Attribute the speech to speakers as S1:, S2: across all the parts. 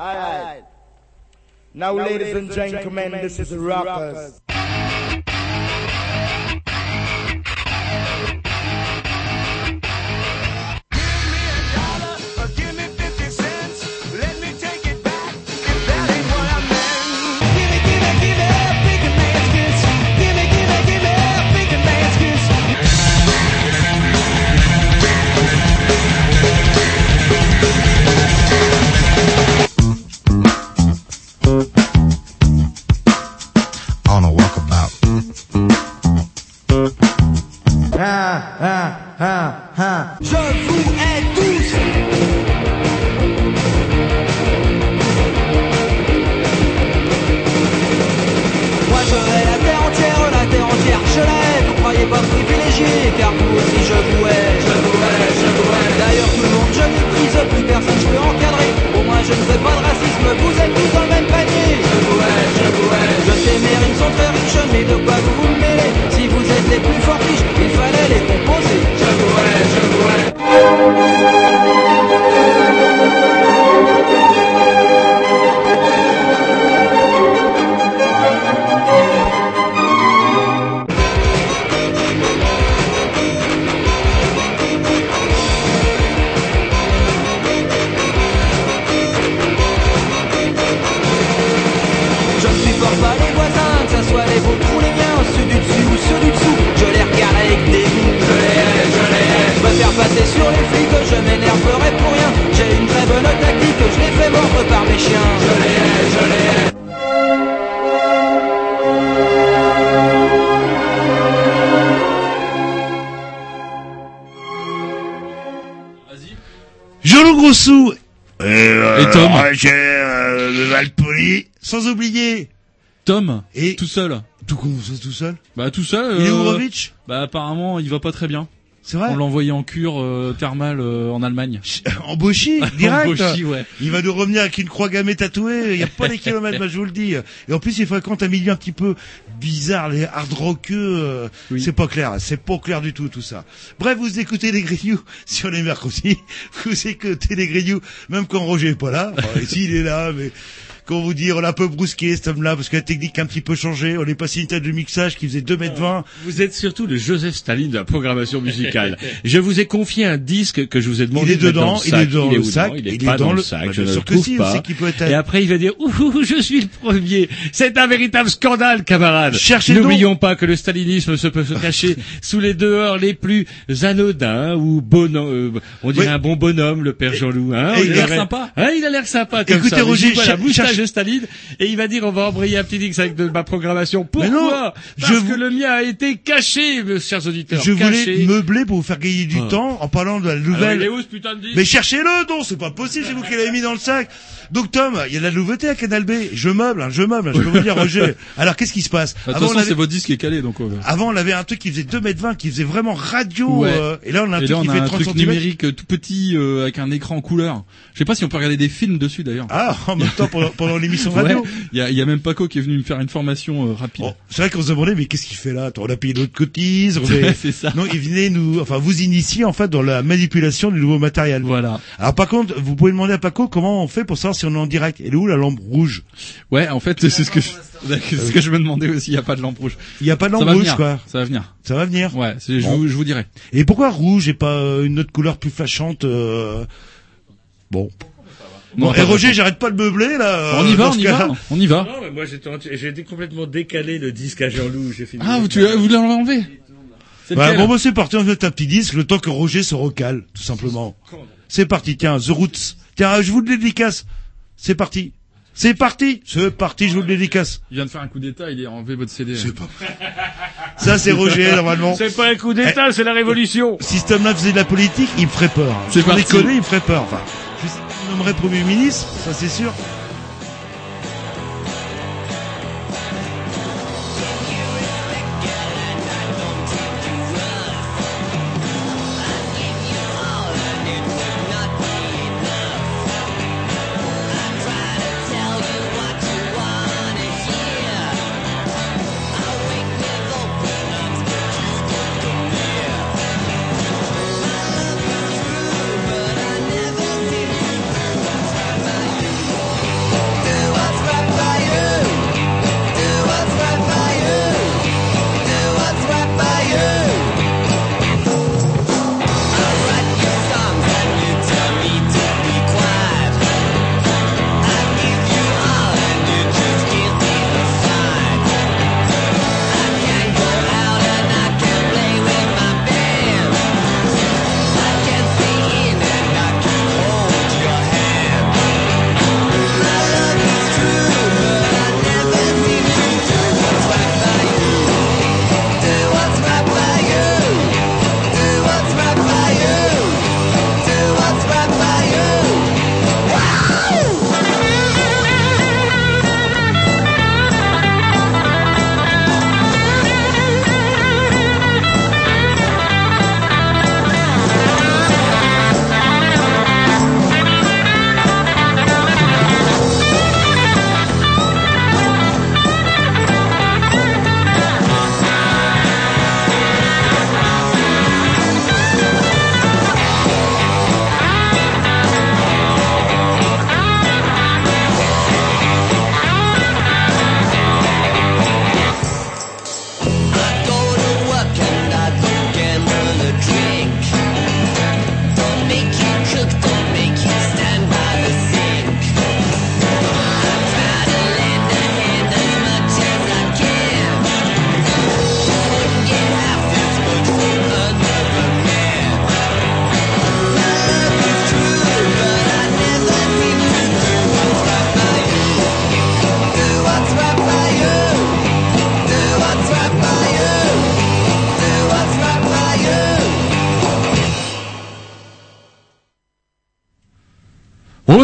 S1: All right. Now, now ladies, ladies and gentlemen, gentlemen this, this is Rockers.
S2: Seul.
S3: tout con, tout seul.
S2: Bah tout seul.
S3: Il est
S2: euh,
S3: où Rovitch
S2: Bah apparemment il va pas très bien.
S3: C'est vrai
S2: On l'a envoyé en cure euh, thermale euh, en Allemagne.
S3: En Bauchi, direct.
S2: En Bauchi, ouais.
S3: Il va nous revenir avec une croix gammée tatouée. Il n'y a pas des kilomètres, bah, je vous le dis. Et en plus, il fréquente un milieu un petit peu bizarre, les hard rockeux. euh,
S2: Oui.
S3: C'est pas clair. C'est pas clair du tout, tout ça. Bref, vous écoutez les Grignoux sur les mercredis. Vous écoutez les Grignoux, même quand Roger est pas là. Enfin, ici, il est là, mais... Comment vous dire, on l'a un peu brusqué cet homme-là parce que la technique a un petit peu changé. On est passé une tête de mixage qui faisait 2 mètres 20.
S4: Vous êtes surtout le Joseph Staline de la programmation musicale. je vous ai confié un disque que je vous ai demandé
S3: Il est
S4: de
S3: dedans,
S4: dans
S3: il est dans le sac,
S4: Il est
S3: il est
S4: pas
S3: dans le-
S4: sac,
S3: Bah,
S4: je ne le trouve
S3: si,
S4: pas.
S3: peut être-
S4: Et après, il va dire, ouh, je suis le premier. C'est un véritable scandale, camarade.
S3: Cherchez
S4: N'oublions pas que le stalinisme se peut se cacher sous les dehors les plus anodins ou bon, euh, on dirait
S3: Oui.
S4: un bon bonhomme, le père Jean-Loup. Hein,
S3: il a
S2: l'air sympa.
S4: Hein, il a l'air sympa comme
S3: Écoutez,
S4: ça.
S3: Roger,
S4: Staline et il va dire on va embrayer un petit X avec de ma programmation.
S3: Non,
S4: Pourquoi Parce
S3: je
S4: que
S3: vous-
S4: le mien a été caché, mes chers auditeurs.
S3: Je voulais meubler pour vous faire gagner du
S4: Ah.
S3: temps en parlant de la
S4: Alors,
S3: nouvelle.
S4: il est où ce putain de disque
S3: Mais cherchez-le, non, c'est pas possible, c'est vous qui l'avez mis dans le sac. Donc Tom, il y a de la nouveauté à Canal B. Je meuble, hein, je meuble, hein, je peux vous dire, Roger. Alors qu'est-ce qui se passe
S2: Bah, De toute façon
S3: avait...
S2: c'est votre disque qui est calé donc. euh,
S3: Avant, on avait un truc qui faisait 2 mètres 20, qui faisait vraiment radio.
S2: Ouais.
S3: euh, et là, on a un
S2: Et
S3: truc
S2: là
S3: qui
S2: a
S3: fait
S2: un
S3: 30
S2: truc numérique euh, tout petit euh, avec un écran en couleur. Je sais pas si on peut regarder des films dessus d'ailleurs.
S3: Ah, en même temps, pendant, pendant l'émission
S2: Ouais.
S3: radio.
S2: Il y a, il y a même Paco qui est venu me faire une formation euh, rapide.
S3: Bon, c'est vrai qu'on se demandait, mais qu'est-ce qu'il fait là? Attends, On a payé notre cotise. on est-
S2: Ouais, c'est ça.
S3: Non, il venait nous, enfin, vous initier en fait dans la manipulation du nouveau matériel.
S2: Voilà.
S3: Alors par contre, vous pouvez demander à Paco comment on fait pour savoir si on est en direct. Elle est où la lampe rouge?
S2: Ouais, en fait c'est ce que je, c'est ce que je me demandais aussi. Il y a pas de lampe rouge.
S3: Il n'y a pas de lampe
S2: Ça
S3: rouge
S2: venir.
S3: quoi.
S2: Ça va venir.
S3: Ça va venir.
S2: Ouais, c'est- je,
S3: Bon.
S2: vous, je vous dirai.
S3: Et pourquoi rouge et pas euh, une autre couleur plus flashante euh, Bon.
S2: Non,
S3: Bon,
S2: pas
S3: et Roger, j'arrête pas de meubler là.
S2: on
S3: euh,
S2: y va, on y va, on y va.
S4: Non, mais moi j'ai été complètement décalé le disque à Jean-Loup. J'ai fini.
S2: Ah, vous, tu, vous l'avez enlevé
S3: Bah, bon, bah, c'est parti, on fait un petit disque, le temps que Roger se recale, tout simplement. C'est parti, tiens, The Roots. Tiens, je vous le dédicace. C'est parti. C'est parti. C'est parti, je vous le dédicace.
S2: Il vient de faire un coup d'état, il a enlevé votre CD.
S3: C'est pas Ça, c'est Roger, normalement.
S4: C'est pas un coup d'état, c'est la révolution.
S3: Si cet homme-là faisait de la politique, il me ferait peur.
S2: C'est parti.
S3: déconner, il me ferait peur. Enfin, je nommerais Premier ministre, ça c'est sûr.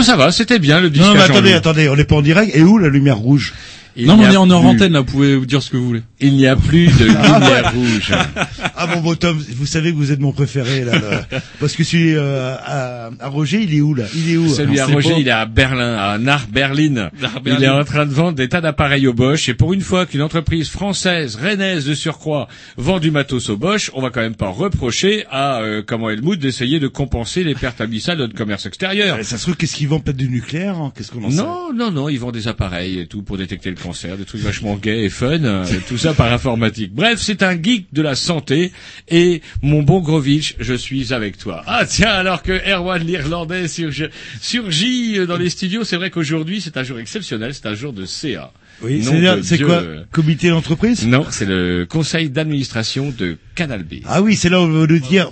S4: Ça va, c'était bien le disque.
S3: Non, mais attendez, attendez, on n'est pas en direct. Et où la lumière rouge?
S4: Il
S2: Non, mais on est en hors
S4: plus-
S2: antenne là, vous pouvez vous dire ce que vous voulez.
S4: Il n'y a plus de lumière rouge.
S3: Ah bon, bon Tom, vous savez que vous êtes mon préféré là, là. parce que celui euh, à, à Roger, il est où là? Il est où?
S4: Celui à
S2: sait
S4: Roger, il est à Berlin, à Nach Berlin. Il est en train de vendre des tas d'appareils au Bosch. Et pour une fois qu'une entreprise française, rennaise de surcroît, vend du matos au Bosch, on va quand même pas reprocher à euh, comment Helmut d'essayer de compenser les pertes abyssales de notre commerce extérieur.
S3: Euh, Ça se trouve, qu'est-ce qu'ils vendent? Peut-être du nucléaire hein? Qu'est-ce qu'on en sait?
S4: Non, non, non, ils vendent des appareils et tout pour détecter le cancer, des trucs vachement gays et fun, euh, tout ça par informatique. Bref, c'est un geek de la santé et mon bon Grovitch, je suis avec toi. Ah tiens, alors que Erwan l'Irlandais surgit, dans les studios, c'est vrai qu'aujourd'hui c'est un jour exceptionnel, c'est un jour de CA.
S3: Oui, c'est quoi Comité d'entreprise?
S4: Non, c'est le conseil d'administration de Canal B.
S3: Ah oui, c'est là où on veut nous dire.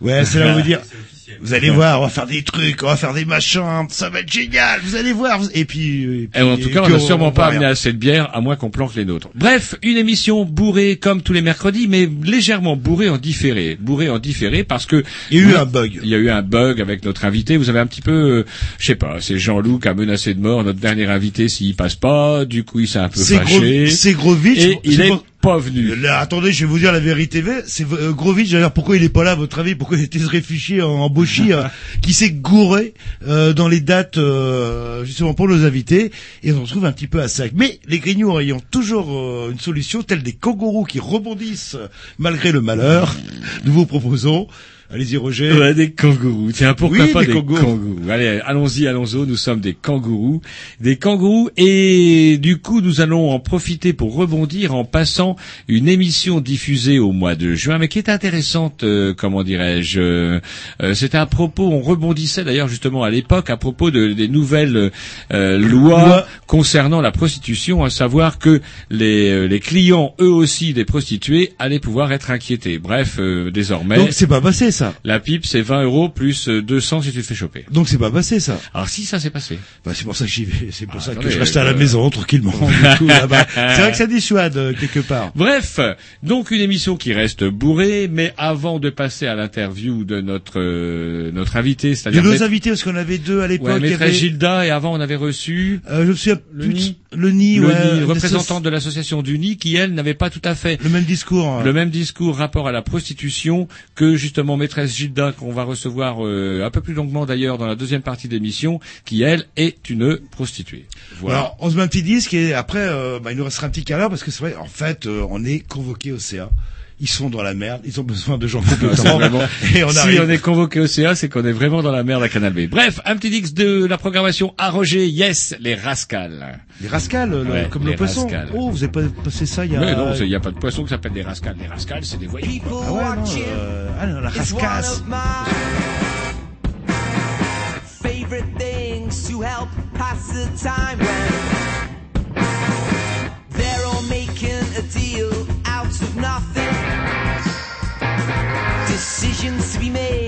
S3: Ouais, c'est là où on veut dire. Vous allez voir, on va faire des trucs, on va faire des machins, ça va être génial, vous allez voir. Et puis, et puis
S4: Et en tout cas, on n'a sûrement pas amené assez de bière, à moins qu'on planque les nôtres. Bref, une émission bourrée comme tous les mercredis, mais légèrement bourrée en différé. Bourrée en différé parce que...
S3: Il y a eu un bug.
S4: Il y a eu un bug avec notre invité. Vous avez un petit peu, euh, je sais pas, c'est Jean-Loup qui a menacé de mort notre dernier invité s'il passe pas. Du coup, il s'est un peu
S3: C'est gros,
S4: fâché.
S3: c'est Grovitch.
S4: Et il est
S3: pas-
S4: venu.
S3: Là, attendez, je vais vous dire la vérité. C'est euh, Grovitch, d'ailleurs, pourquoi il est pas là, à votre avis? Pourquoi il était réfugié en, en Bochie, euh, qui s'est gouré euh, dans les dates, euh, justement, pour nos invités, et on se retrouve un petit peu à sac. Mais les grignoux ayant toujours euh, une solution, telle des kangourous qui rebondissent euh, malgré le malheur, nous vous proposons... Allez-y, Roger.
S4: Ouais, des kangourous. Tiens, pourquoi
S3: Oui,
S4: pas
S3: des
S4: des,
S3: kangourous.
S4: kangourous. Allez, allons-y, allons-y. Nous sommes des kangourous, des kangourous, et du coup, nous allons en profiter pour rebondir en passant une émission diffusée au mois de juin, mais qui est intéressante. euh, comment dirais-je euh, euh, C'était à propos. On rebondissait d'ailleurs justement à l'époque à propos de, des nouvelles euh, lois
S3: Loi.
S4: concernant la prostitution, à savoir que les, euh, les clients, eux aussi des prostituées, allaient pouvoir être inquiétés. Bref, euh, désormais.
S3: Donc c'est pas passé ça.
S4: La pipe, c'est 20 euros plus euh, 200 si tu te fais choper.
S3: Donc c'est pas passé ça.
S4: Alors si ça s'est passé.
S3: Bah, c'est pour ça que j'y vais. C'est pour
S4: Ah,
S3: ça que je reste à la
S4: euh,
S3: maison tranquillement. c'est vrai que ça dissuade euh, quelque part.
S4: Bref, donc une émission qui reste bourrée, mais avant de passer à l'interview de notre euh, notre invité,
S3: De
S4: c'est-à-dire
S3: nos
S4: maître-
S3: invités, parce qu'on avait deux à l'époque.
S4: ouais, maîtresse
S3: avait-
S4: Gilda, et avant on avait reçu
S3: Euh, je me souviens
S4: Le
S3: de-
S4: nid.
S3: Le nid,
S4: le
S3: ouais,
S4: Nid,
S3: une
S4: représentante de l'association du Nid, qui elle n'avait pas tout à fait
S3: Le même discours. hein.
S4: le même discours rapport à la prostitution que justement maîtresse Gilda qu'on va recevoir euh, un peu plus longuement d'ailleurs dans la deuxième partie d'émission qui elle est une prostituée. Voilà.
S3: Alors, on se met un petit disque et après, euh, bah, il nous restera un petit quart d'heure parce que c'est vrai, en fait, euh, on est convoqué au CA. Ils sont dans la merde, ils ont besoin de gens compétents.
S4: vraiment-
S3: et on
S4: si on est convoqué au CA, c'est qu'on est vraiment dans la merde à Canal B. Bref, un petit X de la programmation à Roger, yes, les rascals.
S3: Les rascals, le-
S4: Ouais,
S3: comme
S4: les
S3: le poisson.
S4: rascals.
S3: Oh, vous avez pas passé ça il y a...
S4: Mais non, il n'y a pas de poisson qui s'appelle des rascals. Les rascals, c'est des voyous. quoi.
S3: Ah ouais, non, euh, ah, non, la rascasse.
S5: favorite things to help pass the time when nothing. Decisions to be made,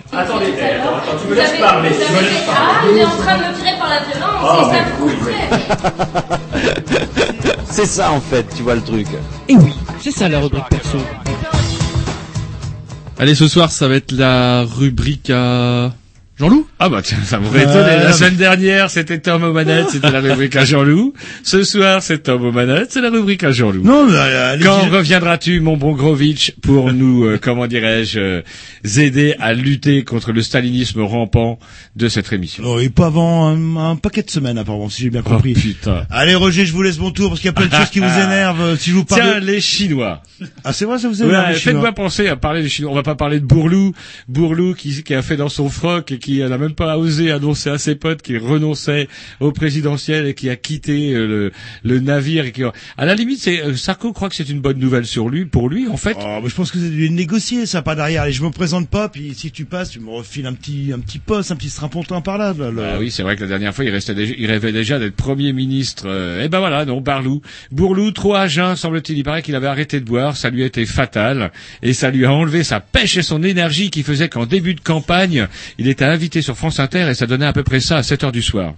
S6: Attendez, attends, attends, tu me laisses parler, tu me laisses
S7: Ah, il est en train de me tirer par la violence,
S6: Oh,
S7: et ça me coûterait.
S8: C'est ça en fait, tu vois le truc.
S9: Et oui, c'est ça la rubrique perso.
S2: Allez, ce soir, ça va être la rubrique à Jean-Loup?
S4: Ah bah tiens, ça m'aurait étonné.
S3: Euh,
S4: La semaine dernière, c'était Tom aux manettes, c'était la rubrique à Jean-Loup. Ce soir, c'est Tom aux manettes, c'est la rubrique à Jean-Loup.
S3: Non, mais euh,
S4: Quand reviendras-tu, mon bon Grovitch, pour nous, euh, comment dirais-je, euh, aider à lutter contre le stalinisme rampant de cette émission?
S3: Oh, et pas avant un, un paquet de semaines, apparemment, si j'ai bien
S4: Oh
S3: compris.
S4: putain.
S3: Allez, Roger, je vous laisse mon tour, parce qu'il y a plein de choses qui vous énervent. euh, Si je vous parle...
S4: Tiens, les Chinois.
S3: Ah, c'est vrai, ça vous énerve,
S4: Ouais, Faites-moi penser à parler des Chinois. On va pas parler de Bourlou. Bourlou qui, qui a fait dans son froc et qui n'a même pas osé annoncer à ses potes qu'il renonçait au présidentiel et qui a quitté euh, le, le navire. Et qui, à la limite, c'est euh, Sarko croit que c'est une bonne nouvelle sur lui, pour lui, en fait.
S3: Oh, mais je pense que c'est dû négocier, ça, pas derrière. Allez, je me présente pas, puis si tu passes, tu me refiles un petit, un petit poste, un petit strapontin par là. là, là.
S4: Ah oui, c'est vrai que la dernière fois, il restait déjà, il rêvait déjà d'être premier ministre. Euh, eh ben voilà, non, Barlou. Bourlou, trop à jeun, semble-t-il. Il paraît qu'il avait arrêté de boire. Ça lui a été fatal. Et ça lui a enlevé sa pêche et son énergie qui faisait qu'en début de campagne, il était invité sur France Inter et ça donnait à peu près ça à 7 heures du soir.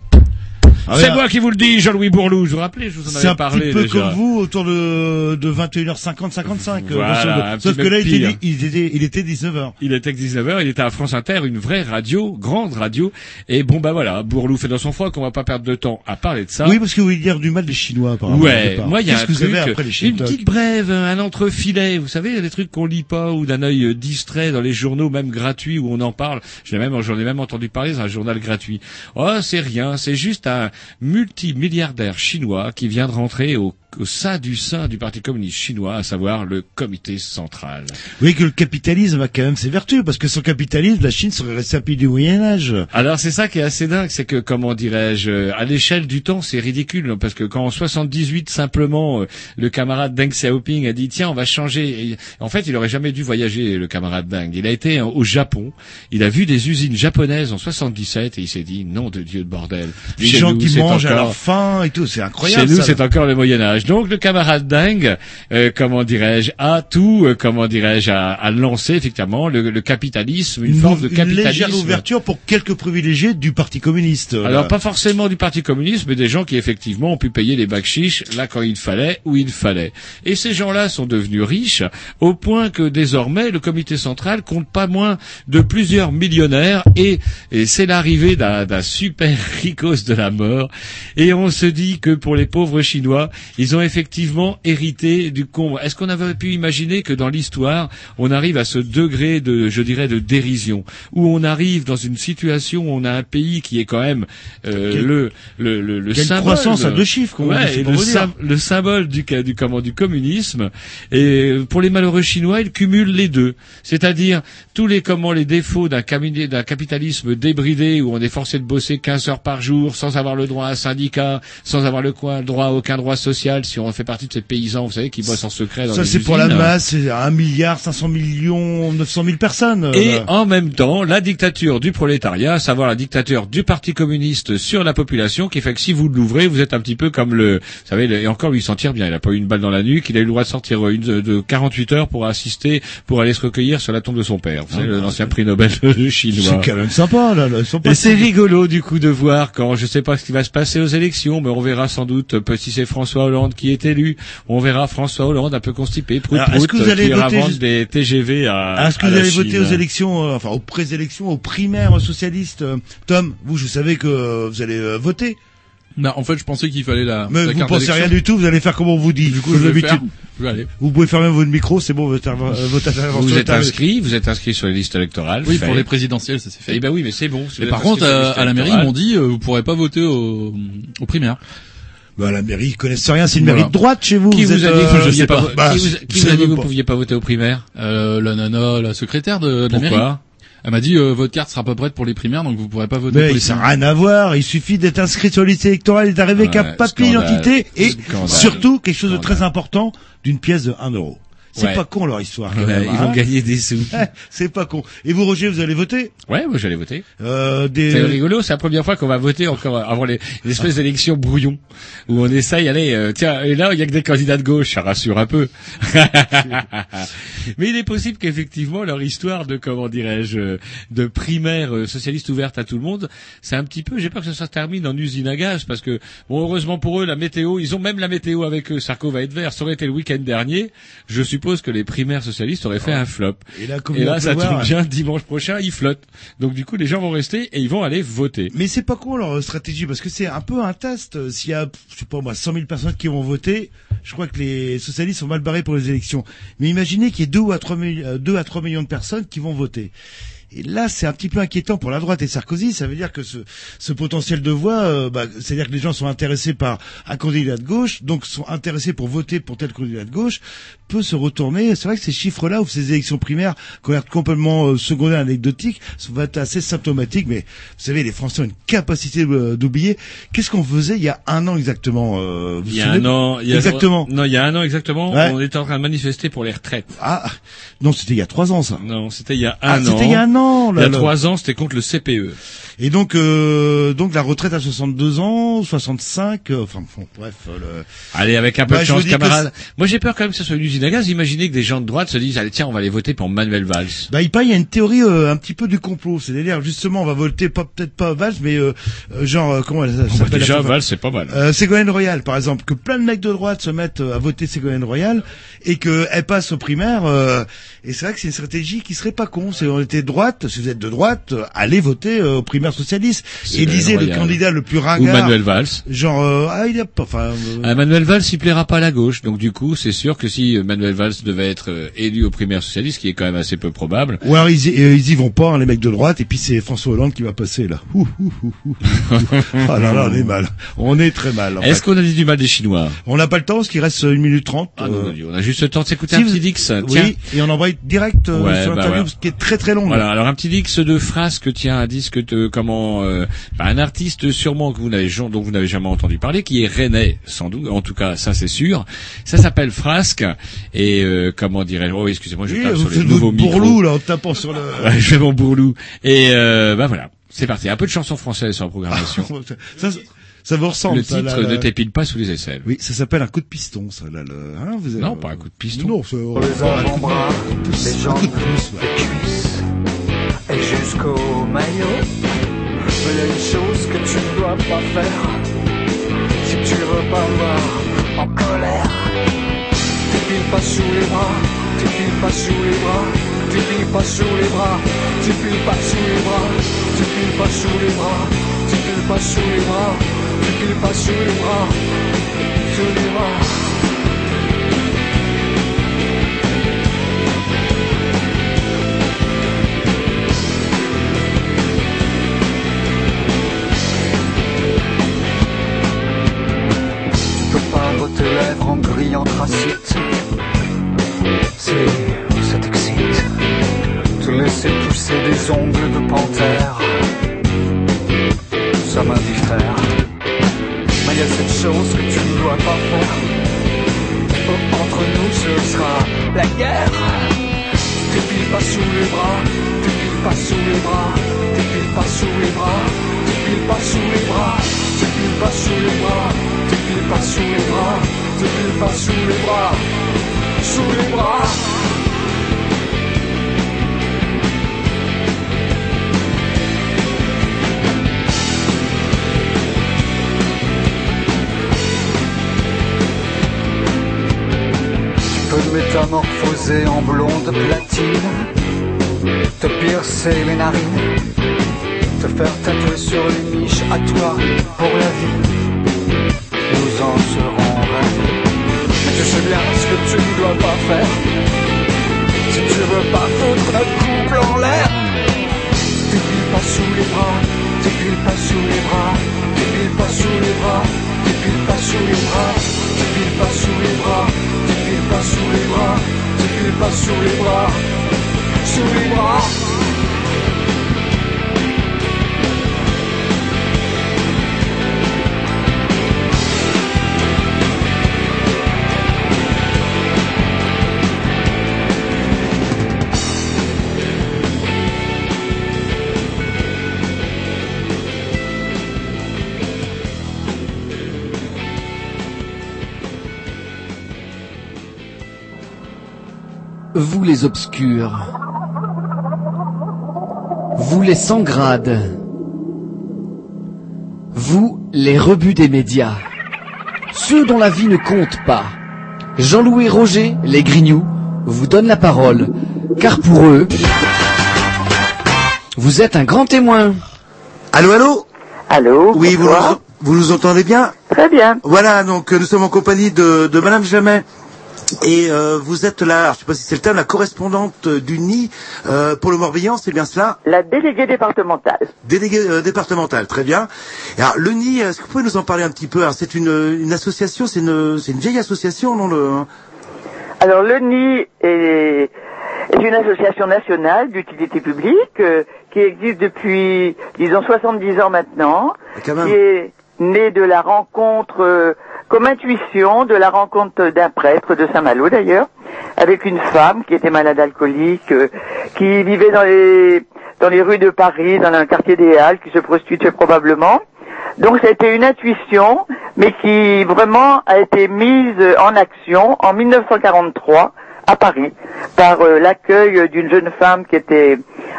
S3: Ah,
S4: c'est
S3: ouais,
S4: moi qui vous le dis, Jean-Louis Bourlou. Je vous rappelais, je vous en
S3: C'est
S4: avais
S3: un
S4: parlé
S3: petit peu
S4: déjà.
S3: comme vous, autour de, de 21h50, 55. euh,
S4: Voilà, un
S3: Sauf que
S4: peu
S3: là, il était, il était, il était 19h.
S4: Il était 19h, il était à France Inter, une vraie radio, grande radio. Et bon, bah voilà, Bourlou fait dans son froc, on va pas perdre de temps à parler de ça.
S3: Oui, parce que vous voulez dire du mal des Chinois, apparemment.
S4: Ouais, moi il y a un
S3: vous
S4: truc,
S3: avez après les
S4: une petite brève, un entrefilet, vous savez, des trucs qu'on lit pas ou d'un œil euh, distrait dans les journaux, même gratuits où on en parle. J'en ai même, j'en ai même entendu parler dans un journal gratuit. Oh, c'est rien, c'est juste un multimilliardaire chinois qui vient de rentrer au, au sein du sein du Parti communiste chinois, à savoir le comité central.
S3: Oui, que le capitalisme a quand même ses vertus, parce que sans capitalisme, la Chine serait restée à pays du Moyen-Âge.
S4: Alors c'est ça qui est assez dingue, c'est que comment dirais-je, euh, à l'échelle du temps, c'est ridicule parce que quand en 78 simplement euh, le camarade Deng Xiaoping a dit tiens on va changer. Et, en fait, il aurait jamais dû voyager le camarade Deng. Il a été euh, au Japon, il a vu des usines japonaises en 77 et il s'est dit non de Dieu de bordel. Chez
S3: gens
S4: nous,
S3: qui mangent à
S4: encore-
S3: leur faim et tout, c'est incroyable.
S4: chez nous, c'est encore le Moyen Donc, le camarade dingue, euh, comment dirais-je, a tout, euh, comment dirais-je, à, à lancer effectivement le, le capitalisme, une, forme de
S3: une
S4: capitalisme.
S3: légère ouverture pour quelques privilégiés du Parti communiste.
S4: Alors pas forcément du Parti communiste, mais des gens qui effectivement ont pu payer les bacs chiches là quand il fallait, où il fallait. Et ces gens-là sont devenus riches au point que désormais le comité central compte pas moins de plusieurs millionnaires et, et c'est l'arrivée d'un d'un super ricos de la mort. Et on se dit que pour les pauvres Chinois, ils ont effectivement hérité du comble. Est-ce qu'on avait pu imaginer que dans l'histoire, on arrive à ce degré de, je dirais, de dérision, où on arrive dans une situation où on a un pays qui est quand même euh,
S3: Quel-
S4: le le le, le symbole.
S3: croissance à deux chiffres, dit,
S4: Ouais, et le, sym- symbole du, du comment du communisme. Et pour les malheureux chinois, ils cumulent les deux, c'est-à-dire tous les comment les défauts d'un capitalisme débridé où on est forcé de bosser 15 heures par jour sans avoir le droit à un syndicat, sans avoir le coin- le droit à aucun droit social si on fait partie de ces paysans, vous savez, qui bossent en secret dans
S3: Ça,
S4: les
S3: c'est pour la masse, c'est 1 milliard 500 millions 900 000 personnes.
S4: Et
S3: là.
S4: en même temps, la dictature du prolétariat, à savoir la dictature du Parti communiste sur la population, qui fait que si vous l'ouvrez, vous êtes un petit peu comme le, vous savez, le- et encore lui il s'en tire bien, il a pas eu une balle dans la nuque, il a eu le droit de sortir une de, de 48 heures pour assister, pour aller se recueillir sur la tombe de son père. Vous savez,
S3: Ah,
S4: l'ancien prix Nobel chinois.
S3: C'est quand même sympa, là. là. Ils sont pas
S4: Et c'est rigolo du coup de voir quand je sais pas ce qui va se passer aux élections, mais on verra sans doute euh, si c'est François Hollande qui est élu, on verra François Hollande un peu constipé, prout
S3: Alors, est-ce
S4: prout,
S3: que vous allez
S4: qui ira
S3: voter juste-
S4: des TGV à,
S3: Ah, Est-ce que
S4: à
S3: vous allez voter aux élections, euh, enfin aux pré-élections, aux primaires socialistes euh, Tom, vous, je savais que vous allez euh, voter.
S2: Bah, en fait, je pensais qu'il fallait la.
S3: Mais
S2: la
S3: vous
S2: carte
S3: pensez rien du tout, vous allez faire comme on vous dit.
S2: Du coup, je vais faire. Je vais aller.
S3: Vous pouvez fermer votre micro, c'est bon, votre, interv- votre intervention
S4: Vous êtes inscrit, vous êtes inscrit sur les listes électorales.
S2: Oui,
S4: fait.
S2: pour les présidentielles, ça s'est fait.
S4: Eh ben oui, mais c'est bon. si
S2: Mais par contre, à, la mairie, ils m'ont dit, euh, vous pourrez pas voter au, aux primaires.
S3: Bah, la mairie, ils connaissent rien, c'est une mairie de droite chez vous.
S4: Qui vous, a dit que
S3: euh,
S4: vous
S2: je
S4: pouviez
S2: sais
S4: pas,
S2: pas.
S4: vo-
S3: Bah,
S4: qui vous,
S3: je
S4: qui vous a
S3: sais
S4: dit que vous
S3: pas.
S4: pouviez pas voter aux primaires
S2: Euh, la nana, la secrétaire de, de la mairie?
S4: Pourquoi
S2: Elle m'a dit euh, votre carte sera pas prête pour les primaires, donc vous pourrez pas voter pour
S3: Mais
S2: les
S3: ça n'a rien à voir. Il suffit d'être inscrit sur la liste électorale et d'arriver avec un
S4: Ouais,
S3: papier
S4: scandale.
S3: d'identité et
S4: Scandale.
S3: surtout quelque chose de très important d'une pièce de 1 euro. C'est
S4: Ouais.
S3: pas con leur histoire. quand
S4: Ouais,
S3: même,
S4: ils
S3: hein.
S4: vont gagner des sous.
S3: C'est pas con. Et vous Roger, vous allez voter?
S4: Ouais, moi j'allais voter.
S3: euh, des...
S4: C'est rigolo, c'est la première fois qu'on va voter encore avant les, une espèce d'élection brouillon où on essaye, allez, euh, tiens, et là il y a que des candidats de gauche, ça rassure un peu. Mais il est possible qu'effectivement leur histoire de comment dirais-je euh, de primaire euh, socialiste ouverte à tout le monde, c'est un petit peu, j'ai peur que ça se termine en usine à gaz parce que bon heureusement pour eux la météo, ils ont même la météo avec eux, Sarko va être vert, ça aurait été le week-end dernier, je suppose que les primaires socialistes auraient fait un flop.
S3: Et là, comme
S4: Et
S3: il va
S4: là, ça tombe
S3: ouais.
S4: bien, dimanche prochain, ils flottent. Donc du coup, les gens vont rester et ils vont aller voter.
S3: Mais c'est pas con leur stratégie parce que c'est un peu un test. Euh, S'il y a, je sais pas moi, 100 000 personnes qui vont voter, je crois que les socialistes sont mal barrés pour les élections. Mais imaginez qu'il y ait 2 à 3 millions, euh, 2 à 3 millions de personnes qui vont voter. Et là, c'est un petit peu inquiétant pour la droite et Sarkozy. Ça veut dire que ce, ce potentiel de voix, euh, bah, c'est-à-dire que les gens sont intéressés par un candidat de gauche, donc sont intéressés pour voter pour tel candidat de gauche, peut se retourner. C'est vrai que ces chiffres-là ou ces élections primaires, l'air complètement euh, secondaires, anecdotiques, sont être assez symptomatiques. Mais vous savez, les Français ont une capacité euh, d'oublier. Qu'est-ce qu'on faisait il y a un an exactement euh, vous
S4: Il y a un an, il y a
S3: Exactement.
S4: Non, il y a un an exactement,
S3: Ouais.
S4: on était en train de manifester pour les retraites.
S3: Ah, non, c'était il y a trois ans ça.
S4: Non, c'était il y a
S3: Ah,
S4: un an.
S3: c'était il y a un an.
S4: Il y a trois ans, c'était contre le. CPE.
S3: Et donc, euh, donc la retraite à 62 ans, 65, euh, enfin bon, bref. euh, le-
S4: Allez, avec un peu
S3: Bah,
S4: de chance,
S3: que
S4: camarade. Moi, j'ai peur quand même que ce soit une usine à gaz. Imaginez que des gens de droite se disent, allez, tiens, on va aller voter pour Manuel Valls.
S3: Bah, il y a une théorie euh, un petit peu du complot. C'est-à-dire, justement, on va voter pas peut-être pas Valls, mais euh, euh, genre comment elle
S4: Bah,
S3: s'appelle
S4: déjà,
S3: la-
S4: Valls, c'est pas mal.
S3: Euh, Ségolène Royal, par exemple, que plein de mecs de droite se mettent à voter Ségolène Royal et qu'elle passe aux primaires. et c'est vrai que c'est une stratégie qui serait pas con. C'est on était de droite, si vous êtes de droite, euh, allez voter euh, aux primaires socialistes. Élisez le candidat le plus
S4: Ou
S3: ringard.
S4: Manuel Valls.
S3: Genre, euh, ah, il a pas, enfin.
S4: Ah, Manuel Valls, il plaira pas à la gauche. Donc, du coup, c'est sûr que si Manuel Valls devait être élu aux primaires socialistes, qui est quand même assez peu probable,
S3: Ou alors ils y, ils y vont pas, hein, les mecs de droite, et puis c'est François Hollande qui va passer là. Ouh, ouh, ouh, ouh. ah là là, on est mal. On est très mal.
S4: est-ce qu'on a dit du mal des Chinois?
S3: On n'a pas le temps, parce qu'il reste une minute trente.
S4: Ah,
S3: euh,
S4: on a juste le temps de s'écouter
S3: si
S4: un
S3: vous-
S4: petit Dix. Tiens.
S3: Oui, et on envoie direct euh,
S4: Ouais,
S3: sur
S4: bah
S3: l'interview,
S4: ouais.
S3: parce qui est très très longue.
S4: Voilà, alors un petit Dix de frasque tient un disque de comment euh, bah, un artiste sûrement que vous n'avez dont vous n'avez jamais entendu parler qui est rennais sans doute en tout cas ça c'est sûr. Ça s'appelle Frasque et euh, comment dirais-je? Oh excusez-moi, je
S3: Oui,
S4: tape sur les nouveaux
S3: bourlou là en tapant sur le.
S4: Ouais, je fais mon bourlou et euh, bah voilà, c'est parti. Un peu de chansons françaises sur la programmation.
S3: ça, ça, ça vous ressemble.
S4: le
S3: ça,
S4: titre
S3: là, là.
S4: ne t'épile pas sous les aisselles.
S3: Oui, ça s'appelle un coup de piston, ça. Là, le... hein, vous avez-
S4: Non, pas un coup de piston.
S3: Non, c'est
S10: Les les jambes,
S3: un coup de pouce, ouais.
S10: les cuisses et jusqu'au maillot. Mais il y a une chose que tu ne dois pas faire si tu veux pas voir en colère. T'épiles pas sous les bras, t'épiles pas sous les bras, t'épiles pas sous les bras, t'épiles pas sous les bras, t'épiles pas sous les bras, t'épiles pas sous les bras, t'épiles pas sous les bras, sous les bras. Tes lèvres en gris anthracite. Si ça t'excite? Te laisser pousser des ongles de panthère. Ça m'indiffère Mais y a cette chose que tu ne dois pas faire. Oh, Entre nous ce sera la guerre. T'épiles pas sous les bras. T'épiles pas sous les bras. T'épiles pas sous les bras. T'épiles pas sous les bras. T'épiles pas sous les bras T'épiles pas sous les bras T'épiles pas sous les bras Sous les bras. Te métamorphoser en blonde platine Te piercer les narines Te faire tatouer sur les niches à toi pour la vie En serons ravis. Mais tu sais bien ce que tu ne dois pas faire. Si tu veux pas foutre notre couple en l'air T'épiles pas sous les bras T'épiles pas sous les bras T'épiles pas sous les bras T'épiles pas sous les bras T'épiles pas sous les bras T'épiles pas sous les bras T'épiles pas sous les bras Sous les bras
S8: Vous les obscurs. Vous les sans grades. Vous les rebuts des médias. Ceux dont la vie ne compte pas. Jean-Louis Roger, les Grignoux, vous donnent la parole, car pour eux, vous êtes un grand témoin.
S3: Allô, allô
S11: Allô
S3: Oui, vous nous, vous nous entendez bien
S11: Très bien.
S3: Voilà, donc euh, nous sommes en compagnie de, de Madame Jamais. Et euh, vous êtes là, alors, je ne sais pas si c'est le terme, la correspondante du NI euh, pour le Morbihan, c'est bien cela?
S11: La déléguée départementale.
S3: Déléguée euh, départementale, très bien. Et alors, le NI, est-ce que vous pouvez nous en parler un petit peu? Alors, C'est une, une association, c'est une, une vieille association, non le... hein?
S11: Alors le NI est, est une association nationale d'utilité publique euh, qui existe depuis, disons, 70 ans maintenant,
S3: Quand même.
S11: qui est née de la rencontre, euh, comme intuition, de la rencontre d'un prêtre de Saint-Malo d'ailleurs, avec une femme qui était malade alcoolique, euh, qui vivait dans les dans les rues de Paris, dans un quartier des Halles, qui se prostituait probablement. Donc ça a été une intuition, mais qui vraiment a été mise en action en 1943 à Paris par euh, l'accueil d'une jeune femme qui était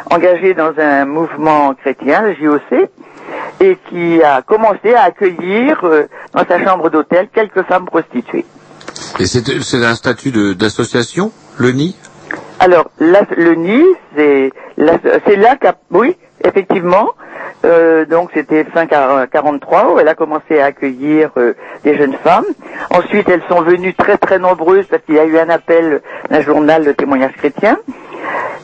S11: engagée dans un mouvement chrétien, le JOC, et qui a commencé à accueillir euh, dans sa chambre d'hôtel quelques femmes prostituées.
S4: Et c'est c'est un statut d'association, le NI
S11: Alors, la- le NI, c'est c'est là qu'a... Oui, effectivement. Euh, donc, c'était fin 43 où elle a commencé à accueillir euh, des jeunes femmes. Ensuite, elles sont venues très très nombreuses parce qu'il y a eu un appel d'un journal de témoignage chrétien.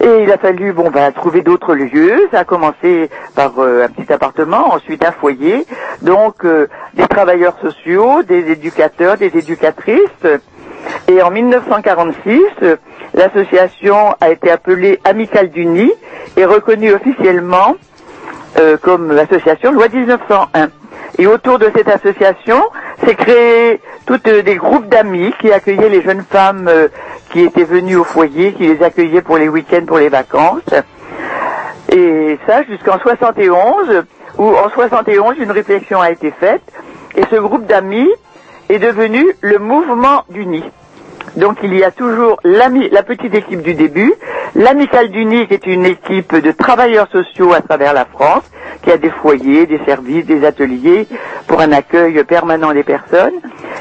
S11: Et il a fallu bon bah trouver d'autres lieux. Ça a commencé par euh, un petit appartement, ensuite un foyer, donc euh, des travailleurs sociaux, des éducateurs, des éducatrices. Et en 1946, euh, l'association a été appelée Amicale du Nid et reconnue officiellement euh, comme association loi 1901. Et autour de cette association s'est créé toutes euh, des groupes d'amis qui accueillaient les jeunes femmes euh, qui étaient venues au foyer, qui les accueillaient pour les week-ends, pour les vacances. Et ça jusqu'en 71, où en 71 une réflexion a été faite et ce groupe d'amis est devenu le mouvement du nid. Donc il y a toujours la petite équipe du début, l'amicale du nid qui est une équipe de travailleurs sociaux à travers la France, qui a des foyers, des services, des ateliers pour un accueil permanent des personnes,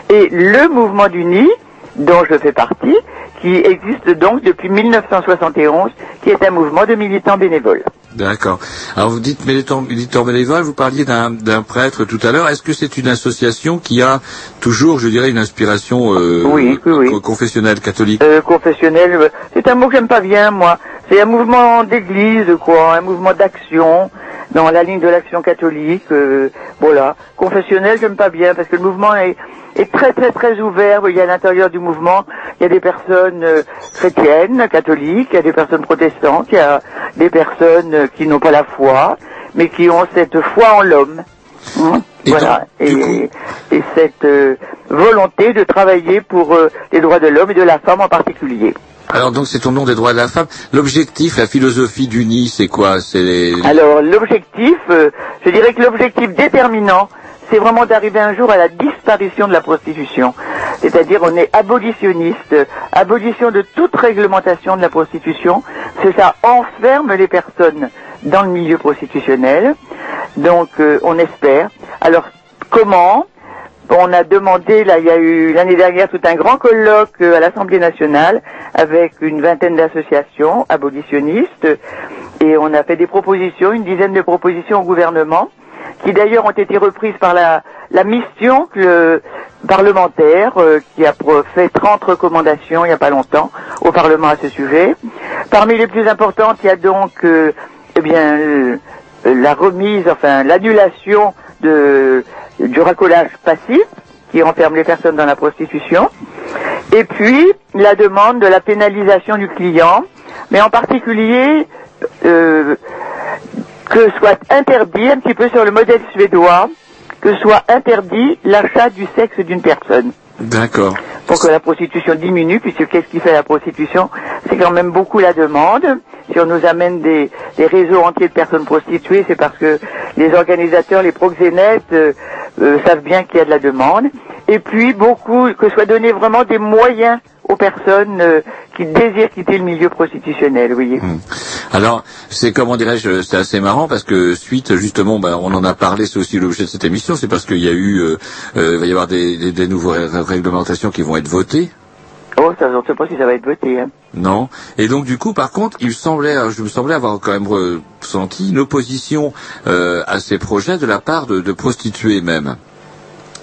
S11: et le mouvement du nid dont je fais partie, qui existe donc depuis 1971, qui est un mouvement de militants bénévoles.
S4: D'accord. Alors vous dites militant, militant bénévole, vous parliez d'un prêtre tout à l'heure. Est-ce que c'est une association qui a toujours, je dirais, une inspiration euh, co- confessionnelle catholique?
S11: Euh, confessionnel, euh, c'est un mot que j'aime pas bien, moi. C'est un mouvement d'église, quoi, un mouvement d'action dans la ligne de l'action catholique. euh, voilà. Confessionnel, j'aime pas bien parce que le mouvement est, est très très très ouvert. Il y a à l'intérieur du mouvement, il y a des personnes euh, chrétiennes, catholiques, il y a des personnes protestantes, il y a des personnes euh, qui n'ont pas la foi, mais qui ont cette foi en l'homme. Hein, voilà. Et, et cette euh, volonté de travailler pour euh, les droits de l'homme et de la femme en particulier.
S4: Alors donc c'est au nom des droits de la femme. L'objectif, la philosophie du nid, c'est quoi? C'est.
S11: Alors l'objectif, euh, je dirais que l'objectif déterminant, c'est vraiment d'arriver un jour à la disparition de la prostitution. C'est-à-dire on est abolitionniste, abolition de toute réglementation de la prostitution, c'est ça enferme les personnes dans le milieu prostitutionnel. Donc euh, on espère. Alors comment? On a demandé, là, il y a eu l'année dernière tout un grand colloque euh, à l'Assemblée nationale avec une vingtaine d'associations abolitionnistes et on a fait des propositions, une dizaine de propositions au gouvernement qui d'ailleurs ont été reprises par la, mission le parlementaire euh, qui a fait 30 recommandations il n'y a pas longtemps au Parlement à ce sujet. Parmi les plus importantes, il y a donc euh, eh bien euh, la remise, enfin l'annulation de du racolage passif qui enferme les personnes dans la prostitution. Et puis la demande de la pénalisation du client, mais en particulier euh, que soit interdit, un petit peu sur le modèle suédois, que soit interdit l'achat du sexe d'une personne
S4: D'accord.
S11: pour que la prostitution diminue, puisque qu'est-ce qui fait la prostitution? C'est quand même beaucoup la demande. Si on nous amène des, des réseaux entiers de personnes prostituées, c'est parce que les organisateurs, les proxénètes euh, euh, savent bien qu'il y a de la demande. Et puis beaucoup, que soit donné vraiment des moyens aux personnes euh, qui désirent quitter le milieu prostitutionnel, oui.
S4: Hmm. Alors, c'est comment dirais-je, c'est assez marrant parce que suite justement, ben, on en a parlé, c'est aussi l'objet de cette émission, c'est parce qu'il y a eu, euh, euh, il va y avoir des, des, des nouvelles réglementations qui vont être votées.
S11: Oh, ça, je ne sais pas si ça va être voté. Hein.
S4: Non. Et donc du coup, par contre, il semblait, je me semblais avoir quand même ressenti une opposition euh, à ces projets de la part de, de prostituées même.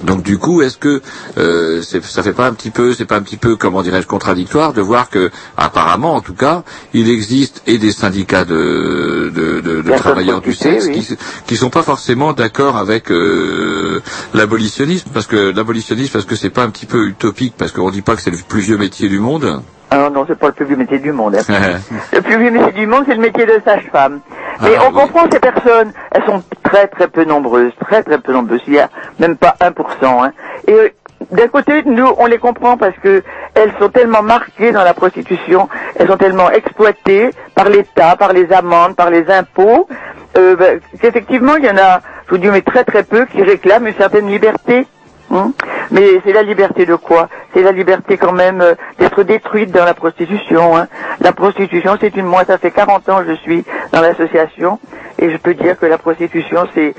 S4: Donc du coup, est-ce que euh, ça fait pas un petit peu, c'est pas un petit peu, comment dirais-je, contradictoire de voir que, apparemment, en tout cas, il existe et des syndicats de, de, de, de travailleurs du sexe qui, qui sont pas forcément d'accord avec euh, l'abolitionnisme, parce que l'abolitionnisme, parce que c'est pas un petit peu utopique, parce qu'on dit pas que c'est le plus vieux métier du monde.
S11: Ah non, non, c'est pas le plus vieux métier du monde. Hein. le plus vieux métier du monde, c'est le métier de sage-femme. Mais ah, on comprend ces personnes, elles sont très très peu nombreuses, très très peu nombreuses. Il y a même pas 1%. Hein. Et euh, d'un côté, nous, on les comprend parce que elles sont tellement marquées dans la prostitution, elles sont tellement exploitées par l'État, par les amendes, par les impôts, euh, ben, qu'effectivement, il y en a, je vous dis, mais très très peu qui réclament une certaine liberté. Hein. Mais c'est la liberté de quoi C'est la liberté quand même euh, d'être détruite dans la prostitution. Hein. La prostitution, c'est une... Moi, ça fait 40 ans que je suis dans l'association et je peux dire que la prostitution, c'est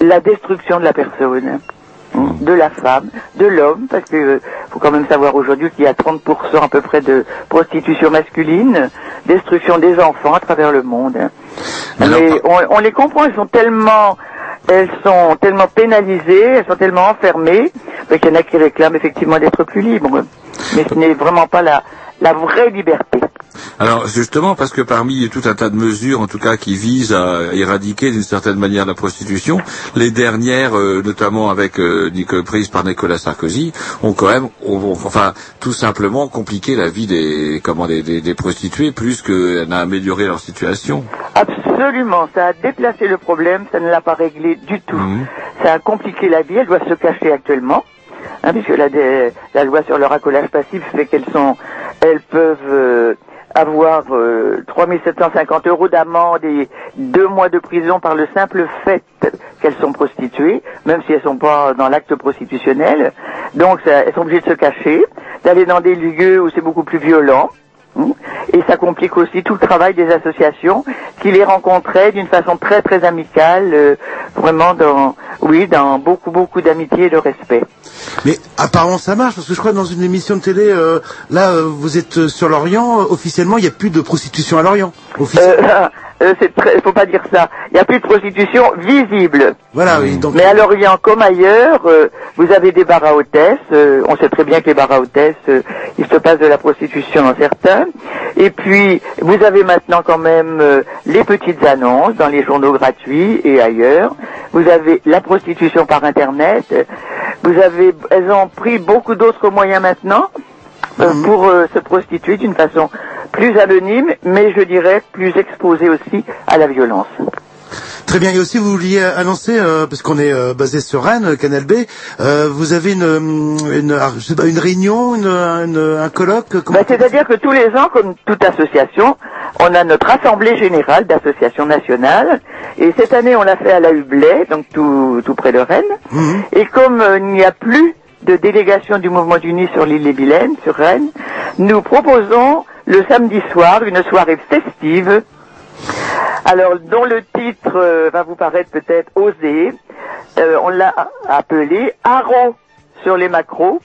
S11: la destruction de la personne. Hein, de la femme, de l'homme, parce que euh, faut quand même savoir aujourd'hui qu'il y a 30% à peu près de prostitution masculine, destruction des enfants à travers le monde. Mais on, on les comprend, ils sont tellement elles sont tellement pénalisées, elles sont tellement enfermées, qu'il y en a qui réclament effectivement d'être plus libres. Mais ce n'est vraiment pas la, la vraie liberté.
S4: Alors justement, parce que parmi tout un tas de mesures, en tout cas, qui visent à éradiquer d'une certaine manière la prostitution, les dernières, euh, notamment avec euh, prises par Nicolas Sarkozy, ont quand même, enfin, tout simplement compliqué la vie des, comment, des, des, prostituées plus qu'elle n'a amélioré leur situation.
S11: Absolument, ça a déplacé le problème, ça ne l'a pas réglé du tout. Mmh. Ça a compliqué la vie, elle doit se cacher actuellement. Hein, puisque la, la, loi sur le racolage passif fait qu'elles sont, elles peuvent euh, avoir euh, 3750 euros d'amende et deux mois de prison par le simple fait qu'elles sont prostituées, même si elles sont pas dans l'acte prostitutionnel. Donc elles sont obligées de se cacher, d'aller dans des lieux où c'est beaucoup plus violent. Hein. Et ça complique aussi tout le travail des associations qui les rencontraient d'une façon très très amicale, euh, vraiment dans, oui, dans beaucoup beaucoup d'amitié et de respect.
S3: Mais apparemment ça marche parce que je crois que dans une émission de télé, euh, là euh, vous êtes sur l'Orient, officiellement il n'y a plus de prostitution à l'Orient.
S11: Euh, c'est très, faut pas dire ça. Il n'y a plus de prostitution visible.
S3: Voilà, oui. Donc...
S11: Mais à Lorient comme ailleurs, euh, vous avez des bars à hôtesse. Euh, on sait très bien que les bars à hôtesse, il se passe de la prostitution dans certains. Et puis, vous avez maintenant quand même les petites annonces dans les journaux gratuits et ailleurs. Vous avez la prostitution par Internet. Vous avez, elles ont pris beaucoup d'autres moyens maintenant. Mhm. pour se prostituer d'une façon plus anonyme, mais je dirais plus exposé aussi à la violence.
S3: Très bien. Et aussi, vous vouliez annoncer, euh, parce qu'on est euh, basé sur Rennes, Canal B, euh, vous avez une, une, je sais pas, une réunion, une, un colloque
S11: bah, C'est-à-dire que tous les ans, comme toute association, on a notre assemblée générale d'associations nationales. Et cette année, on l'a fait à la Hublay, donc tout, tout près de Rennes. Mhm. Et comme il n'y a plus de délégation du mouvement d'Uni sur l'île des Vilaines, sur Rennes, nous proposons le samedi soir, une soirée festive, alors dont le titre euh, va vous paraître peut-être osé. Euh, on l'a appelé Haro sur les macros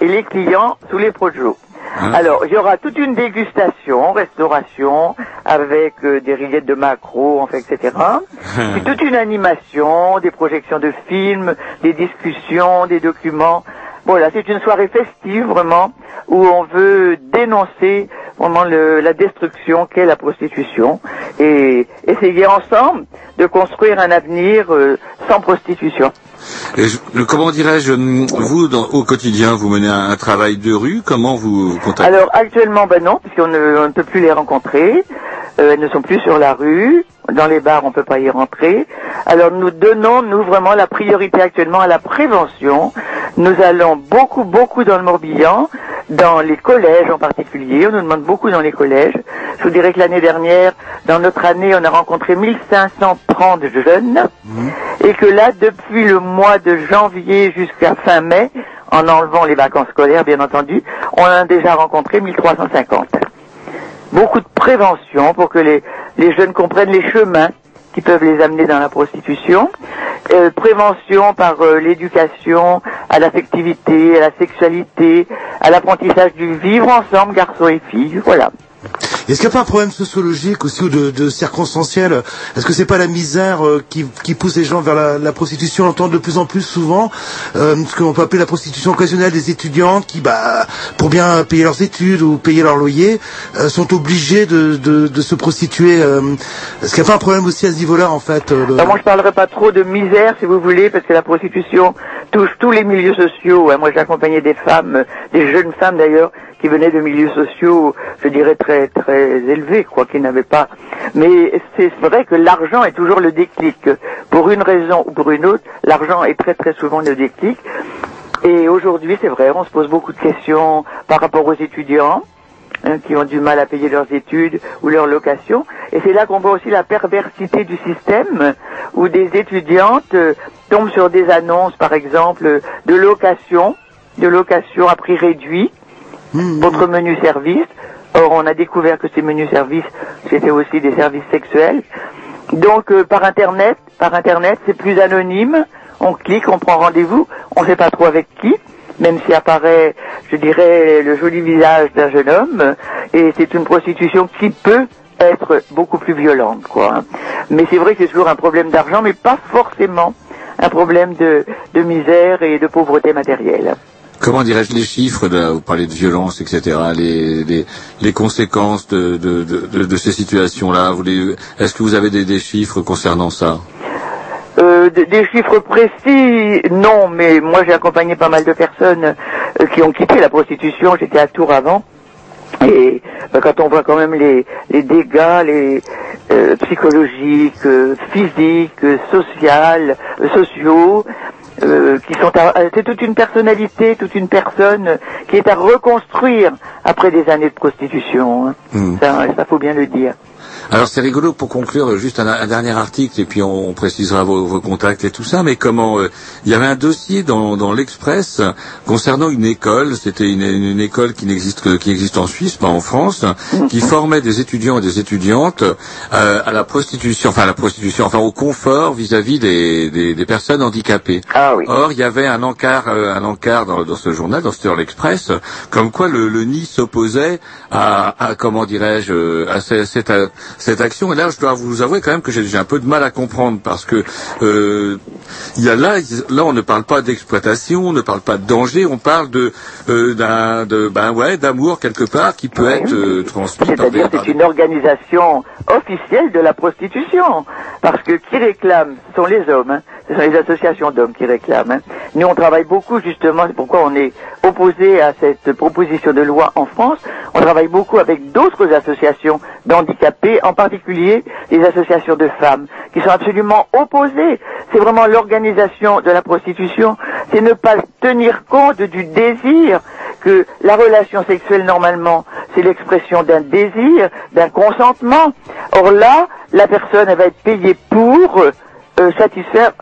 S11: et les clients sous les projos. Hein? Alors, il y aura toute une dégustation, restauration, avec euh, des rillettes de macros, enfin, etc. Puis toute une animation, des projections de films, des discussions, des documents. Voilà, c'est une soirée festive, vraiment, où on veut dénoncer vraiment le, la destruction qu'est la prostitution et essayer ensemble de construire un avenir euh, sans prostitution.
S4: Comment dirais-je, vous, au quotidien, vous menez un, travail de rue Comment vous, vous contactez?
S11: Alors, actuellement, ben non, puisqu'on ne, on ne peut plus les rencontrer. Euh, elles ne sont plus sur la rue. Dans les bars, on ne peut pas y rentrer. Alors, nous donnons, nous, vraiment la priorité actuellement à la prévention. Nous allons beaucoup, beaucoup dans le Morbihan, dans les collèges en particulier. On nous demande beaucoup dans les collèges. Je vous dirais que l'année dernière, dans notre année, on a rencontré 1530 jeunes. Mmh. Et que là, depuis le mois de janvier jusqu'à fin mai, en enlevant les vacances scolaires, bien entendu, on a déjà rencontré 1350. Beaucoup de prévention pour que les, les jeunes comprennent les chemins qui peuvent les amener dans la prostitution. Euh, prévention par euh, l'éducation à l'affectivité, à la sexualité, à l'apprentissage du vivre ensemble, garçons et filles. Voilà.
S3: Est-ce qu'il n'y a pas un problème sociologique aussi ou de, de circonstanciel Est-ce que c'est pas la misère euh, qui, pousse les gens vers la, prostitution On entend de plus en plus souvent euh, ce qu'on peut appeler la prostitution occasionnelle des étudiantes qui, bah, pour bien payer leurs études ou payer leur loyer, euh, sont obligées de, se prostituer. euh. Est-ce qu'il n'y a pas un problème aussi à ce niveau-là en fait euh, le-
S11: moi je parlerai pas trop de misère si vous voulez parce que la prostitution touche tous les milieux sociaux. Moi j'ai accompagné des femmes, des jeunes femmes d'ailleurs, qui venaient de milieux sociaux, je dirais très très élevés, quoi, qui n'avaient pas. Mais c'est vrai que l'argent est toujours le déclic. Pour une raison ou pour une autre, l'argent est très très souvent le déclic. Et aujourd'hui, c'est vrai, on se pose beaucoup de questions par rapport aux étudiants hein, qui ont du mal à payer leurs études ou leur location. Et c'est là qu'on voit aussi la perversité du système où des étudiantes euh, tombent sur des annonces, par exemple, de location, de location à prix réduit, votre menu service. Or, on a découvert que ces menus services, c'était aussi des services sexuels. Donc, euh, par Internet, par Internet, c'est plus anonyme. On clique, on prend rendez-vous, on ne sait pas trop avec qui, même si apparaît, je dirais, le joli visage d'un jeune homme. Et c'est une prostitution qui peut être beaucoup plus violente, quoi. hein. Mais c'est vrai que c'est toujours un problème d'argent, mais pas forcément un problème de, de misère et de pauvreté matérielle.
S4: Comment dirais-je les chiffres Vous parlez de violence, etc. Les, conséquences de, ces situations-là. Est-ce que vous avez des, chiffres concernant ça?
S11: Euh, de- des chiffres précis, non, mais moi j'ai accompagné pas mal de personnes euh, qui ont quitté la prostitution. J'étais à Tours avant. Et ben, quand on voit quand même les, dégâts, les euh, psychologiques, euh, physiques, euh, euh, sociaux, euh, qui sont à, c'est toute une personnalité, toute une personne qui est à reconstruire après des années de prostitution. hein.
S4: Hmm.
S11: Ça, ça faut bien le dire.
S4: Alors c'est rigolo pour conclure juste un, un dernier article et puis on, on précisera vos, vos contacts et tout ça. Mais comment euh, il y avait un dossier dans, dans l'Express concernant une école. C'était une, une, une école qui n'existe que qui existe en Suisse, pas en France, qui formait des étudiants et des étudiantes euh, à la prostitution, enfin à la prostitution, enfin au confort vis-à-vis des, des, des personnes handicapées. Or il y avait un encart, euh, un encart dans, dans ce journal, dans ce l'Express, comme quoi le, le NI s'opposait à, à comment dirais-je, euh, à ce- cette, euh, cette action. Et là, je dois vous avouer quand même que j'ai un peu de mal à comprendre parce que euh, il y a là, là, on ne parle pas d'exploitation, on ne parle pas de danger, on parle de euh, d'un, ben ouais, d'amour quelque part qui peut être euh, transmis
S11: C'est-à-dire c'est une organisation officielle de la prostitution. Parce que qui réclame, ce sont les hommes, hein. ce sont les associations d'hommes qui réclament. hein. Nous, on travaille beaucoup justement, c'est pourquoi on est opposé à cette proposition de loi en France. On travaille beaucoup avec d'autres associations d'handicapés, en particulier les associations de femmes, qui sont absolument opposées. C'est vraiment l'organisation de la prostitution, c'est ne pas tenir compte du désir que la relation sexuelle normalement c'est l'expression d'un désir, d'un consentement. Or là, la personne elle va être payée pour euh, satisfaire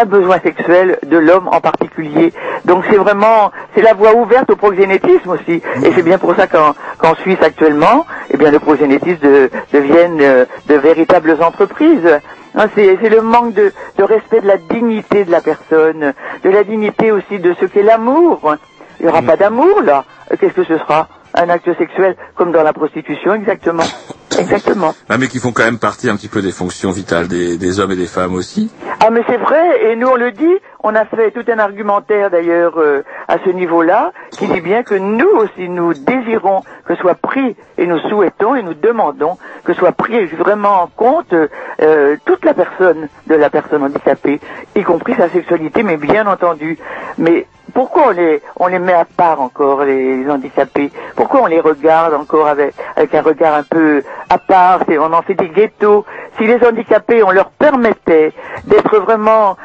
S11: un besoin sexuel de l'homme en particulier. Donc c'est vraiment, c'est la voie ouverte au proxénétisme aussi. Et c'est bien pour ça qu'en qu'en Suisse actuellement, eh bien le proxénétisme de- deviennent euh, de véritables entreprises. Hein, c'est le manque de, de respect de la dignité de la personne, de la dignité aussi de ce qu'est l'amour. Il n'y aura pas d'amour là. Euh, Qu'est-ce que ce sera? Un acte sexuel comme dans la prostitution, exactement. Exactement.
S4: Ah, mais qui font quand même partie un petit peu des fonctions vitales des, des hommes et des femmes aussi.
S11: Ah mais c'est vrai, et nous on le dit, on a fait tout un argumentaire d'ailleurs euh, à ce niveau-là, qui dit bien que nous aussi nous désirons que soit pris, et nous souhaitons et nous demandons que soit pris vraiment en compte euh, toute la personne de la personne handicapée, y compris sa sexualité, mais bien entendu. Mais pourquoi on les, on les met à part encore, les, handicapés? Pourquoi on les regarde encore avec, avec un regard un peu à part On en fait des ghettos. Si les handicapés, on leur permettait d'être vraiment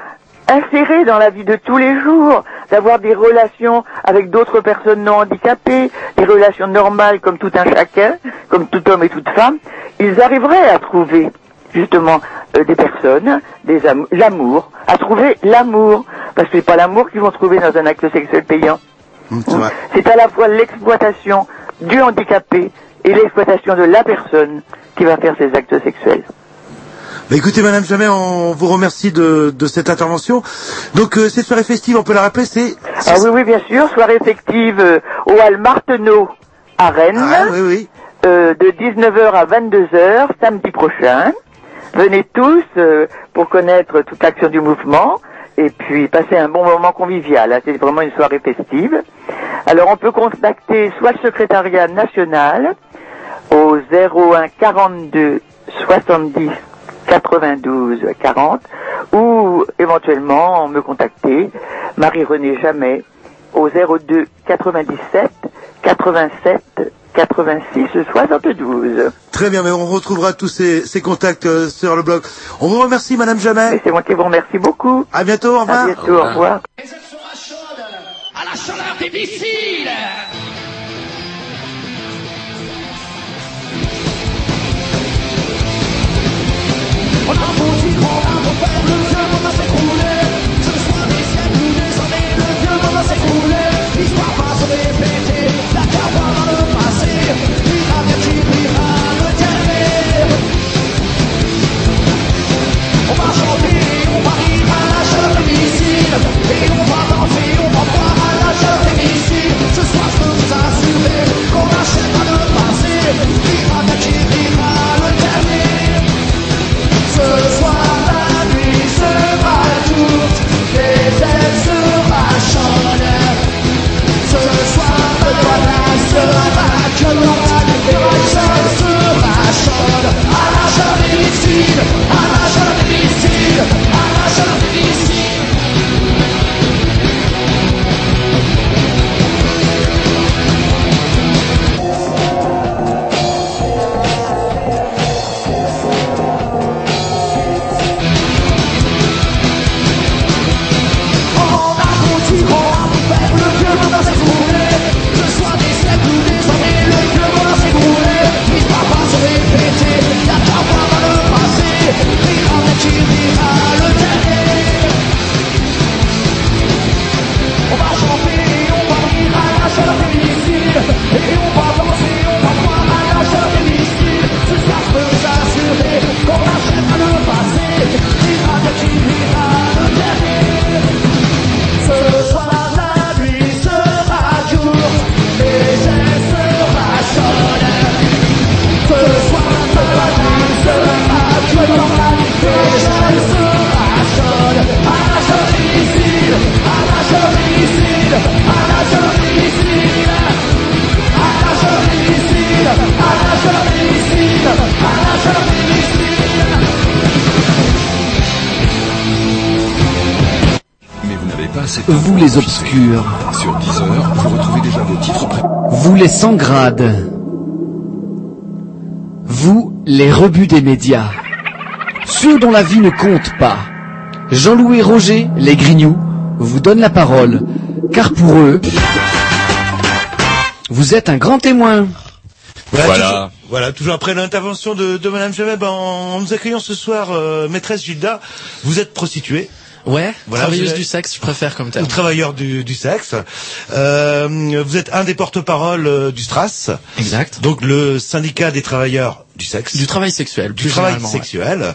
S11: insérés dans la vie de tous les jours, d'avoir des relations avec d'autres personnes non handicapées, des relations normales comme tout un chacun, comme tout homme et toute femme, ils arriveraient à trouver justement euh, des personnes, des am- l'amour, à trouver l'amour, parce que c'est pas l'amour qu'ils vont trouver dans un acte sexuel payant. C'est à la fois l'exploitation du handicapé et l'exploitation de la personne qui va faire ces actes sexuels.
S3: Bah écoutez, Madame Jamais, on vous remercie de, de cette intervention. Donc, euh, cette soirée festive, on peut la rappeler, c'est...
S11: Ah oui, oui, bien sûr, soirée effective euh, au Hall Marteneau à Rennes,
S3: Ah, oui, oui.
S11: euh, de 19h à 22h, samedi prochain. Venez tous euh, pour connaître toute l'action du mouvement et puis passer un bon moment convivial. hein. C'est vraiment une soirée festive. Alors on peut contacter soit le secrétariat national au 01 42 70 92 40 ou éventuellement me contacter Marie-Renée Jamais au 02 97 87 86 72.
S3: Très bien, mais on retrouvera tous ces, ces contacts euh, sur le blog. On vous remercie, Madame Jamais.
S11: C'est moi qui vous remercie beaucoup.
S3: À bientôt, au revoir.
S11: À bientôt, au revoir.
S10: à la chaleur des missiles
S12: sans grades, vous les rebuts des médias, ceux dont la vie ne compte pas. Jean-Louis Roger, les Grignoux, vous donne la parole, car pour eux, vous êtes un grand témoin.
S5: Voilà.
S4: Voilà.
S5: Toujours, voilà, toujours après l'intervention de, de Madame Jamet, en, en nous accueillant ce soir, euh, maîtresse Gilda, vous êtes prostituée.
S13: Ouais,
S5: Voilà,
S13: travailleuse du sexe, je préfère comme
S5: Ou
S13: terme.
S5: travailleur du, du sexe. Euh, vous êtes un des porte-parole euh, du STRAS.
S13: Exact.
S5: Donc le syndicat des travailleurs du sexe.
S13: Du travail sexuel,
S5: du travail
S13: ouais.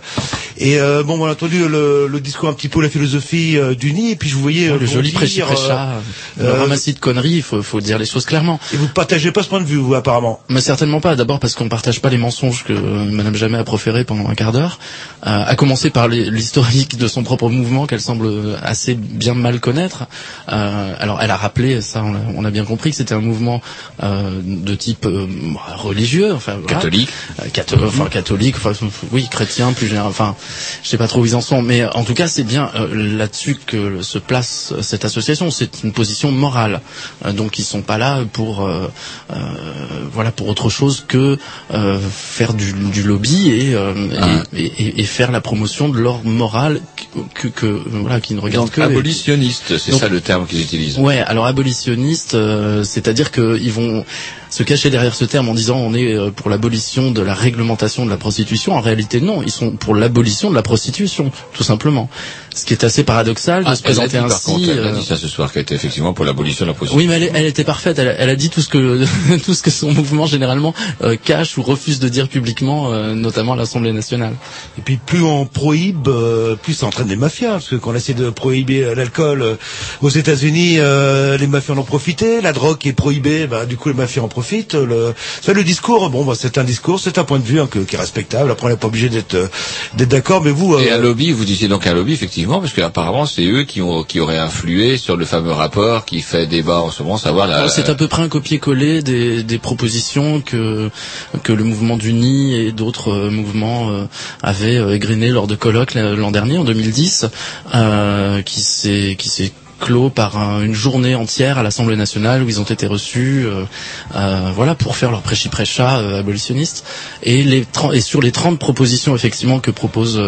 S5: Et euh, bon, on a entendu le, le discours un petit peu, la philosophie euh, du nid, et puis je vous voyais...
S13: Oh,
S5: euh,
S13: le joli
S5: euh,
S13: le
S5: euh,
S13: ramassis de conneries, il faut, faut dire les choses clairement.
S5: Et vous partagez pas ce point de vue, vous, apparemment?
S13: Mais certainement pas. D'abord parce qu'on partage pas les mensonges que euh, Madame Jamais a proférés pendant un quart d'heure. Euh, à commencer par l'historique de son propre mouvement qu'elle semble assez bien mal connaître. Euh, alors elle a rappelé, ça on a, on a bien compris, que c'était un mouvement euh, de type euh, religieux, enfin voilà.
S4: Catholique.
S13: Euh, catho- enfin catholique, enfin oui chrétien plus général. Enfin je sais pas trop où ils en sont, mais en tout cas c'est bien euh, là-dessus que se place cette association. C'est une position morale, Euh, donc ils sont pas là pour euh, euh, voilà pour autre chose que euh, faire du, du lobby et, euh,
S4: Ah.
S13: et, et- et faire la promotion de leur morale que, que, voilà qui ne regarde
S4: Donc
S13: que
S4: abolitionniste, c'est ça le terme qu'ils utilisent.
S13: Ouais, alors abolitionniste, euh, c'est-à-dire qu'ils vont se cacher derrière ce terme en disant on est euh, pour l'abolition de la réglementation de la prostitution. En réalité, non, ils sont pour l'abolition de la prostitution, tout simplement. Ce qui est assez paradoxal de
S14: Ah,
S13: se
S14: elle
S13: présenter
S14: dit, par
S13: ainsi.
S14: contre, elle a
S13: euh,
S14: dit ça ce soir, qu'elle était effectivement pour l'abolition de la prostitution.
S13: oui, mais elle, elle était parfaite. Elle, elle a dit tout ce que tout ce que son mouvement généralement euh, cache ou refuse de dire publiquement, euh, notamment à l'Assemblée nationale.
S3: Et puis plus on prohibe, euh, plus ça entraîne des mafias. Parce que quand on essaie de prohiber euh, l'alcool euh, aux États-Unis, euh, les mafias en ont profité. La drogue est prohibée, bah, du coup les mafias en profitent. Le, ça, le discours, bon, bah, c'est un discours, c'est un point de vue hein, que- qui est respectable. Après, on n'est pas obligé d'être euh, d'être d'accord. Mais vous,
S14: Et un lobby, vous disiez donc un lobby, effectivement, parce qu'apparemment, c'est eux qui, auraient influé sur le fameux rapport qui fait débat en ce moment, savoir.
S13: Alors, C'est à peu près un copier-coller des, propositions que que le mouvement d'Uni et d'autres euh, mouvements euh, avaient euh, égrenées lors de colloques l'an dernier, en 2010, euh, qui s'est clos par un- une journée entière à l'Assemblée nationale où ils ont été reçus, euh, euh, voilà, pour faire leur prêchi-prêcha euh, abolitionniste. Et, les 30 et sur les 30 propositions effectivement que propose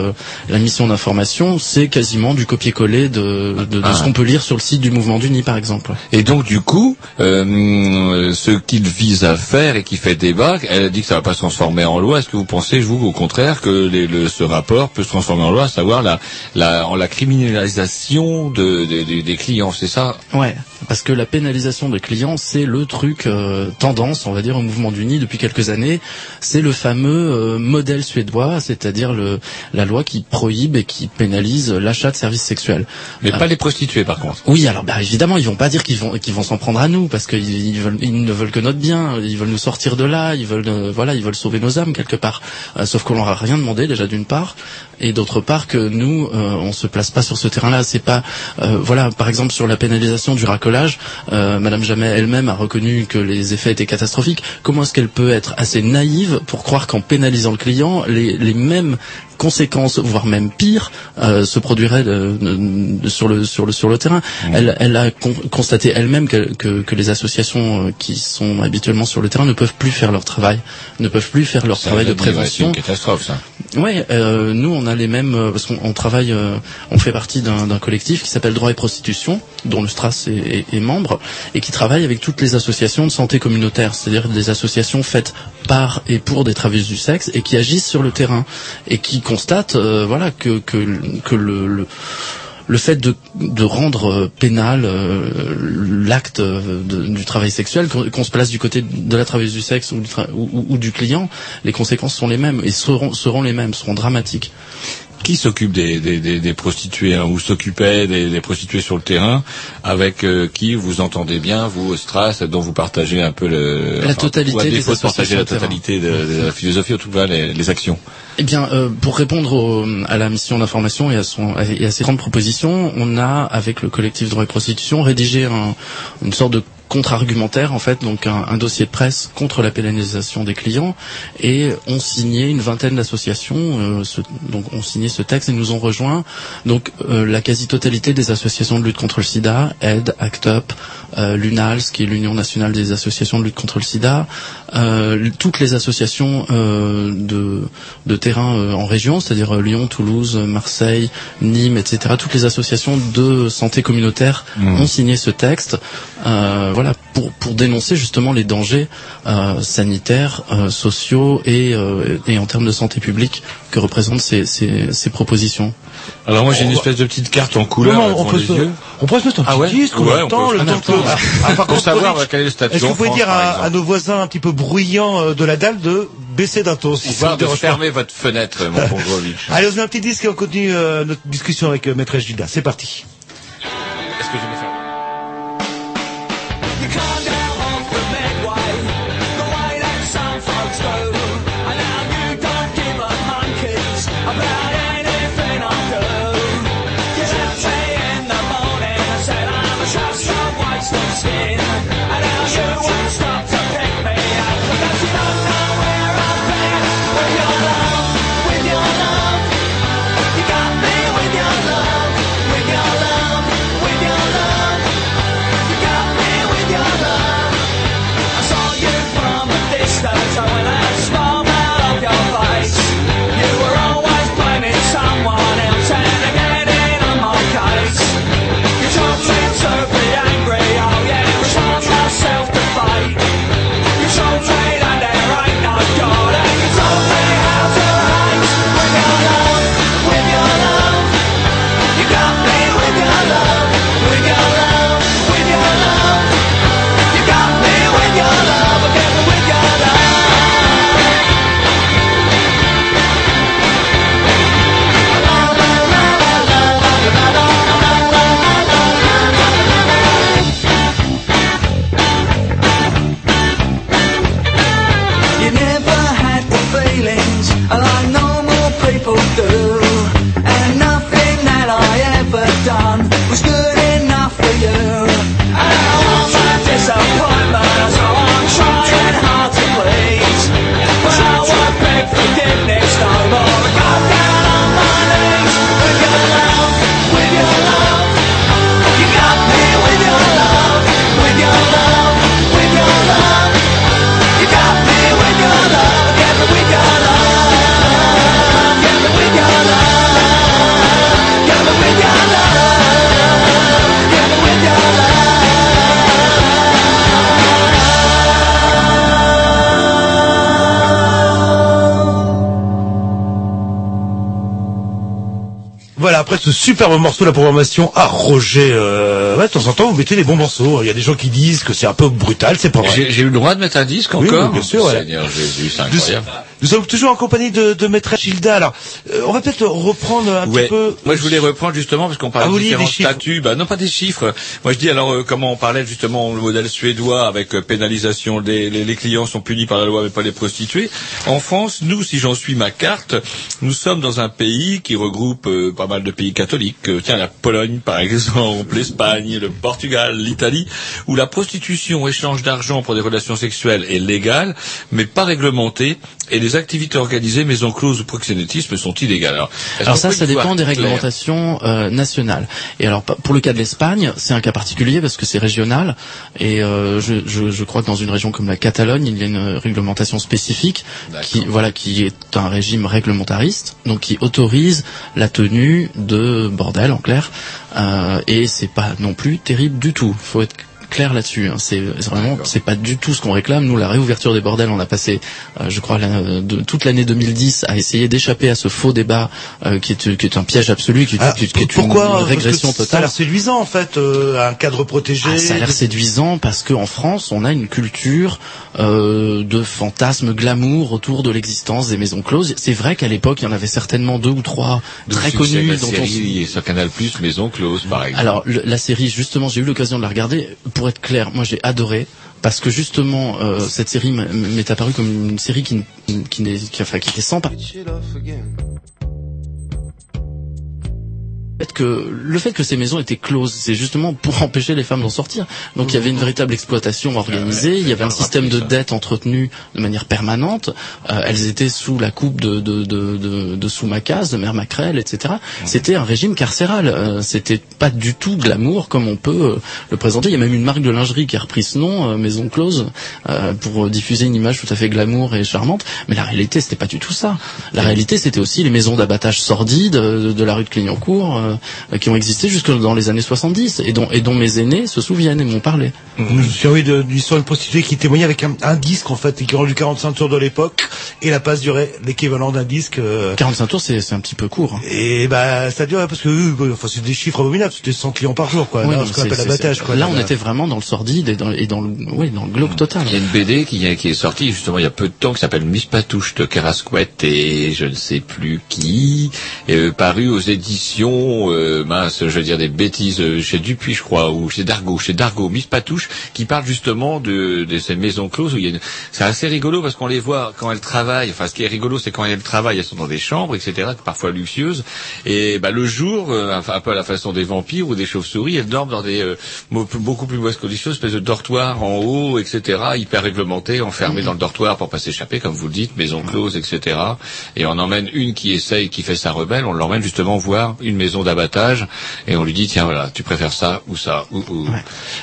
S13: la mission d'information, c'est quasiment du copier-coller de, de, de
S14: Ah.
S13: ce qu'on peut lire sur le site du mouvement d'Uni, par exemple.
S14: Et donc, du coup, euh, ce qu'il vise à faire et qui fait débat, elle a dit que ça va pas se transformer en loi. Est-ce que vous pensez, vous, au contraire, que les- le, ce rapport peut se transformer en loi, à savoir la, la, en la criminalisation de, de- de- des clients, c'est ça?
S13: Ouais, parce que la pénalisation des clients, c'est le truc euh, tendance, on va dire, au mouvement d'Uni depuis quelques années. C'est le fameux euh, modèle suédois, c'est-à-dire le la loi qui prohibe et qui pénalise l'achat de services sexuels.
S14: Mais
S13: Euh,
S14: pas les prostituées, par contre.
S13: oui, alors bah évidemment, ils vont pas dire qu'ils vont qu'ils vont s'en prendre à nous parce qu'ils ils veulent ils ne veulent que notre bien, ils veulent nous sortir de là, ils veulent euh, voilà, ils veulent sauver nos âmes quelque part. Euh, sauf qu'on leur a rien demandé déjà d'une part et d'autre part que nous euh, on se place pas sur ce terrain-là, c'est pas euh, voilà, par exemple sur la pénalisation du racolage, euh, madame Jamais elle-même a reconnu que les effets étaient catastrophiques. Comment est-ce qu'elle peut être assez naïve pour croire qu'en pénalisant le client, les mêmes conséquences, voire même pire, euh, se produiraient de- de- de- sur le sur le sur le terrain. Elle, elle a con- constaté elle-même que, que, que les associations euh, qui sont habituellement sur le terrain ne peuvent plus faire leur travail, ne peuvent plus faire leur
S14: Ça,
S13: travail de
S14: ouais, C'est
S13: prévention.
S14: une catastrophe, ça.
S13: Ouais, euh, nous on a les mêmes euh, parce qu'on on travaille, euh, on fait partie d'un collectif qui s'appelle Droit et Prostitution, dont le Stras est, est- est membre et qui travaille avec toutes les associations de santé communautaire, c'est-à-dire des associations faites par et pour des travailleuses du sexe et qui agissent sur le terrain et qui constatent, euh, voilà, que que, que le, le le fait de, de rendre euh, pénal euh, l'acte euh, du travail sexuel, qu'on se place du côté de la travailleuse du sexe ou du, ou du client, les conséquences sont les mêmes et seront, seront les mêmes, seront dramatiques.
S14: Qui s'occupe des, des, des, des prostituées hein, ou s'occupait des, des prostituées sur le terrain avec euh, qui vous entendez bien, vous, au Stras, dont vous partagez un peu le...
S13: La totalité
S14: ou à
S13: des
S14: partager la totalité de, de la philosophie, en tout cas les, les actions.
S13: Eh bien, euh, pour répondre au- à la mission d'information et à, son, et à ses grandes propositions, on a, avec le collectif Droit et Prostitution, rédigé un- une sorte de contre-argumentaire, en fait, donc un, un dossier de presse contre la pénalisation des clients, et ont signé une vingtaine d'associations, euh, donc ont signé ce texte et nous ont rejoint. Donc euh, la quasi-totalité des associations de lutte contre le SIDA, AID, ACT UP, euh, l'UNALS, qui est l'Union nationale des associations de lutte contre le SIDA, euh, toutes les associations euh, de, de terrain euh, en région, c'est-à-dire Lyon, Toulouse, Marseille, Nîmes, etc. Toutes les associations de santé communautaire
S14: Mmh.
S13: ont signé ce texte, euh, voilà, pour, pour dénoncer justement les dangers euh, sanitaires, euh, sociaux et, euh, et en termes de santé publique que représentent ces, ces, ces propositions.
S14: Alors moi j'ai une espèce de petite carte en couleur
S3: Non, on peut
S14: les
S3: se-
S14: yeux.
S3: on pourrait se mettre un
S14: Ah
S3: petit
S14: ouais
S3: disque
S14: Ouais, on peut-
S3: le temps que- Ah, par
S14: Pour
S3: contre,
S14: savoir
S3: Ulrich,
S14: quel est le statut
S3: Est-ce que vous pouvez
S14: France,
S3: dire à, nos voisins un petit peu bruyants de la dalle de baisser d'un ton si
S14: Ou
S3: ça
S14: de fermer votre fenêtre, mon.
S3: Allez, on se met un petit disque et on continue euh, notre discussion avec euh, Maîtresse Judas. C'est parti.
S14: Est-ce que je
S3: après ce superbe morceau de la programmation à Roger, euh, ouais, de temps en temps vous mettez des bons morceaux. Il y a des gens qui disent que c'est un peu brutal, c'est pas vrai.
S4: J'ai eu le droit de mettre un disque
S3: Oui,
S4: encore
S3: oui, bien sûr, ouais.
S4: Seigneur Jésus, c'est
S3: Nous,
S4: incroyable.
S3: nous sommes toujours en compagnie de, de Maître Gilda. Alors, euh, on va peut-être reprendre un
S4: Ouais.
S3: petit peu.
S4: Moi, je voulais reprendre justement parce qu'on
S3: Ah,
S4: parlait
S3: vous
S4: de différents
S3: des chiffres
S4: statuts. Bah, non, pas des chiffres. Moi, je dis alors euh, comment on parlait justement le modèle suédois avec euh, pénalisation des les, les clients sont punis par la loi mais pas les prostituées. En France, nous, si j'en suis ma carte, nous sommes dans un pays qui regroupe pas mal de pays catholiques. Euh, tiens, la Pologne par exemple, l'Espagne, le Portugal, l'Italie, où la prostitution, échange d'argent pour des relations sexuelles est légale, mais pas réglementée, et les activités organisées, maisons closes ou proxénétisme sont illégales. Alors,
S13: ça, ça dépend des réglementations euh, nationales. Et alors pour le cas de l'Espagne, c'est un cas particulier parce que c'est régional. Et euh, je, je, je crois que dans une région comme la Catalogne, il y a une réglementation spécifique qui voilà qui est un régime réglementariste, donc qui autorise la tenue de bordel en clair. Euh, et c'est pas non plus terrible du tout. Faut clair là-dessus. hein. C'est c'est vraiment, c'est pas du tout ce qu'on réclame. Nous, la réouverture des bordels, on a passé, euh, je crois, la- de, toute l'année 2010 à essayer d'échapper à ce faux débat euh, qui, est, qui est un piège absolu, qui, est-
S3: Ah,
S13: qui est- qui est
S3: pourquoi
S13: une
S3: Parce que
S13: régression
S3: Ça a
S13: totale.
S3: l'air séduisant en fait, euh, un cadre protégé.
S13: Ah, ça a l'air séduisant parce qu'en France, on a une culture euh, de fantasme glamour autour de l'existence des maisons closes. C'est vrai qu'à l'époque, il y en avait certainement deux ou trois
S4: D'où
S13: très
S4: de
S13: connus
S4: la
S13: dont on
S4: série sur Canal Plus Maison Close par exemple.
S13: alors le- la série, justement, j'ai eu l'occasion de la regarder. Pour être clair, moi j'ai adoré parce que justement euh, cette série m'est apparue comme une série qui, qui, qui, enfin, qui était sans fait que le fait que ces maisons étaient closes, c'est justement pour empêcher les femmes d'en sortir. Donc il y avait une véritable exploitation organisée, il y avait un système de dette entretenu de manière permanente. Euh, elles étaient sous la coupe de de de de, de sous Macas, de Mère Macrel, etc. C'était un régime carcéral. Euh, C'était pas du tout glamour comme on peut euh, le présenter. Il y a même une marque de lingerie qui a repris ce nom, euh, Maison Close, euh, pour diffuser une image tout à fait glamour et charmante. Mais la réalité, c'était pas du tout ça. La réalité, c'était aussi les maisons d'abattage sordides euh, de la rue de Clignancourt euh, qui ont existé jusque dans les années 70 et dont, et dont mes aînés se souviennent et m'ont parlé.
S3: Je me souviens oui, de- d'une histoire d'une prostituée qui témoignait avec un, un disque en fait, et qui rendu 45 tours de l'époque, et la passe durait l'équivalent d'un disque. euh,
S13: 45 tours, c'est un petit peu court. hein.
S3: et bah ça durait parce que euh, enfin, c'est des chiffres abominables, c'était 100 clients par jour quoi,
S13: Oui,
S3: là, ce qu'on
S13: c'est-
S3: appelle
S13: c'est-
S3: l'abattage
S13: c'est-
S3: quoi.
S13: Là, on était vraiment dans le sordide et dans, et dans le, oui, dans le glauque total.
S4: Il y a une BD qui, est- qui est sortie justement il y a peu de temps qui s'appelle Miss Patouche de Carasquette et je ne sais plus qui, et, euh, paru aux éditions, euh, mince, je veux dire des bêtises, euh, chez Dupuis je crois, ou chez Dargaud, chez Dargaud, Miss Patouche, qui parle justement de, de ces maisons closes où il y a une... C'est assez rigolo parce qu'on les voit quand elles travaillent, enfin ce qui est rigolo c'est quand elles travaillent, elles sont dans des chambres, etc., parfois luxueuses, et bah, le jour, euh, un peu à la façon des vampires ou des chauves-souris, elles dorment dans des beaucoup plus mauvaises conditions, espèce de dortoir en haut, etc., hyper réglementé, enfermé dans le dortoir pour pas s'échapper, comme vous le dites, maison close, etc. Et on emmène une qui essaye, qui fait sa rebelle, on l'emmène justement voir une maison d'abattage, et on lui dit, tiens voilà, tu préfères ça ou ça, ou, ou...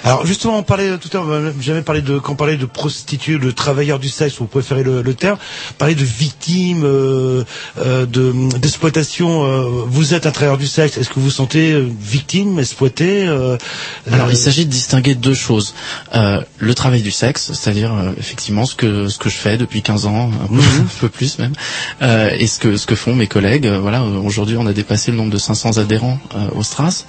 S3: Alors justement, on parlait tout à l'heure, on n'a jamais parlé de quand on parlait de prostituées, de travailleurs du sexe, vous préférez le, le terme, parler de victimes, euh, euh, de d'exploitation. euh, vous êtes un travailleur du sexe, est-ce que vous vous sentez victime, exploité euh,
S13: Alors,
S3: euh,
S13: il s'agit de distinguer deux choses. Euh, le travail du sexe, c'est-à-dire euh, effectivement ce que ce que je fais depuis 15 ans, un peu, un peu plus même, euh, et ce que ce que font mes collègues. Voilà, aujourd'hui on a dépassé le nombre de 500 adhérents euh, au Stras,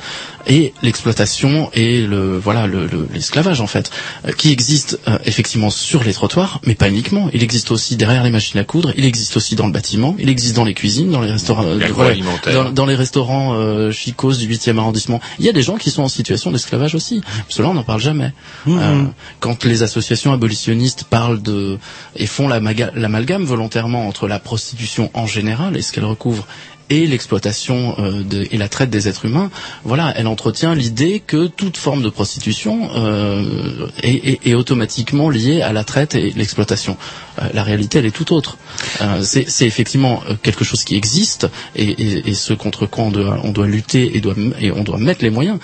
S13: et l'exploitation et le voilà le- le- l'esclavage en fait, euh, qui existe euh, effectivement sur les trottoirs, mais pas uniquement. Il existe aussi derrière les machines à coudre, il existe aussi dans le bâtiment, il existe dans les cuisines, dans les restaurants, euh, dans, dans les restaurants euh, chicos du 8e arrondissement. Il y a des gens qui sont en situation d'esclavage aussi. Cela on n'en parle jamais. Euh, quand les associations abolitionnistes parlent de et font l'amalgame volontairement entre la prostitution en général et ce qu'elle recouvre et l'exploitation euh, de- et la traite des êtres humains, voilà, elle entretient l'idée que toute forme de prostitution euh, est, est- est automatiquement liée à la traite et l'exploitation. Euh, la réalité, elle est tout autre. C'est c'est effectivement quelque chose qui existe et, et- et ce contre quoi on doit, on doit lutter et, doit, et on doit mettre les moyens.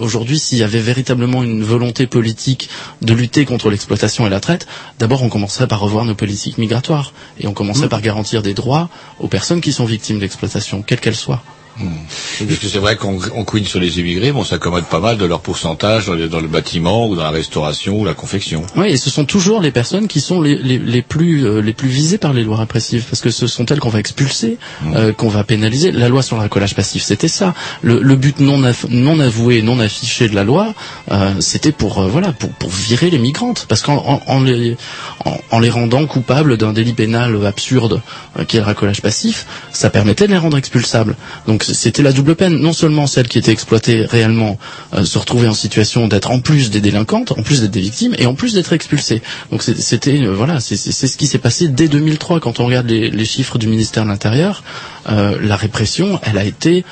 S13: Aujourd'hui, s'il y avait véritablement une volonté politique de lutter contre l'exploitation et la traite, d'abord on commencerait par revoir nos politiques migratoires et on commencerait
S3: Mm.
S13: par garantir des droits aux personnes qui sont victimes d'exploitation, quelles qu'elles soient.
S14: Parce que c'est vrai qu'on on couine sur les immigrés, mais on s'accommode pas mal de leur pourcentage dans, les- dans le bâtiment ou dans la restauration ou la confection.
S13: Oui, et ce sont toujours les personnes qui sont les, les, les plus euh, les plus visées par les lois répressives, parce que ce sont elles qu'on va expulser, euh, qu'on va pénaliser. La loi sur le racolage passif, c'était ça. Le, le but non non avoué, non affiché de la loi, euh, c'était pour voilà pour, pour virer les migrantes, parce qu'en en, en les en, en les rendant coupables d'un délit pénal absurde qui est le racolage passif, ça permettait de les rendre expulsables. Donc c'était la double peine. Non seulement celles qui étaient exploitées réellement euh, se retrouvaient en situation d'être en plus des délinquantes, en plus d'être des victimes, et en plus d'être expulsées. Donc c'était euh, voilà, c'est ce qui s'est passé dès 2003 quand on regarde les, les chiffres du ministère de l'Intérieur. euh, la répression, elle a été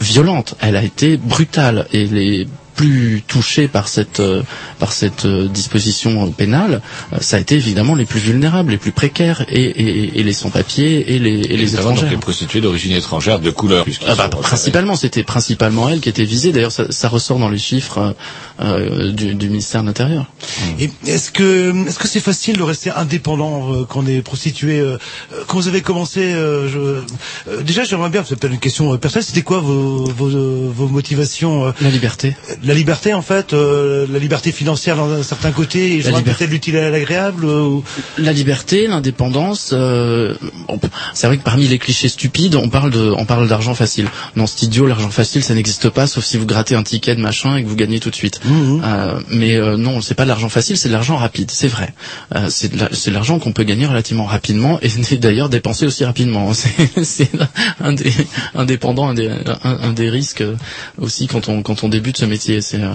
S13: violente, elle a été brutale, et les plus touchés par cette euh, par cette euh, disposition pénale, euh, ça a été évidemment les plus vulnérables, les plus précaires et, et, et les sans-papiers et les, et les
S14: donc
S13: étrangers.
S14: les prostituées d'origine étrangère de couleur.
S13: Ah bah, principalement, c'était principalement elle qui était visée. D'ailleurs, ça, ça ressort dans les chiffres euh, du, du ministère de l'Intérieur.
S3: Et est-ce que est-ce que c'est facile de rester indépendant euh, quand on est prostitué euh, Quand vous avez commencé, euh, je, euh, déjà j'aimerais bien, c'est peut-être une question personnelle, c'était quoi vos vos, vos motivations euh,
S13: La liberté.
S3: La liberté en fait, euh, la liberté financière dans un certain côté, et je
S13: La
S3: vois
S13: liberté.
S3: peut-être l'utile à l'agréable. euh, ou-
S13: La liberté, l'indépendance. euh, c'est vrai que parmi les clichés stupides, on parle de, on parle d'argent facile. Dans cet idiot, l'argent facile, ça n'existe pas, sauf si vous grattez un ticket de machin et que vous gagnez tout de suite. Euh, mais euh, non, c'est pas de l'argent facile, c'est de l'argent rapide, c'est vrai. C'est de la- l'argent qu'on peut gagner relativement rapidement et d'ailleurs dépenser aussi rapidement. C'est c'est un des indépendant, un des, un, un des risques aussi quand on quand on débute ce métier. C'est euh,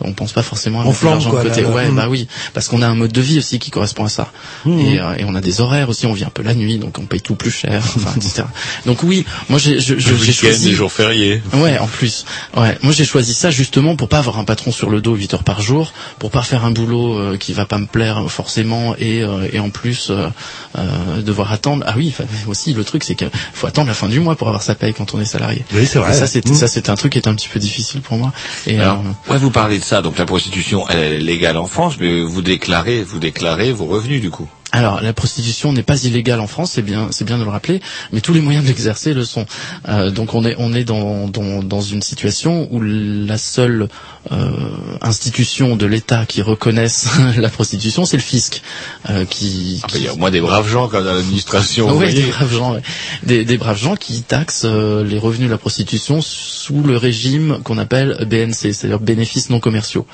S13: on pense pas forcément à
S3: On
S13: mettre l'argent de côté.
S3: là, là.
S13: ouais,
S3: Mm.
S13: bah oui, parce qu'on a un mode de vie aussi qui correspond à ça.
S3: Mhm.
S13: Et, euh, et on a des horaires aussi, on vit un peu la nuit, donc on paye tout plus cher, enfin, etc. Donc oui, moi j'ai je- je-
S14: Le
S13: j'ai choisi.
S14: les jours fériés.
S13: Ouais, en plus. Ouais, moi j'ai choisi ça justement pour pas avoir un patron sur le dos 8 heures par jour, pour pas faire un boulot euh, qui va pas me plaire forcément et euh, et en plus euh, euh, devoir attendre. Ah oui, enfin, aussi le truc c'est qu'il faut attendre la fin du mois pour avoir sa paye quand on est salarié.
S3: Oui, c'est vrai.
S13: Et ça c'était
S3: Mm.
S13: ça c'était un truc qui était un petit peu difficile pour moi. Et
S14: Alors, ouais, vous parlez de ça, donc la prostitution, elle est légale en France, mais vous déclarez, vous déclarez vos revenus du coup.
S13: Alors, la prostitution n'est pas illégale en France, c'est bien, c'est bien de le rappeler, mais tous les moyens de l'exercer le sont. Euh, donc, on est, on est dans, dans, dans une situation où la seule euh, institution de l'État qui reconnaisse la prostitution, c'est le fisc, euh, qui.
S14: Ah, bah, Il y a au moins des braves gens comme dans l'administration.
S13: Oui, des braves gens, ouais. des, des braves gens qui taxent euh, les revenus de la prostitution sous le régime qu'on appelle BNC, c'est-à-dire bénéfices non commerciaux.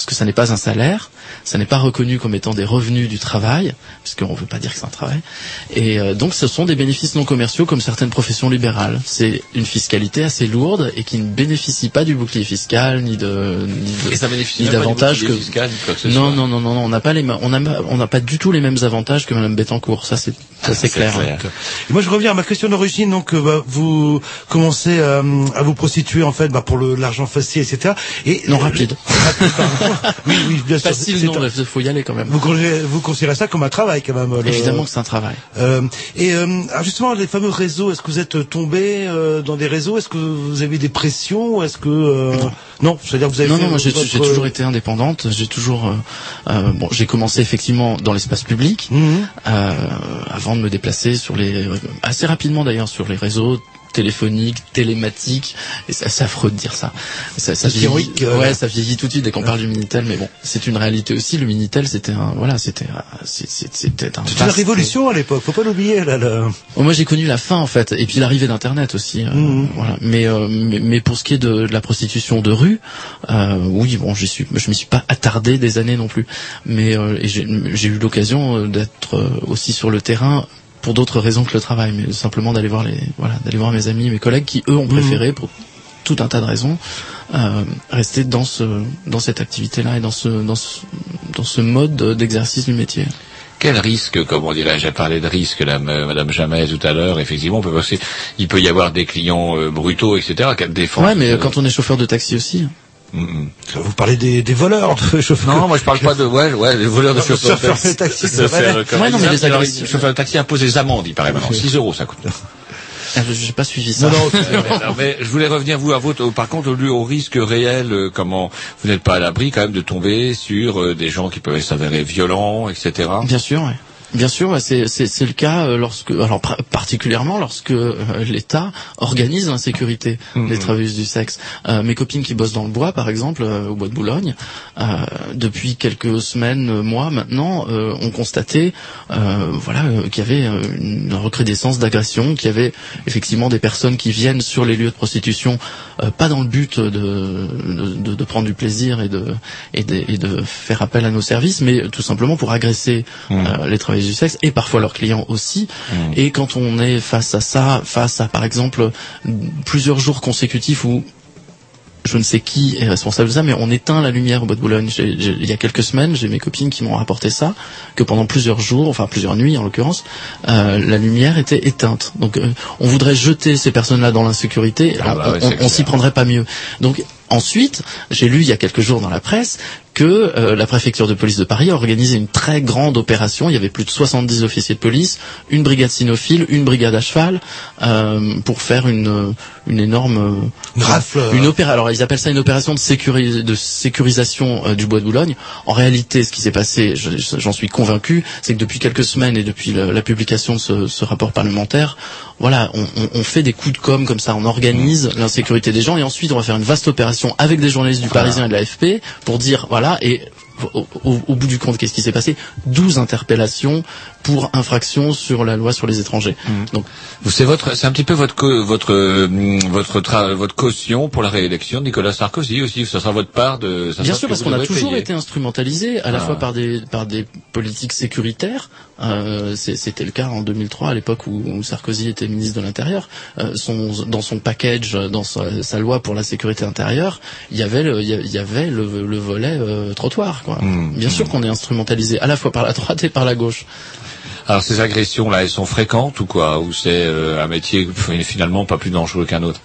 S13: Parce que ça n'est pas un salaire, ça n'est pas reconnu comme étant des revenus du travail, parce qu'on ne veut pas dire que c'est un travail. Et euh, donc ce sont des bénéfices non commerciaux comme certaines professions libérales. C'est une fiscalité assez lourde et qui ne bénéficie pas du bouclier fiscal ni de ni de-
S14: Et ça bénéficie
S13: ni
S14: même pas du
S13: d'avantages que
S14: bouclier fiscal, ni quoi que ce
S13: non,
S14: soit.
S13: non non non non on n'a pas les ma- on n'a on n'a pas du tout les mêmes avantages que Madame Bettencourt. Ça c'est ça c'est clair.
S3: Et moi, je reviens à ma question d'origine. Donc, euh, bah, vous commencez euh, à vous prostituer en fait bah, pour le- l'argent facile, etc. Et
S13: Non rapide.
S3: oui, oui, bien sûr.
S13: Facile non, il faut y aller quand même.
S3: Vous, considérez- vous considérez ça comme un travail quand même le-
S13: Évidemment que c'est un travail.
S3: Euh, et euh, alors justement, les fameux réseaux, est-ce que vous êtes tombé euh, dans des réseaux? Est-ce que vous avez des pressions? Est-ce que euh, non, c'est-à-dire que vous avez
S13: Non, non, moi j'ai
S3: votre-
S13: toujours été indépendante. J'ai toujours, euh, bon, j'ai commencé effectivement dans l'espace public, euh, avant de me déplacer sur les, assez rapidement d'ailleurs sur les réseaux téléphoniques, télématiques, et c'est assez affreux de dire ça. Ça, ça vieillit,
S3: euh,
S13: ouais, ça vieillit tout de suite dès qu'on parle du Minitel, mais bon, c'est une réalité aussi. Le Minitel, c'était un, voilà, c'était, c'est- c'était un.
S3: C'était une révolution à l'époque, faut pas l'oublier là. là.
S13: Oh, moi j'ai connu la fin en fait, et puis l'arrivée d'Internet aussi. euh,
S3: Mhm.
S13: Voilà. Mais, euh, mais mais pour ce qui est de, de la prostitution de rue, euh, oui bon, j'y suis, je m'y suis pas attardé des années non plus. Mais euh, et j'ai eu l'occasion euh, d'être euh, aussi sur le terrain pour d'autres raisons que le travail, mais simplement d'aller voir les voilà, d'aller voir mes amis, mes collègues qui eux ont préféré pour tout un tas de raisons euh, rester dans ce dans cette activité-là et dans ce dans ce dans ce mode d'exercice du métier.
S14: Quel risque, comment dirais-je, j'ai parlé de risque, là, Madame Jamais tout à l'heure, effectivement, on peut il peut y avoir des clients euh, brutaux, etc., qu'elle défend.
S13: Ouais, mais quand on est chauffeur de taxi aussi.
S3: Vous parlez des, des voleurs de chauffeurs.
S14: Non, moi je parle pas de, ouais, ouais, les voleurs de chauffeurs de taxi.
S13: Ouais, non, mais les agressifs-
S14: chauffeurs de taxi imposent des amendes, il paraît maintenant. 6 euros, ça coûte.
S13: Ah, je- J'ai pas suivi ça.
S14: Non, non, non, mais je voulais revenir vous à votre. Par contre, au, lieu- au risque réel, euh, comment vous n'êtes pas à l'abri quand même de tomber sur euh, des gens qui peuvent s'avérer violents, etc.
S13: Bien sûr, ouais. Bien sûr, c'est le cas euh, lorsque alors particulièrement lorsque euh, l'État organise l'insécurité des travailleuses du sexe. Euh, mes copines qui bossent dans le bois, par exemple, euh, au bois de Boulogne, euh, depuis quelques semaines, mois maintenant, ont constaté, voilà, qu'il y avait une recrudescence d'agressions, qu'il y avait effectivement des personnes qui viennent sur les lieux de prostitution, pas dans le but de, de, de- prendre du plaisir et de, et de et de faire appel à nos services, mais tout simplement pour agresser euh, les travailleuses du sexe et parfois leurs clients aussi. Et quand on est face à ça, face à par exemple plusieurs jours consécutifs où je ne sais qui est responsable de ça, mais on éteint la lumière au bois de Boulogne. Il y a quelques semaines, j'ai mes copines qui m'ont rapporté ça, que pendant plusieurs jours, enfin plusieurs nuits en l'occurrence, euh, la lumière était éteinte. Donc euh, on voudrait jeter ces personnes-là dans l'insécurité,
S14: Ah bah
S13: on-
S14: ouais,
S13: on-
S14: c'est
S13: on s'y prendrait pas mieux. Donc ensuite, j'ai lu il y a quelques jours dans la presse que euh, la préfecture de police de Paris a organisé une très grande opération. Il y avait plus de 70 officiers de police, une brigade cynophile, une brigade à cheval, euh, pour faire une, une énorme... euh,
S3: Une rafle, euh.
S13: Une opéra. Alors ils appellent ça une opération de, sécuri- de sécurisation euh, du bois de Boulogne. En réalité, ce qui s'est passé, je- j'en suis convaincu, c'est que depuis quelques semaines et depuis la, la publication de ce, ce rapport parlementaire, voilà, on, on- on fait des coups de com comme ça, on organise l'insécurité des gens et ensuite on va faire une vaste opération avec des journalistes du Parisien et de l'AFP pour dire voilà et au, bout du compte, qu'est-ce qui s'est passé? 12 interpellations pour infraction sur la loi sur les étrangers. Donc
S14: Vous c'est votre, c'est un petit peu votre votre euh, votre tra- votre caution pour la réélection de Nicolas Sarkozy aussi. Ça sera votre part de. ça
S13: Bien sûr,
S14: ce
S13: parce qu'on a toujours
S14: payer.
S13: été instrumentalisé à la
S14: Ah.
S13: fois par des par des politiques sécuritaires. Euh, C'était le cas en 2003, à l'époque où, où Sarkozy était ministre de l'Intérieur. Euh, son, dans son package, dans sa, sa loi pour la sécurité intérieure, il y avait le, il y a- il y avait le, le volet euh, trottoir. Quoi.
S14: Hmm.
S13: Bien sûr qu'on est instrumentalisé à la fois par la droite et par la gauche.
S14: Alors ces agressions là, elles sont fréquentes ou quoi? Ou c'est euh, un métier finalement pas plus dangereux qu'un autre?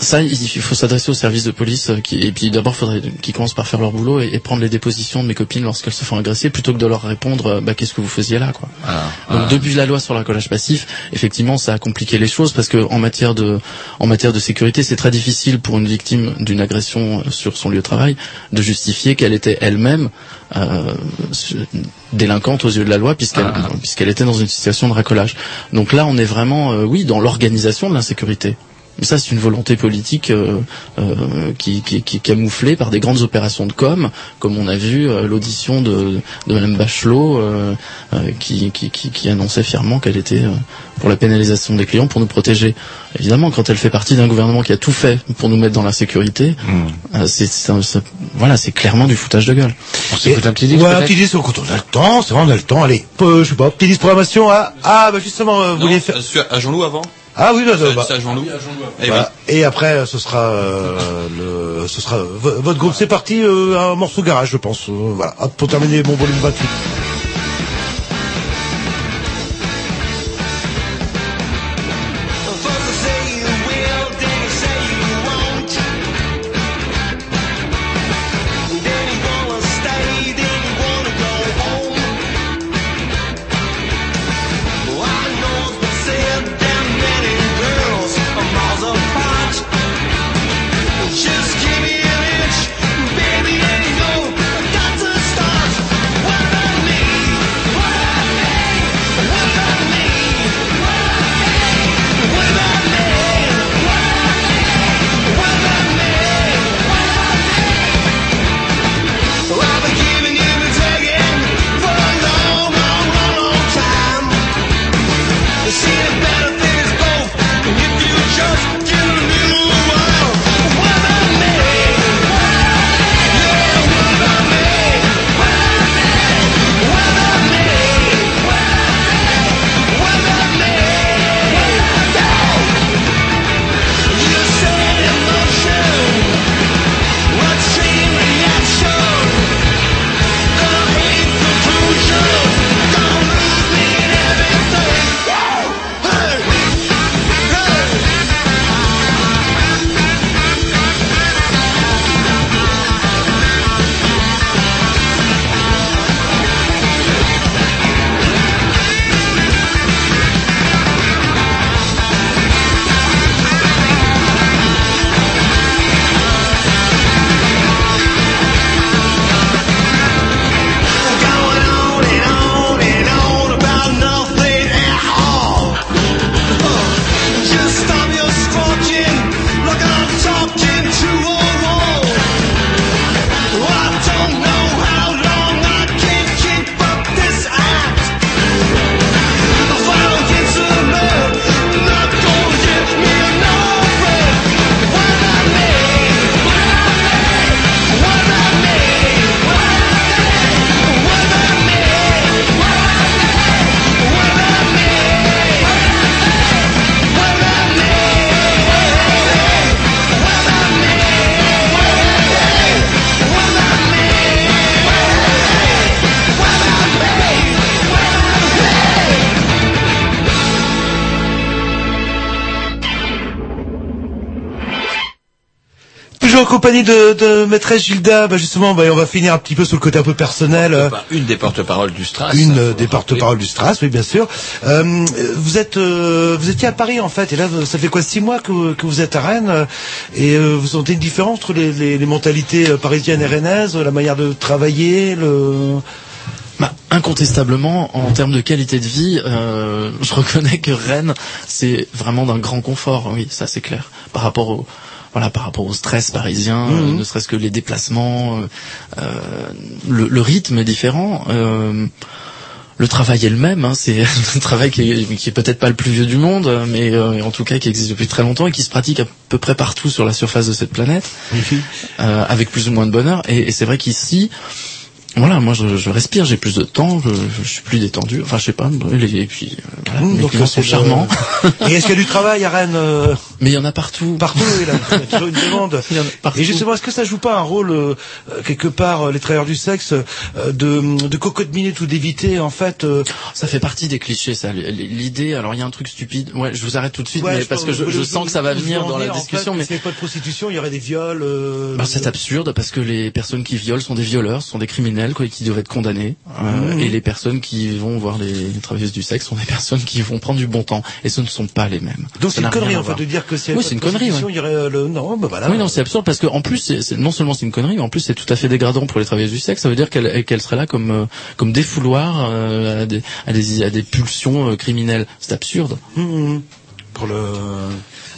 S13: Ça, il faut s'adresser aux services de police euh, qui, et puis d'abord, il faudrait qu'ils commencent par faire leur boulot et, et prendre les dépositions de mes copines lorsqu'elles se font agresser, plutôt que de leur répondre euh, bah, qu'est-ce que vous faisiez là, quoi. Donc
S14: ah.
S13: depuis la loi sur l'accolage passif, effectivement, ça a compliqué les choses parce que en matière de en matière de sécurité, c'est très difficile pour une victime d'une agression euh, sur son lieu de travail de justifier qu'elle était elle-même euh, délinquante aux yeux de la loi puisqu'elle puisqu'elle était dans une situation de racolage. Donc là, on est vraiment euh, oui dans l'organisation de l'insécurité. Mais ça, c'est une volonté politique euh, euh, qui, qui, qui est camouflée par des grandes opérations de com, comme on a vu euh, l'audition de, de Madame Bachelot, euh, euh, qui, qui, qui, qui annonçait fièrement qu'elle était euh, pour la pénalisation des clients, pour nous protéger. Évidemment, quand elle fait partie d'un gouvernement qui a tout fait pour nous mettre dans la sécurité, euh, c'est c'est un- c'est- voilà, c'est clairement du foutage de gueule.
S3: Et- Ouais, un petit disque, quand on a le temps, c'est vrai, on a le temps, allez, peu, je sais pas, petit disque programmation à, ah, bah justement, euh, vous vouliez faire,
S15: À Jean-Loup avant
S3: ah oui, bah, bah,
S15: C'est à Jean-Loup. Eh
S3: Voilà. Et après, ce sera euh, le, ce sera vo- votre groupe. C'est parti, euh, un morceau garage, je pense. Euh, voilà, Hop, pour terminer mon volume 28. Compagnie de, de maîtresse Gilda. Bah justement, bah, on va finir un petit peu sur le côté un peu personnel. euh,
S14: Une des porte-paroles du Stras.
S3: Une des
S14: le
S3: porte-paroles du Stras, oui bien sûr. Euh, vous êtes euh, vous étiez à Paris en fait, et là ça fait quoi six mois que, vous- que vous êtes à Rennes, et euh, vous sentez une différence entre les, les, les mentalités parisiennes et rennaises, la manière de travailler, le.
S13: Bah, incontestablement, en termes de qualité de vie, euh, je reconnais que Rennes, c'est vraiment d'un grand confort. Oui, ça c'est clair. Par rapport au voilà, par rapport au stress parisien,
S3: Mhm.
S13: euh, ne serait-ce que les déplacements, euh, euh, le, le rythme est différent. euh, le travail est le même, hein, c'est un travail qui est, qui est peut-être pas le plus vieux du monde, mais euh, en tout cas qui existe depuis très longtemps et qui se pratique à peu près partout sur la surface de cette planète, euh, avec plus ou moins de bonheur. Et, et c'est vrai qu'ici, voilà, moi je, je respire, j'ai plus de temps, je, je suis plus détendu. Enfin, je sais pas. Et puis, euh, voilà,
S3: Mmh,
S13: mes
S3: donc,
S13: clients
S3: c'est
S13: sont charmants.
S3: Et est-ce qu'il y a du travail à Rennes euh,
S13: Mais il y en a partout.
S3: Partout, il y a toujours une demande. Et justement, est-ce que ça joue pas un rôle euh, quelque part, euh, les travailleurs du sexe, euh, de, de cocotte minute ou d'éviter en fait euh,
S13: Ça fait partie des clichés, ça. L'idée, alors il y a un truc stupide. Ouais, je vous arrête tout de suite,
S3: Ouais,
S13: mais parce que je, je sens que ça va venir
S3: en
S13: dans la
S3: en
S13: discussion,
S3: fait,
S13: mais
S3: S'il n'y avait pas de prostitution, il y aurait des viols. euh,
S13: bah, c'est absurde parce que les personnes qui violent sont des violeurs, sont des criminels quoi, et qui doivent être condamnés. Euh,
S3: Mhm.
S13: Et les personnes qui vont voir les, travailleuses du sexe sont des personnes qui vont prendre du bon temps. Et ce ne sont pas les mêmes.
S3: Donc c'est une connerie en fait de dire que y
S13: Oui, c'est une connerie. ouais.
S3: il y aurait euh, le non, bah voilà.
S13: Oui, non, c'est absurde parce que en plus, c'est- c'est- non seulement c'est une connerie, mais en plus c'est tout à fait dégradant pour les travailleuses du sexe. Ça veut dire qu'elles qu'elles seraient là comme euh, comme euh, à, des, à des à des pulsions criminelles. C'est absurde.
S3: Mhm. Pour le.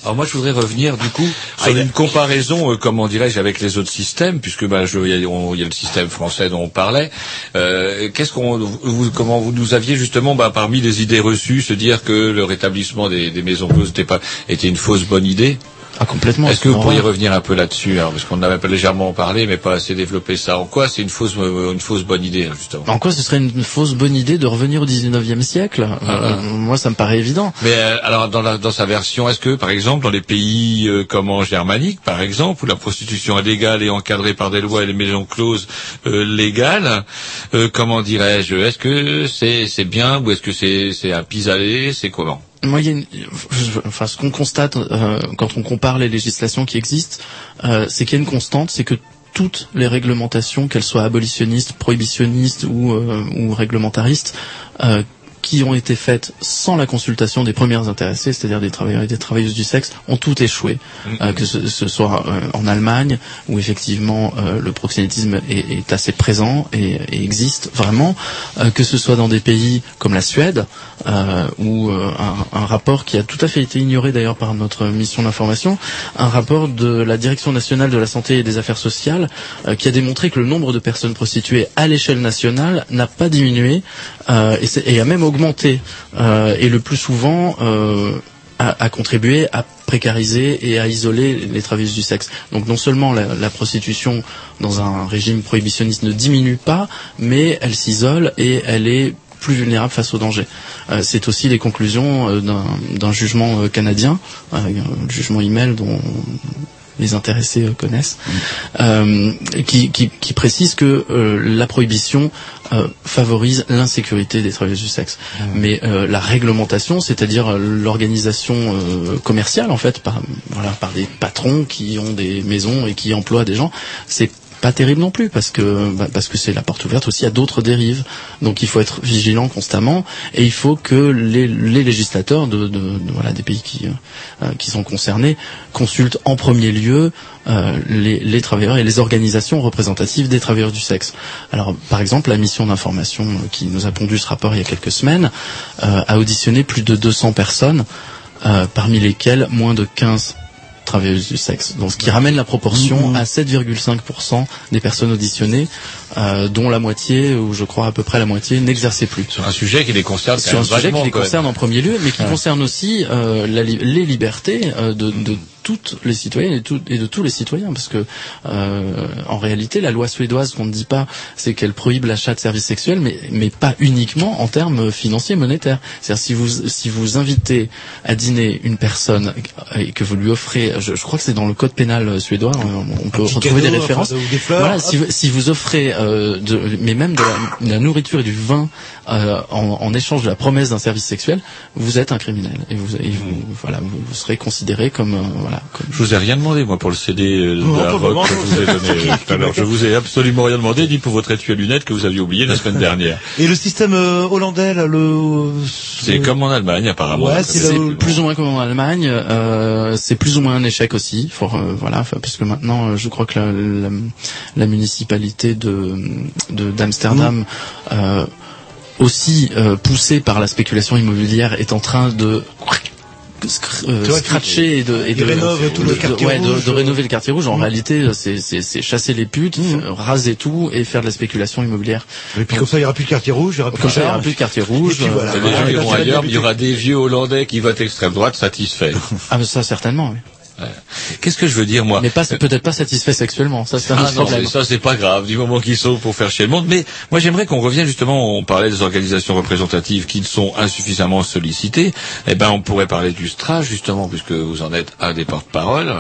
S14: Alors moi je voudrais revenir du coup
S3: Ah,
S14: sur une comparaison, euh, comment dirais-je, avec les autres systèmes, puisque bah, je- y, a on- y a le système français dont on parlait. Euh, Qu'est-ce qu'on, vous, comment vous nous aviez justement, bah, parmi les idées reçues, se dire que le rétablissement des, des maisons closes était pas était une fausse bonne idée?
S13: Ah complètement.
S14: Est-ce que vous pourriez revenir un peu là-dessus, alors, parce qu'on en avait pas légèrement parlé, mais pas assez développé ça. En quoi c'est une fausse euh, une fausse bonne idée hein, justement?
S13: En quoi ce serait une fausse bonne idée de revenir au 19e siècle?
S14: Ah,
S13: Euh, Moi, ça me paraît évident.
S14: Mais euh, alors dans, la, dans sa version, est-ce que par exemple dans les pays euh, comme en germanique par exemple où la prostitution est légale et encadrée par des lois et les maisons closes euh, légales, euh, comment dirais-je? Est-ce que c'est c'est bien ou est-ce que c'est c'est un pis-aller? C'est comment?
S13: Moi, il y a une- enfin, ce qu'on constate euh, quand on compare les législations qui existent, euh, c'est qu'il y a une constante, c'est que toutes les réglementations, qu'elles soient abolitionnistes, prohibitionnistes ou, euh, ou réglementaristes, qui ont été faites sans la consultation des premières intéressées, c'est-à-dire des travailleurs et des travailleuses du sexe, ont toutes échoué. Euh, que ce, ce soit euh, en Allemagne, où effectivement euh, le proxénétisme est, est assez présent et, et existe vraiment, que ce soit dans des pays comme la Suède, où un, un rapport qui a tout à fait été ignoré d'ailleurs par notre mission d'information, un rapport de la Direction nationale de la santé et des affaires sociales, qui a démontré que le nombre de personnes prostituées à l'échelle nationale n'a pas diminué et, et a même augmenté, euh, et le plus souvent euh, a, a contribué à précariser et à isoler les travailleuses du sexe. Donc non seulement la, prostitution dans un régime prohibitionniste ne diminue pas, mais elle s'isole et elle est plus vulnérable face au danger. Euh, c'est aussi les conclusions euh, d'un jugement euh, canadien, euh, un jugement email dont les intéressés euh, connaissent, euh, qui, qui, qui précise que euh, la prohibition favorise l'insécurité des travailleuses du sexe. Mais euh, la réglementation, c'est-à-dire l'organisation euh, commerciale en fait, par, voilà, par des patrons qui ont des maisons et qui emploient des gens, c'est pas terrible non plus parce que bah, parce que c'est la porte ouverte aussi à d'autres dérives. Donc il faut être vigilant constamment et il faut que les, les législateurs de, de- voilà des pays qui euh, qui sont concernés consultent en premier lieu euh, les, les travailleurs et les organisations représentatives des travailleurs du sexe. Alors par exemple la mission d'information qui nous a pondu ce rapport il y a quelques semaines euh, a auditionné plus de 200 personnes euh, parmi lesquelles moins de 15 travailleuses du sexe. Donc ce qui ramène la proportion à 7,5% des personnes auditionnées, euh, dont la moitié, ou je crois à peu près la moitié, n'exerçait plus.
S14: Sur un sujet qui les concerne
S13: Sur un sujet qui les concerne en premier lieu, mais qui
S14: Ouais.
S13: concerne aussi euh, la li- les libertés euh, de, de toutes les citoyennes et, tout- et de tous les citoyens, parce que euh, en réalité, la loi suédoise qu'on ne dit pas, c'est qu'elle prohibe l'achat de services sexuels, mais, mais pas uniquement en termes financiers monétaires. C'est-à-dire si vous si vous invitez à dîner une personne et que vous lui offrez, je, je crois que c'est dans le code pénal suédois, on, on peut retrouver des références.
S3: enfin, des fleurs,
S13: voilà, si vous, si vous offrez, euh, de, mais même de la, de la nourriture et du vin euh, en, en échange de la promesse d'un service sexuel, vous êtes un criminel et vous, et vous- voilà, vous, vous serez considéré comme euh, voilà, voilà. comme-
S4: Je vous ai rien demandé, moi, pour le CD euh, de
S3: Non,
S4: la rock que je vous ai donné euh, tout à l'heure. Je vous ai absolument rien demandé, ni pour votre étui à lunettes que vous aviez oublié la semaine dernière.
S3: Et le système euh, hollandais, là, le...
S4: C'est comme en Allemagne, apparemment.
S3: Ouais, c'est le-
S13: plus ou moins comme en Allemagne. euh, c'est plus ou moins un échec aussi. Faut, euh, voilà, enfin, parce que maintenant, euh, je crois que la, la, la municipalité de de- d'Amsterdam, euh, aussi euh, poussée par la spéculation immobilière, est en train de euh, scratcher et de, et de,
S3: tout le
S13: de-
S3: quartier
S13: ouais, de-
S3: rouge.
S13: de rénover le quartier rouge. En
S3: Mmh.
S13: réalité, c'est- c'est c'est chasser les putes, euh, raser tout et faire de la spéculation immobilière.
S3: Et puis comme ça, il n'y aura plus de quartier rouge, il n'y aura plus
S13: Comme
S3: de
S13: ça, il n'y aura plus de quartier rouge.
S3: Et puis voilà.
S4: Et les gens iront ailleurs, il y aura des vieux Hollandais qui votent extrême droite satisfaits.
S13: Ah, mais ça certainement. Oui.
S4: Qu'est-ce que je veux dire, moi
S13: Mais pas peut-être pas satisfait sexuellement. Ça c'est un
S4: Ah
S13: autre
S4: non,
S13: problème.
S4: ça c'est pas grave, du moment qu'ils sont pour faire chier le monde. Mais moi j'aimerais qu'on revienne justement, on parlait des organisations représentatives qui sont insuffisamment sollicitées. Eh ben on pourrait parler du STRA justement, puisque vous en êtes un des porte-parole.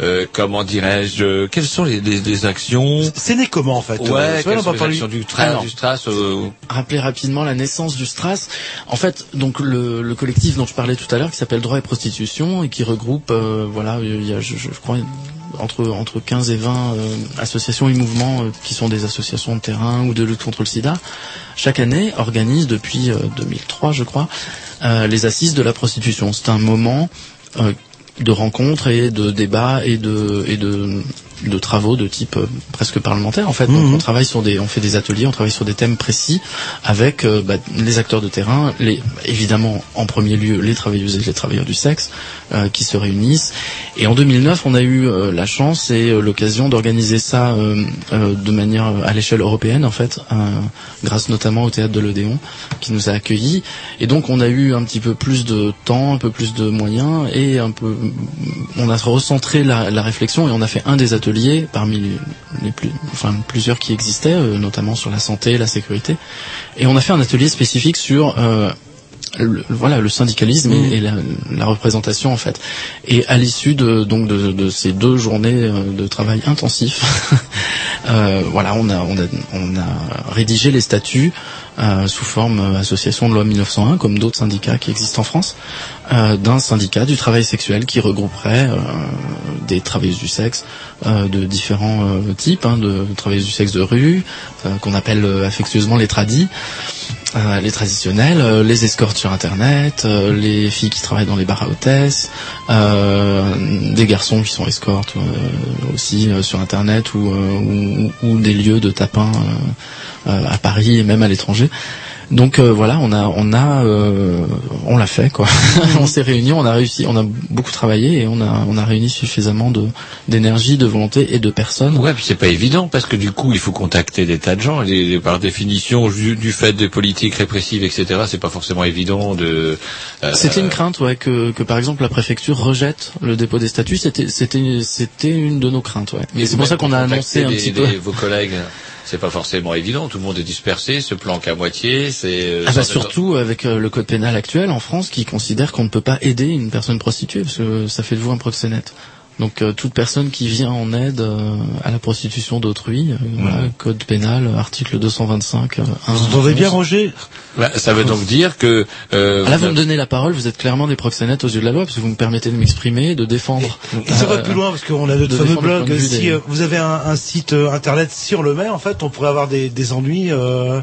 S4: Euh, comment dirais-je euh, Quelles sont les, les- les actions
S3: C'est né comment, en fait
S4: Ouais,
S3: Euh, vrai,
S4: quelles
S3: on
S4: sont
S3: va
S4: les
S3: parler-
S4: actions du, tra
S13: Alors.
S4: du STRAS euh,
S13: rappeler rapidement la naissance du Stras. En fait, donc le, le collectif dont je parlais tout à l'heure, qui s'appelle Droit et Prostitution, et qui regroupe, euh, voilà, il y a, je, je crois, entre entre 15 et 20 euh, associations et mouvements euh, qui sont des associations de terrain ou de lutte contre le SIDA, chaque année organise depuis euh, 2003, je crois, euh, les assises de la prostitution. C'est un moment euh, de rencontres et de débats et de et de de travaux de type euh, presque parlementaire en fait. Donc,
S3: Mhm.
S13: on travaille sur des, on fait des ateliers, on travaille sur des thèmes précis avec euh, bah, les acteurs de terrain, les, évidemment en premier lieu les travailleuses et les travailleurs du sexe euh, qui se réunissent. Et en 2009, on a eu euh, la chance et euh, l'occasion d'organiser ça euh, euh, de manière euh, à l'échelle européenne en fait, grâce notamment au théâtre de l'Odéon qui nous a accueillis. Et donc on a eu un petit peu plus de temps, un peu plus de moyens et un peu, on a recentré la, la réflexion et on a fait un des ateliers parmi les, les plus, enfin plusieurs qui existaient, notamment sur la santé, la sécurité. Et on a fait un atelier spécifique sur le, voilà le syndicalisme et, et la, la représentation en fait. Et à l'issue de donc de, de ces deux journées euh, de travail intensif, euh, voilà on a on a on a rédigé les statuts euh, sous forme euh, association de loi 1901 comme d'autres syndicats qui existent en France euh, d'un syndicat du travail sexuel qui regrouperait euh, des travailleuses du sexe euh, de différents types, hein, de travailleuses du sexe de rue, euh, qu'on appelle affectueusement les tradis, euh, les traditionnels, euh, les escortes sur Internet, euh, les filles qui travaillent dans les bars à hôtesses, des garçons qui sont escortes aussi sur Internet ou, ou, des lieux de tapin à Paris et même à l'étranger. Donc euh, voilà, on a, on a, euh, on l'a fait quoi. on s'est réunis, on a réussi, on a beaucoup travaillé et on a, on a réuni suffisamment de d'énergie, de volonté et de personnes.
S4: Ouais, puis c'est pas évident parce que du coup, il faut contacter des tas de gens. Et, par définition, du, du fait des politiques répressives, etc., c'est pas forcément évident de. euh,
S13: C'était une crainte, ouais, que, que par exemple la préfecture rejette le dépôt des statuts. C'était, c'était, c'était une de nos craintes, ouais. Et c'est pour ça qu'on a annoncé un
S4: des-
S13: petit
S4: des-
S13: peu.
S4: Vos collègues, c'est pas forcément évident. Tout le monde est dispersé, se planque à moitié. C'est. euh,
S13: Ah bah surtout avec euh, le code pénal actuel en France qui considère qu'on ne peut pas aider une personne prostituée parce que ça fait de vous un proxénète. Donc euh, toute personne qui vient en aide euh, à la prostitution d'autrui, euh, voilà, code pénal, article 225. euh,
S3: Vous entendez bien. Roger
S4: Bah, ça veut donc dire que. Euh,
S13: Ah, Là, vous
S4: vous
S13: me donnez la parole, vous êtes clairement des proxénètes aux yeux de la loi, parce que vous me permettez de m'exprimer, de défendre.
S3: Et ça va
S13: euh,
S3: plus loin parce qu'on a notre
S13: de
S3: fameux blog.
S13: de
S3: Si
S13: des-
S3: euh, vous avez un, un site euh, internet sur le mail, en fait, on pourrait avoir des, des ennuis. Euh...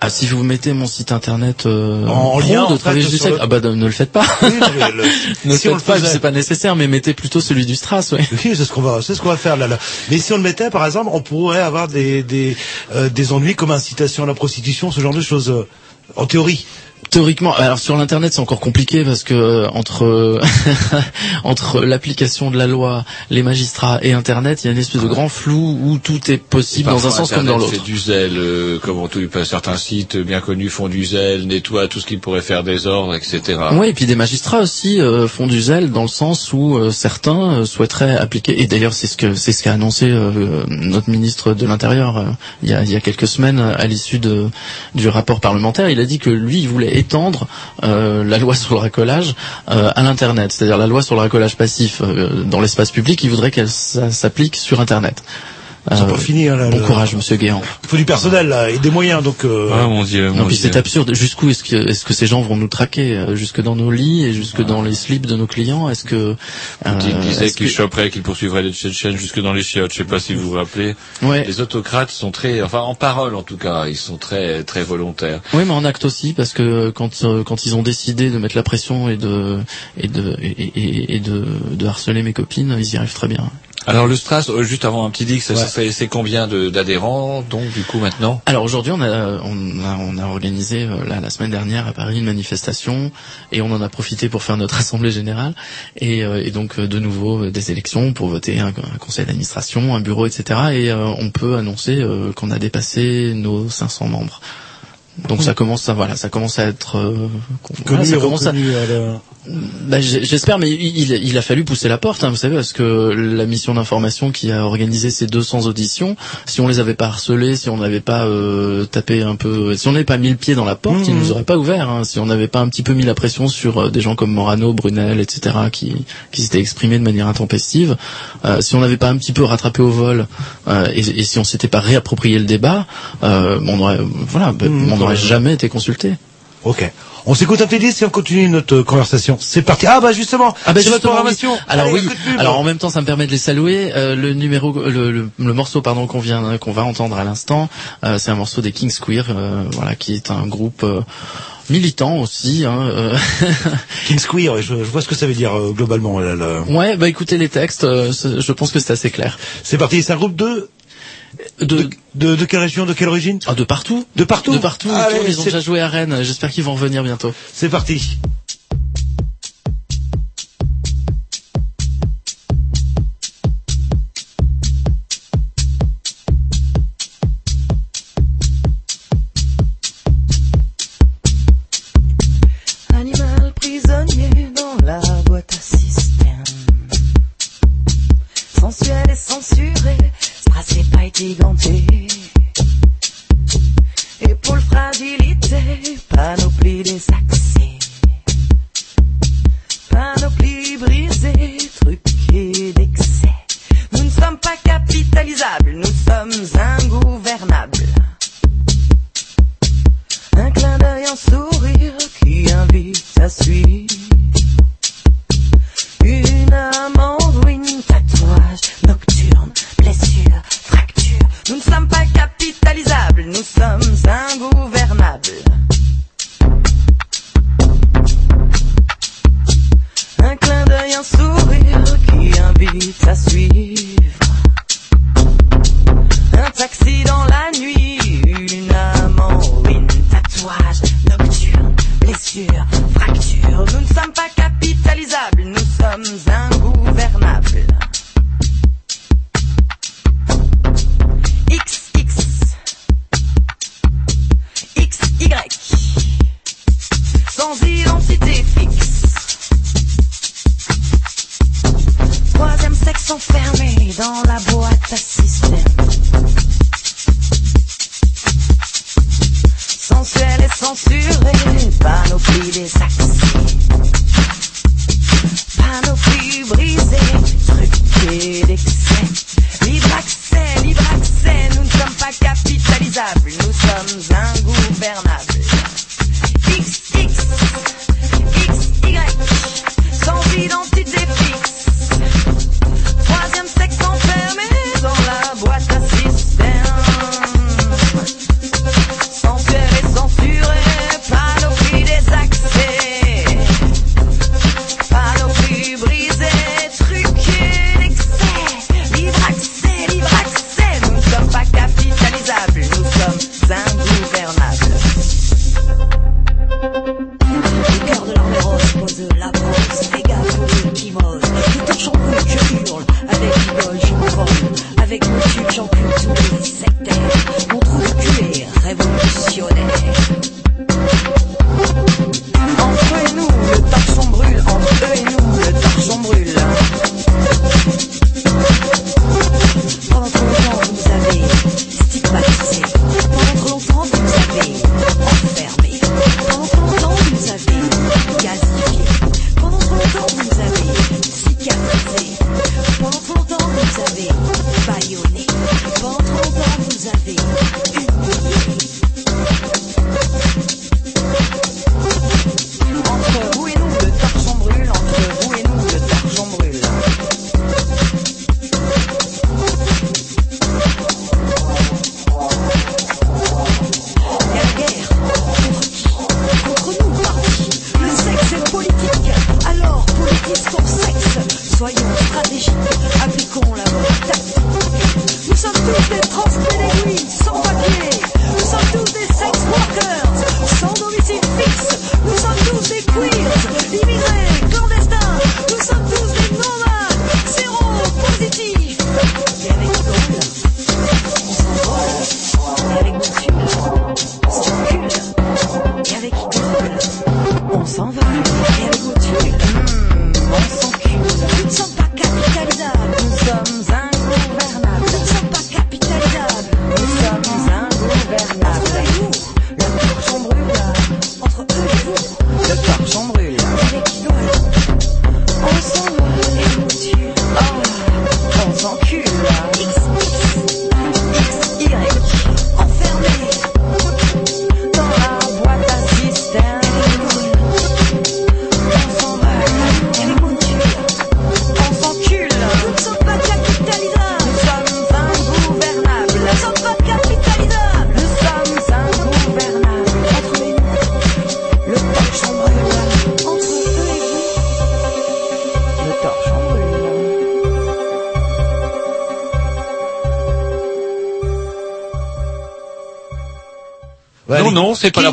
S13: Ah, si vous mettez mon site internet euh,
S3: En
S13: pro
S3: lien, en
S13: de du
S3: sur
S13: sexe,
S3: le-
S13: ah bah ne le faites pas.
S3: Oui, le-
S13: ne
S3: si
S13: le
S3: on le
S13: faites pas, c'est pas nécessaire, mais mettez plutôt celui du Stras, ouais.
S3: Oui, c'est ce qu'on va, c'est ce qu'on va faire là, là. Mais si on le mettait, par exemple, on pourrait avoir des des euh, des ennuis comme incitation à la prostitution, ce genre de choses. euh, en théorie.
S13: Théoriquement, alors sur l'internet c'est encore compliqué parce que euh, entre entre l'application de la loi, les magistrats et internet, il y a une espèce de grand flou où tout est possible dans un sens comme dans l'autre.
S4: fait du zèle, euh, comme on tout, certains sites bien connus font du zèle, nettoient tout ce qui pourrait faire désordre, etc.
S13: Oui, et puis des magistrats aussi euh, font du zèle dans le sens où euh, certains souhaiteraient appliquer. Et d'ailleurs, c'est ce que c'est ce qu'a annoncé notre ministre de l'Intérieur il, y a, il y a quelques semaines à l'issue du rapport parlementaire. Il a dit que lui, il voulait étendre euh, la loi sur le racolage euh, à l'internet, c'est-à-dire la loi sur le racolage passif euh, dans l'espace public. Il voudrait qu'elle s'applique sur internet.
S3: Pas fini, hein, là,
S13: bon
S3: le-
S13: courage, Monsieur Guéant.
S3: Il faut du personnel là et des moyens donc. euh,
S4: Ah mon dieu,
S13: Non,
S4: mon
S13: puis
S4: dieu.
S13: c'est absurde. Jusqu'où est-ce que, est-ce que ces gens vont nous traquer euh, Jusque dans nos lits et jusque dans les slips de nos clients? Est-ce que euh,
S4: disait
S13: est-ce
S4: qu'il
S13: que-
S4: choperait, qu'il poursuivrait les Tchétchènes jusque dans les chiottes. Je sais pas si vous vous rappelez.
S13: Ouais.
S4: Les autocrates sont très, enfin en parole en tout cas, ils sont très très volontaires.
S13: Oui, mais en acte aussi, parce que quand euh, quand ils ont décidé de mettre la pression et de et de et, et- et de, de harceler mes copines, ils y arrivent très bien.
S4: Alors le Stras, euh, juste avant un petit dix, ça,
S13: Ouais.
S4: ça fait- c'est combien de- d'adhérents donc du coup maintenant?
S13: Alors aujourd'hui, on a, on a on a organisé euh, là, la semaine dernière à Paris une manifestation et on en a profité pour faire notre assemblée générale et, euh, et donc de nouveau des élections pour voter un, un conseil d'administration, un bureau, etc. Et euh, on peut annoncer euh, qu'on a dépassé nos 500 membres. Donc ça commence à voilà, ça commence à être euh, voilà, ça commence à,
S3: reconnu,
S13: bah, J'espère, mais il, il a fallu pousser la porte, hein, vous savez, parce que la mission d'information qui a organisé ces 200 auditions, si on les avait pas harcelés, si on n'avait pas euh, tapé un peu, si on n'avait pas mis le pied dans la porte, ils
S3: Mhm.
S13: nous auraient pas ouvert. hein. si on n'avait pas un petit peu mis la pression sur euh, des gens comme Morano, Brunel, etc., qui, qui s'étaient exprimés de manière intempestive, euh, si on n'avait pas un petit peu rattrapé au vol, euh, et, et si on s'était pas réapproprié le débat, euh, on aurait, voilà, bah,
S3: Mhm.
S13: on n'aurait jamais été consulté.
S3: Ok. On s'écoute un petit disque et on continue notre euh, conversation. C'est parti. Ah bah justement.
S13: Ah bah
S3: c'est votre
S13: justement,
S3: programmation.
S13: oui. Alors
S3: Allez,
S13: oui. Alors en même temps, ça me permet de les saluer. Euh, le numéro, le, le, le morceau, pardon, qu'on vient, qu'on va entendre à l'instant, euh, c'est un morceau des Kings Queer, euh, voilà, qui est un groupe. euh, militant aussi hein, euh.
S3: King's Queer, je, je vois ce que ça veut dire euh, globalement. là, là.
S13: ouais bah écoutez les textes euh, je pense que c'est assez clair
S3: C'est parti. C'est un groupe de
S13: de
S3: de, de quelle région, de quelle origine
S13: ah, de partout
S3: De partout.
S13: de partout
S3: Allez,
S13: ils ont déjà joué à Rennes j'espère qu'ils vont revenir bientôt
S3: C'est parti.
S15: Enfermé dans la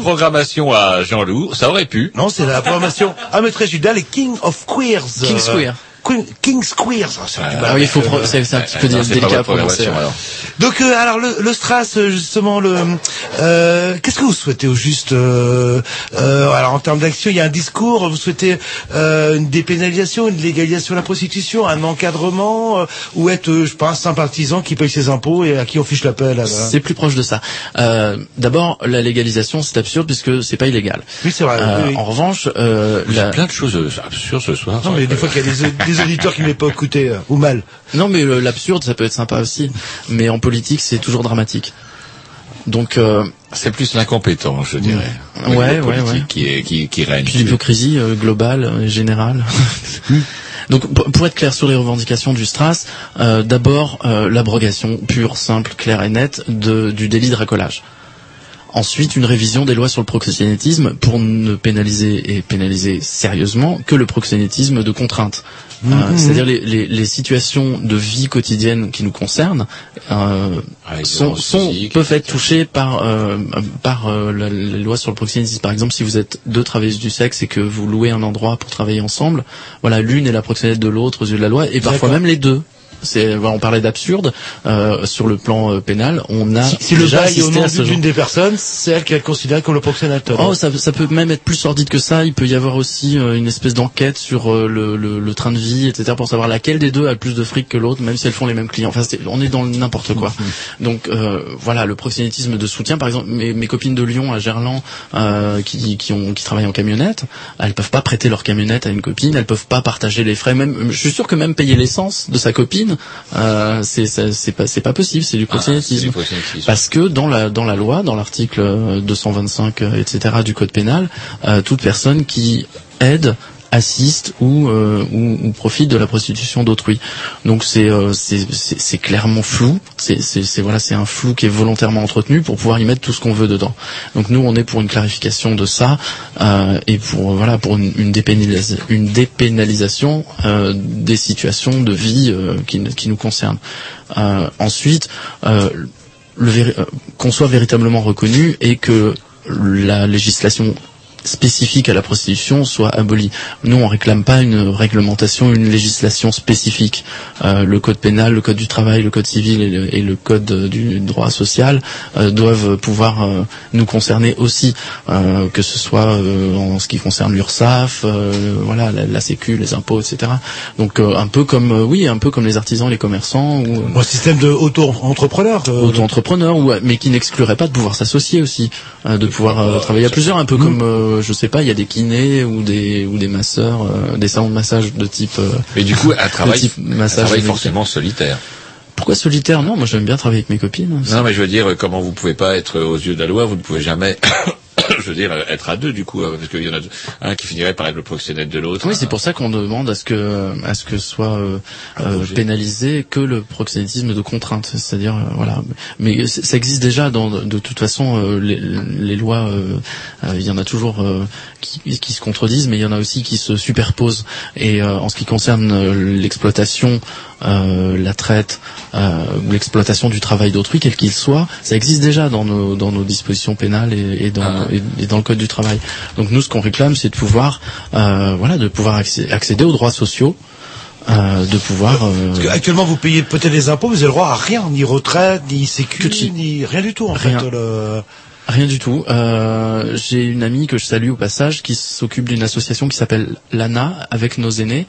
S4: programmation à Jean-Loup. Ça aurait pu.
S3: Non, c'est la programmation à Maîtresse Judas, les King of Queers.
S13: King's
S3: Euh,
S13: Queer.
S3: Queen- King's Queers. Ah, c'est du mal
S13: Ah oui, il faut
S3: euh,
S13: c'est c'est un petit peu
S4: non,
S13: délicat à prononcer.
S4: alors.
S3: Donc euh, alors le, le Stras euh, justement le euh, qu'est-ce que vous souhaitez au juste euh, euh, alors en termes d'action il y a un discours vous souhaitez euh, une dépénalisation une légalisation de la prostitution un encadrement euh, ou être je pas un sympathisant qui paye ses impôts et à qui on fiche la paix
S13: C'est plus proche de ça. Euh, D'abord, la légalisation, c'est absurde puisque c'est pas illégal.
S3: Oui, c'est vrai,
S13: Euh,
S3: oui, oui.
S13: En revanche, euh,
S4: Il y a
S13: la-
S4: plein de choses absurdes ce soir.
S3: non mais des fois qu'il y a des, des auditeurs qui ne pas écouté euh, ou mal
S13: non, mais le- l'absurde, ça peut être sympa aussi. Mais en politique, c'est toujours dramatique. Donc, euh,
S4: C'est plus l'incompétence, je dirais.
S13: Ouais, ouais, ouais.
S4: Qui, est, qui, qui règne.
S13: puis l'hypocrisie euh, globale, euh, générale. Donc, pour- pour être clair sur les revendications du Stras, euh, d'abord euh, l'abrogation pure, simple, claire et nette de, du délit de racolage. Ensuite, une révision des lois sur le proxénétisme pour ne pénaliser et pénaliser sérieusement que le proxénétisme de contrainte. Euh,
S4: Mhm.
S13: C'est-à-dire les, les, les situations de vie quotidienne qui nous concernent euh,
S4: Avec
S13: sont, sont
S4: physique,
S13: peuvent être touchées par euh, par euh, la, la loi sur le proxénétisme. Par exemple, si vous êtes deux travailleuses du sexe et que vous louez un endroit pour travailler ensemble, voilà, l'une est la proxénète de l'autre aux yeux de la loi, et parfois même les deux. C'est, on parlait d'absurde euh, sur le plan euh, pénal. On a
S3: si, si le
S13: déjà
S3: bail est au nom d'une des personnes c'est elle qui est considérée comme le proxénétaire
S13: Oh, ça, ça peut même être plus sordide que ça. Il peut y avoir aussi euh, une espèce d'enquête sur euh, le, le, le train de vie, etc., pour savoir laquelle des deux a le plus de fric que l'autre, même si elles font les mêmes clients. Enfin, on est dans n'importe quoi. Donc euh, voilà, le proxénétisme de soutien. Par exemple, mes, mes copines de Lyon à Gerland euh, qui, qui, ont, qui travaillent en camionnette, elles peuvent pas prêter leur camionnette à une copine, elles peuvent pas partager les frais. Même, je suis sûr que même payer l'essence de sa copine, euh, c'est pas c'est pas possible. C'est du
S4: Ah,
S13: proxénétisme. Parce que dans la dans la loi, dans l'article euh, 225, euh, etc. du code pénal, euh, toute personne qui aide assiste ou, euh, ou, profite de la prostitution d'autrui. Donc c'est euh, c'est clairement flou. C'est voilà c'est un flou qui est volontairement entretenu pour pouvoir y mettre tout ce qu'on veut dedans. Donc nous on est pour une clarification de ça euh, et pour voilà pour une, une, dépénalisa- une dépénalisation euh, des situations de vie euh, qui qui nous concernent. Euh, ensuite euh, euh, qu'on soit véritablement reconnu et que la législation spécifique à la prostitution soit abolie. Nous, on réclame pas une réglementation, une législation spécifique. Euh, le code pénal, le code du travail, le code civil et le, et le code du droit social euh, doivent pouvoir euh, nous concerner aussi, que ce soit en ce qui concerne l'URSSAF, voilà, la, la Sécu, les impôts, etc. Donc un peu comme, oui, un peu comme les artisans, les commerçants ou
S3: un système de auto-entrepreneur
S13: auto-entrepreneur, mais qui n'exclurait pas de pouvoir s'associer aussi, de pouvoir travailler à plusieurs, un peu comme, euh, je sais pas, il y a des kinés ou des ou des masseurs, euh, des salons de massage de type. euh,
S4: Mais du coup, un
S13: de
S4: travail,
S13: type
S4: un
S13: massage
S4: travail
S13: médical.
S4: forcément solitaire.
S13: Pourquoi solitaire? Non, moi j'aime bien travailler avec mes copines.
S4: Non, mais je veux dire, comment vous pouvez pas être aux yeux de la loi, vous ne pouvez jamais, je veux dire, être à deux du coup, euh, parce qu'il y en a un qui finirait par être le proxénète de l'autre.
S13: Oui, c'est pour ça qu'on demande à ce que à ce que soit euh, euh, pénalisé que le proxénétisme de contrainte, c'est-à-dire euh, voilà. Mais ça existe déjà dans de toute façon les, les lois. Il y en a toujours qui, qui se contredisent, mais il y en a aussi qui se superposent. Et en ce qui concerne l'exploitation, euh, la traite euh, ou l'exploitation du travail d'autrui, quel qu'il soit, ça existe déjà dans nos dans nos dispositions pénales et, et dans et, et dans le code du travail. Donc nous, ce qu'on réclame, c'est de pouvoir euh, voilà, de pouvoir accé- accéder aux droits sociaux. euh, de pouvoir euh,
S3: Parce que actuellement, vous payez peut-être des impôts, vous avez le droit à rien, ni retraite, ni sécu, ni rien du tout en
S13: Rien.
S3: fait. Le...
S13: Rien du tout. Euh, J'ai une amie que je salue au passage qui s'occupe d'une association qui s'appelle l'ANA avec nos aînés,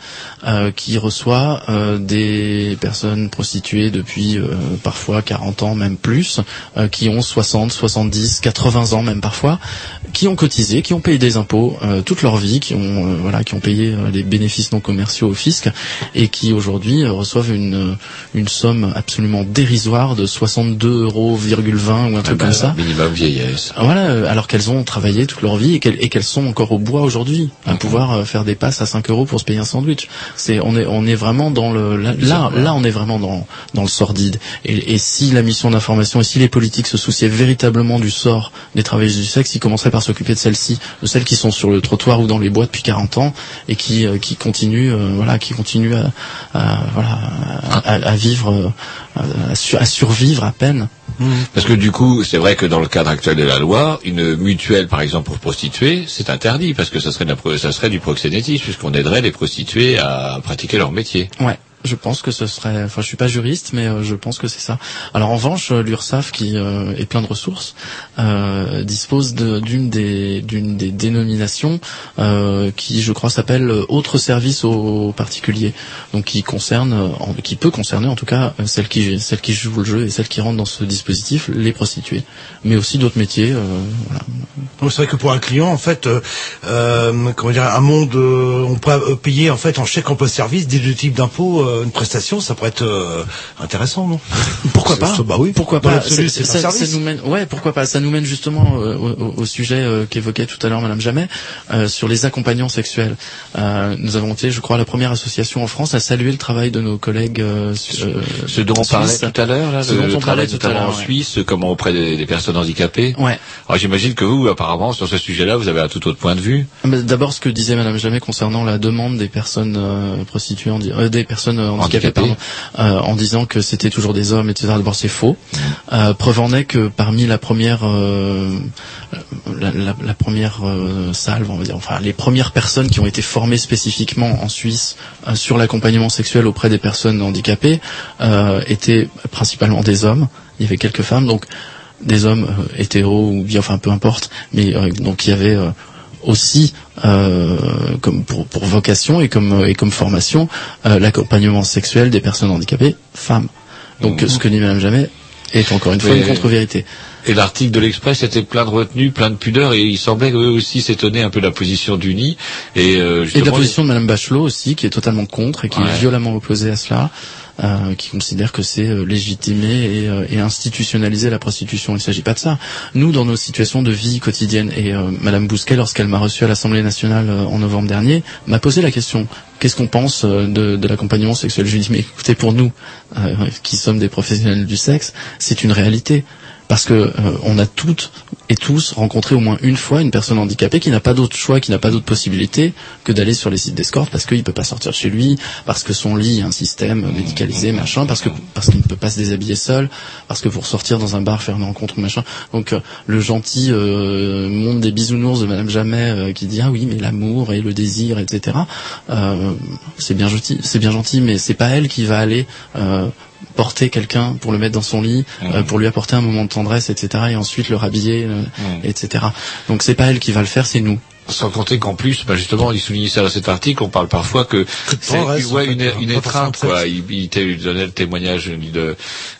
S13: euh, qui reçoit euh, des personnes prostituées depuis parfois 40 ans, même plus, qui ont 60, 70, 80 ans même parfois, qui ont cotisé, qui ont payé des impôts euh, toute leur vie, qui ont euh, voilà, qui ont payé euh, les bénéfices non commerciaux au fisc et qui aujourd'hui euh, reçoivent une euh, une somme absolument dérisoire de 62 euros, ou un truc comme ça.
S14: Minimum vieillesse.
S13: Voilà, alors qu'elles ont travaillé toute leur vie et qu'elles et qu'elles sont encore au bois aujourd'hui, à pouvoir faire des passes à 5 euros pour se payer un sandwich. C'est on est on est vraiment dans le là là, là, on est vraiment dans dans le sordide. Et, et si la mission d'information et si les politiques se souciaient véritablement du sort des travailleuses du sexe, ils commenceraient par s'occuper de celles-ci, de celles qui sont sur le trottoir ou dans les bois depuis 40 ans et qui euh, qui continuent euh, voilà qui continuent à, à- voilà à, vivre euh, à, sur- à survivre à peine.
S14: Parce que du coup, c'est vrai que dans le cadre actuel de la loi, une mutuelle, par exemple, pour prostituées, c'est interdit parce que ça serait, de la pro- ça serait du proxénétisme puisqu'on aiderait les prostituées à pratiquer leur métier.
S13: Ouais. Je pense que ce serait, enfin, je suis pas juriste, mais euh, je pense que c'est ça. Alors en revanche, euh, l'URSSAF, qui euh, est plein de ressources, dispose d'une des d'une des dénominations qui, je crois, s'appelle autre service aux particuliers, donc qui concerne, qui peut concerner en tout cas celles qui celles qui jouent le jeu et celles qui rentrent dans ce dispositif, les prostituées, mais aussi d'autres métiers. voilà.
S3: C'est vrai que pour un client, en fait, comment dire, un monde, on peut payer en fait en chèque emploi service des deux types d'impôts, euh, une prestation, ça pourrait être euh, intéressant, non?
S13: Pourquoi pas?
S3: Bah oui.
S13: Pourquoi pas? ça, nous mène, ouais, pourquoi pas? Ça nous mène justement euh, au, sujet euh, qu'évoquait tout à l'heure Madame Jamais sur les accompagnants sexuels. Nous avons été, je crois, la première association en France à saluer le travail de nos collègues.
S14: Ce dont on parlait tout à l'heure,
S13: Ce
S14: le,
S13: dont on
S14: travail
S13: parlait tout à l'heure.
S14: en
S13: ouais.
S14: Suisse, comment auprès des, des personnes handicapées.
S13: Ouais.
S14: Alors j'imagine que vous, apparemment, sur ce sujet-là, vous avez un tout autre point de vue.
S13: D'abord, ce que disait Madame Jamais concernant la demande des personnes prostituées, des personnes euh, Handicapées. pardon, euh, en disant que c'était toujours des hommes, etc. D'abord, c'est faux.
S14: Mmh.
S13: Euh, preuve en est que parmi la première, euh, la, la- la première salve, on va dire, enfin les premières personnes qui ont été formées spécifiquement en Suisse euh, sur l'accompagnement sexuel auprès des personnes handicapées euh, étaient principalement des hommes. Il y avait quelques femmes, donc des hommes euh, hétéros ou bien, enfin peu importe, mais euh, donc il y avait euh, aussi euh, comme pour, pour vocation et comme et comme formation euh, l'accompagnement sexuel des personnes handicapées femmes. Donc ce que dit Madame Jamais est encore une fois
S14: Mais-
S13: une contre-vérité.
S14: Et l'article de l'Express était plein de retenue, plein de pudeur, et il semblait eux aussi s'étonner un peu de la position du nid. Et, euh,
S13: Et de la position de Madame Bachelot aussi, qui est totalement contre et qui
S14: Ouais.
S13: est violemment opposée à cela, euh, qui considère que c'est euh, légitimer et, euh, et institutionnaliser la prostitution. Il ne s'agit pas de ça. Nous, dans nos situations de vie quotidienne, et euh, Madame Bousquet, lorsqu'elle m'a reçu à l'Assemblée nationale euh, en novembre dernier, m'a posé la question qu'est-ce qu'on pense euh, de, de l'accompagnement sexuel Je lui ai dit mais écoutez, pour nous, qui sommes des professionnels du sexe, c'est une réalité. Parce que euh, on a toutes et tous rencontré au moins une fois une personne handicapée qui n'a pas d'autre choix, qui n'a pas d'autre possibilité que d'aller sur les sites d'escorte parce qu'il peut pas sortir chez lui, parce que son lit a un système médicalisé, machin, parce que parce qu'il ne peut pas se déshabiller seul, parce que pour sortir dans un bar faire une rencontre, machin. Donc euh, le gentil euh, monde des bisounours de Madame Jamais euh, qui dit ah oui mais l'amour et le désir, etc. Euh, c'est bien gentil, c'est bien gentil, mais c'est pas elle qui va aller porter quelqu'un pour le mettre dans son lit, euh, pour lui apporter un moment de tendresse, etc. Et ensuite le rhabiller, euh, etc. Donc c'est pas elle qui va le faire, c'est nous.
S14: Sans compter qu'en plus, bah justement, il souligne ça dans cet article, on parle parfois que c'est ouais, une,
S3: hein,
S14: une étreinte, quoi. Il, il, t- il donnait le témoignage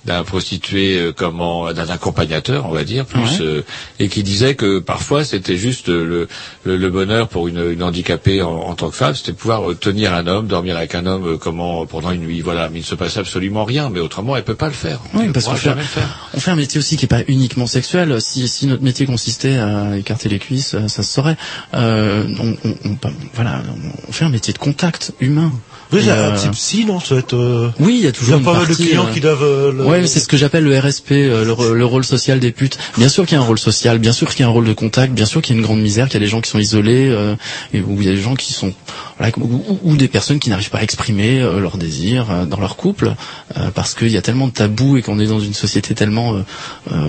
S14: d'un prostitué, euh, comment, d'un accompagnateur, on va dire, plus,
S13: Ouais.
S14: euh, et qui disait que parfois c'était juste le, le, le bonheur pour une, une handicapée en, en tant que femme, c'était pouvoir euh, tenir un homme, dormir avec un homme, euh, comment, pendant une nuit, voilà. Mais il ne se passe absolument rien, mais autrement, elle peut pas le faire.
S13: Oui, parce qu'on fait, on fait un métier aussi qui est pas uniquement sexuel. Si, si notre métier consistait à écarter les cuisses, euh, ça se saurait. Euh, on, on- on- voilà, on fait un métier de contact humain.
S3: Oui,
S13: Et,
S3: là,
S13: euh,
S3: un type si, non, ça va être. euh,
S13: oui, il y a
S3: Il y
S13: toujours
S3: a
S13: une
S3: pas mal de clients
S13: euh,
S3: qui doivent. euh, le-
S13: Ouais, c'est ce que j'appelle le RSP, euh, le, le rôle social des putes. Bien sûr qu'il y a un rôle social, bien sûr qu'il y a un rôle de contact, bien sûr qu'il y a une grande misère, qu'il y a des gens qui sont isolés, euh, et où il y a des gens qui sont, voilà, ou, ou- des personnes qui n'arrivent pas à exprimer euh, leurs désirs euh, dans leur couple, euh, parce qu'il y a tellement de tabous et qu'on est dans une société tellement, euh, euh,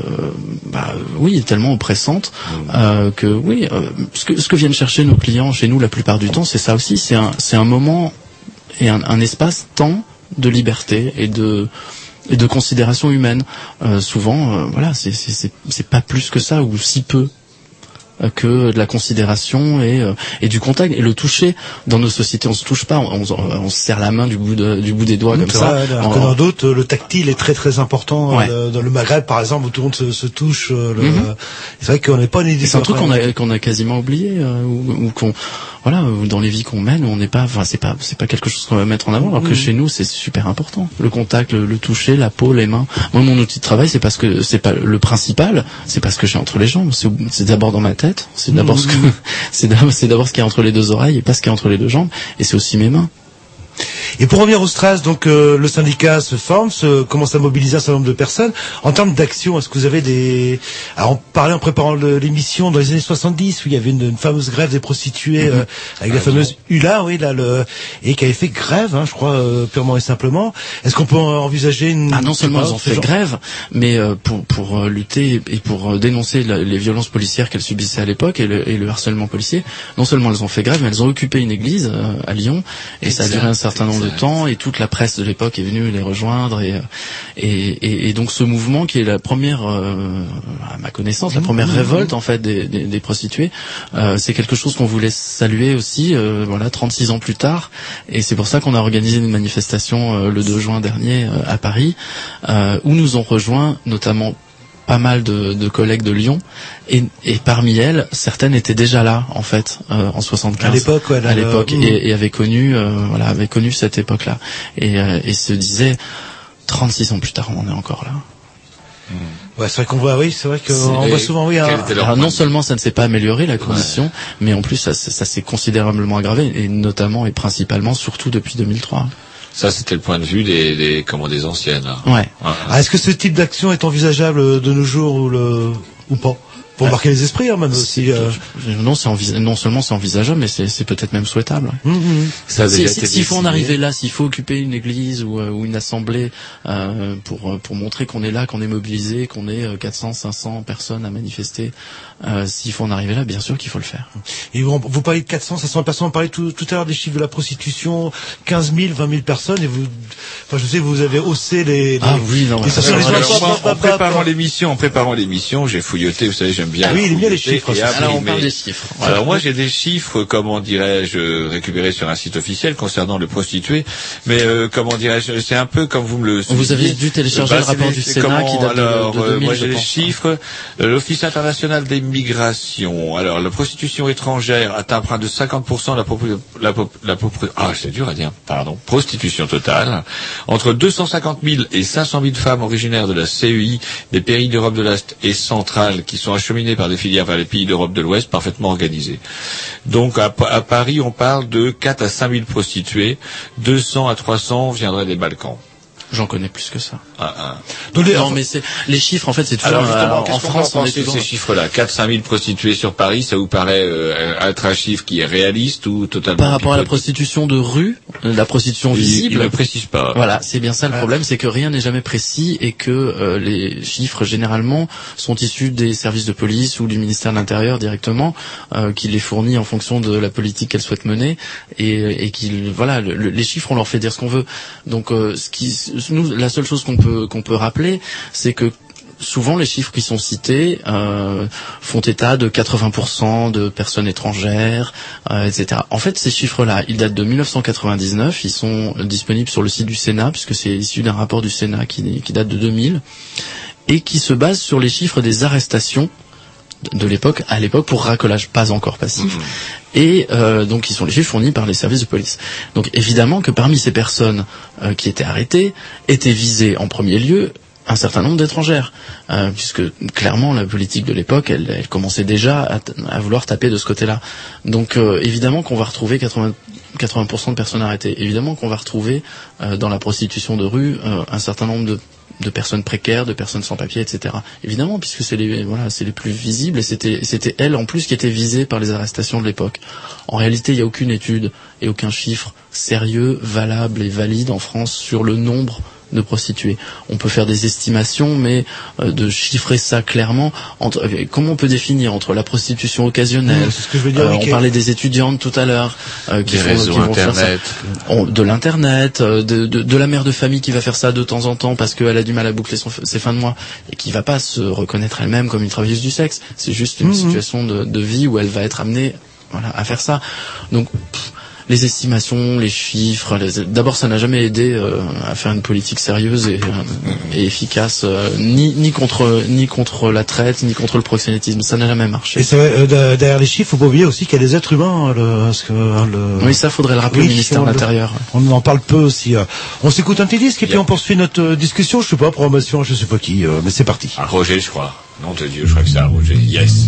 S13: bah, oui, tellement oppressante, euh, que oui, euh, ce que ce que viennent chercher nos clients chez nous la plupart du temps, c'est ça aussi, c'est un c'est un moment et un, un espace temps de liberté et de et de considération humaine. Euh, souvent, euh, voilà, c'est c'est c'est pas plus que ça ou si peu euh, que de la considération et, euh, et du contact et le toucher dans nos sociétés on se touche pas on, on, on se serre la main du bout de, du bout des doigts comme
S3: C'est
S13: ça
S3: vrai, alors
S13: En-
S3: que dans d'autres, le tactile est très très important.
S13: Ouais.
S3: euh, Dans le Maghreb, par exemple, où tout le monde se, se touche.
S13: Mhm.
S3: C'est vrai qu'on n'est pas
S13: c'est un truc qu'on a qu'on a quasiment oublié euh, ou, ou qu'on voilà ou dans les vies qu'on mène on n'est pas enfin c'est pas c'est pas quelque chose qu'on va mettre en avant alors que
S3: Mhm.
S13: chez nous c'est super important. Le contact le, le toucher la peau les mains. Moi mon outil de travail c'est parce que c'est pas le principal c'est parce que j'ai entre les jambes. C'est d'abord dans ma tête c'est d'abord ce que d'abord c'est d'abord ce qui est entre les deux oreilles et pas ce qui est entre les deux jambes. Et c'est aussi mes mains
S3: Et pour revenir au Stras, donc euh, le syndicat se forme, se, commence à mobiliser un certain nombre de personnes. En termes d'action, est-ce que vous avez des... Alors, on parlait en préparant l'émission dans les années 70, où il y avait une, une fameuse grève des prostituées euh, avec la fameuse ULA, oui, là, le... et qui avait fait grève, hein, je crois, euh, purement et simplement. Est-ce qu'on peut envisager une...
S13: Ah non seulement
S3: pas,
S13: ont fait
S3: genre-
S13: grève, mais euh, pour pour euh, lutter et pour euh, dénoncer la- les violences policières qu'elles subissaient à l'époque et le, et le harcèlement policier, non seulement elles ont fait grève, mais elles ont occupé une église à Lyon et ça a duré un certain nombre de temps et toute la presse de l'époque est venue les rejoindre et, euh, et et, et donc ce mouvement qui est la première, euh, à ma connaissance, la première révolte en fait des, des, des prostituées, euh, c'est quelque chose qu'on voulait saluer aussi, euh, voilà, 36 ans plus tard. Et c'est pour ça qu'on a organisé une manifestation euh, le 2 juin dernier euh, à Paris, euh, où nous ont rejoint notamment pas mal de, de collègues de Lyon, et, et parmi elles, certaines étaient déjà là en fait euh, en 75.
S3: À l'époque, ouais,
S13: à l'époque, et, et avaient connu, euh, voilà, avaient connu cette époque-là, et, euh, et se disaient 36 ans plus tard, on en est encore là.
S3: Ouais, c'est vrai qu'on voit, oui, c'est vrai qu'on voit souvent, oui, un-
S13: Alors, non seulement ça ne s'est pas amélioré la condition, mais en plus ça s'est considérablement aggravé, et notamment et principalement, surtout depuis 2003.
S4: Ça, c'était le point de vue des, des, comment, des anciennes. là.
S13: Ouais.
S3: Ah, Est-ce que ce type d'action est envisageable de nos jours ou, le... ou pas? Pour marquer les esprits, hein, même aussi. euh.
S13: Non, c'est non seulement c'est envisageable, mais c'est c'est peut-être même souhaitable.
S4: Ça a
S13: Si-
S4: déjà
S13: si-
S4: été
S13: S'il faut en arriver là, s'il faut occuper une église ou, euh, ou une assemblée euh, pour euh, pour montrer qu'on est là, qu'on est mobilisé, qu'on est euh, 400, 500 personnes à manifester, euh, s'il faut en arriver là, bien sûr qu'il faut le faire.
S3: Et vous, vous parlez de 400, 500 personnes, on parlait tout, tout à l'heure des chiffres de la prostitution, 15 000, 20 000 personnes, et vous, enfin, je sais, vous avez haussé les, les
S13: Ah oui, non,
S3: les les-
S4: en
S3: hop,
S4: préparant l'émission, en préparant l'émission, j'ai fouilloté, vous savez, bien.
S3: Ah oui, il aime bien les chiffres.
S13: Alors on parle des chiffres.
S4: Alors moi j'ai des chiffres, comment dirais-je, récupérés sur un site officiel concernant le prostitué, mais euh, comment dirais-je, c'est un peu comme vous me le.
S13: Vous avez dû télécharger
S4: Bah,
S13: le rapport du Sénat
S4: comment,
S13: qui date de-
S4: alors,
S13: de
S4: euh,
S13: 2000,
S4: moi
S13: je
S4: j'ai les chiffres. Euh, L'Office international des migrations. Alors la prostitution étrangère atteint près de 50% de la pop- la ah c'est dur à dire, pardon, prostitution totale. Entre 250 000 et 500 000 femmes originaires de la CEI, des pays d'Europe de l'Est et centrale, qui sont acheminées par des filières vers les pays d'Europe de l'Ouest parfaitement organisées. Donc à, Pa- à Paris, on parle de 4 à 5 000 prostituées, 200 à 300 viendraient des Balkans.
S13: J'en connais plus que ça.
S4: Ah, ah.
S13: non, mais c'est les chiffres en fait, c'est toujours
S4: Alors
S13: alors, en France, on est toujours
S4: ces chiffres-là? 4-5 000 prostituées sur Paris, ça vous paraît euh, être un chiffre qui est réaliste ou totalement
S13: par rapport à la prostitution de rue, euh, la prostitution
S4: Il-
S13: visible.
S4: il ne précise pas.
S13: Voilà, c'est bien ça le problème, c'est que rien n'est jamais précis et que euh, les chiffres généralement sont issus des services de police ou du ministère de l'Intérieur directement, euh, qui les fournit en fonction de la politique qu'elle souhaite mener et, et qui voilà, le- le- les chiffres on leur fait dire ce qu'on veut. Donc euh, ce qui, la seule chose qu'on peut qu'on peut rappeler, c'est que souvent les chiffres qui sont cités euh, font état de 80% de personnes étrangères, euh, etc. En fait, ces chiffres-là, ils datent de 1999, ils sont disponibles sur le site du Sénat, puisque c'est issu d'un rapport du Sénat qui, qui date de 2000, et qui se base sur les chiffres des arrestations de l'époque, à l'époque pour racolage pas encore passif, et euh, donc qui sont les chiffres fournis par les services de police. Donc évidemment que parmi ces personnes euh, qui étaient arrêtées, étaient visées en premier lieu un certain nombre d'étrangères, euh, puisque clairement la politique de l'époque, elle, elle commençait déjà à vouloir taper de ce côté-là. Donc euh, évidemment qu'on va retrouver 80, 80% de personnes arrêtées. Évidemment qu'on va retrouver euh, dans la prostitution de rue euh, un certain nombre de, personnes précaires, de personnes sans papier, etc. Évidemment, puisque c'est les voilà, c'est les plus visibles et c'était c'était elles en plus qui étaient visées par les arrestations de l'époque. En réalité, il n'y a aucune étude et aucun chiffre sérieux, valable et valide en France sur le nombre de prostituées. On peut faire des estimations, mais euh, de chiffrer ça clairement, entre, euh, comment on peut définir entre la prostitution occasionnelle,
S3: Mmh, c'est ce que je veux dire,
S13: euh, on parlait des étudiantes tout à l'heure, euh, qui
S10: Des
S13: font- qui vont faire ça. On- de l'internet, euh, de, de, de la mère de famille qui va faire ça de temps en temps parce qu'elle a du mal à boucler son, ses fins de mois et qui va pas se reconnaître elle-même comme une travailleuse du sexe. C'est juste une
S3: Mhm.
S13: situation de, de vie où elle va être amenée voilà, à faire ça. Donc pff, les estimations, les chiffres, les- d'abord ça n'a jamais aidé euh, à faire une politique sérieuse et, euh, et efficace, euh, ni, ni contre ni contre la traite, ni contre le proxénétisme. Ça n'a jamais marché.
S3: Et c'est vrai, euh, de- derrière les chiffres, faut pas oublier aussi qu'il y a des êtres humains. Le, parce que, le...
S13: Oui, ça faudrait le rappeler au ministère
S3: on
S13: de l'Intérieur.
S3: On en parle peu aussi. euh. On s'écoute un petit disque et puis on poursuit notre euh, discussion. Je sais pas, programmation, je sais pas qui, euh, mais c'est parti.
S10: Ah, Roger, je crois. Nom de Dieu, je crois que c'est un Roger. Yes.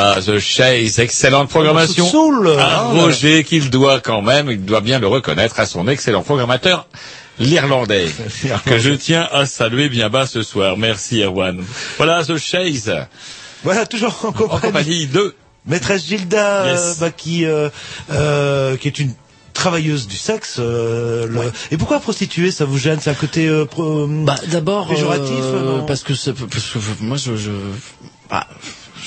S10: Voilà, The Chase, excellente programmation.
S3: Soul,
S10: Un
S3: ah,
S10: Roger qu'il doit quand même, il doit bien le reconnaître à son excellent programmateur, l'Irlandais, que je tiens à saluer bien bas ce soir. Merci Erwan. Voilà, The Chase,
S3: Voilà, toujours en compagnie,
S10: en compagnie de...
S3: maîtresse Gilda,
S10: Yes.
S3: euh, bah, qui, euh, euh, qui est une travailleuse du sexe. euh, le- Et pourquoi prostituée Ça vous gêne C'est un côté euh, pro-
S13: Bah d'abord
S3: péjoratif
S13: euh, parce que c'est- parce que moi je, bah,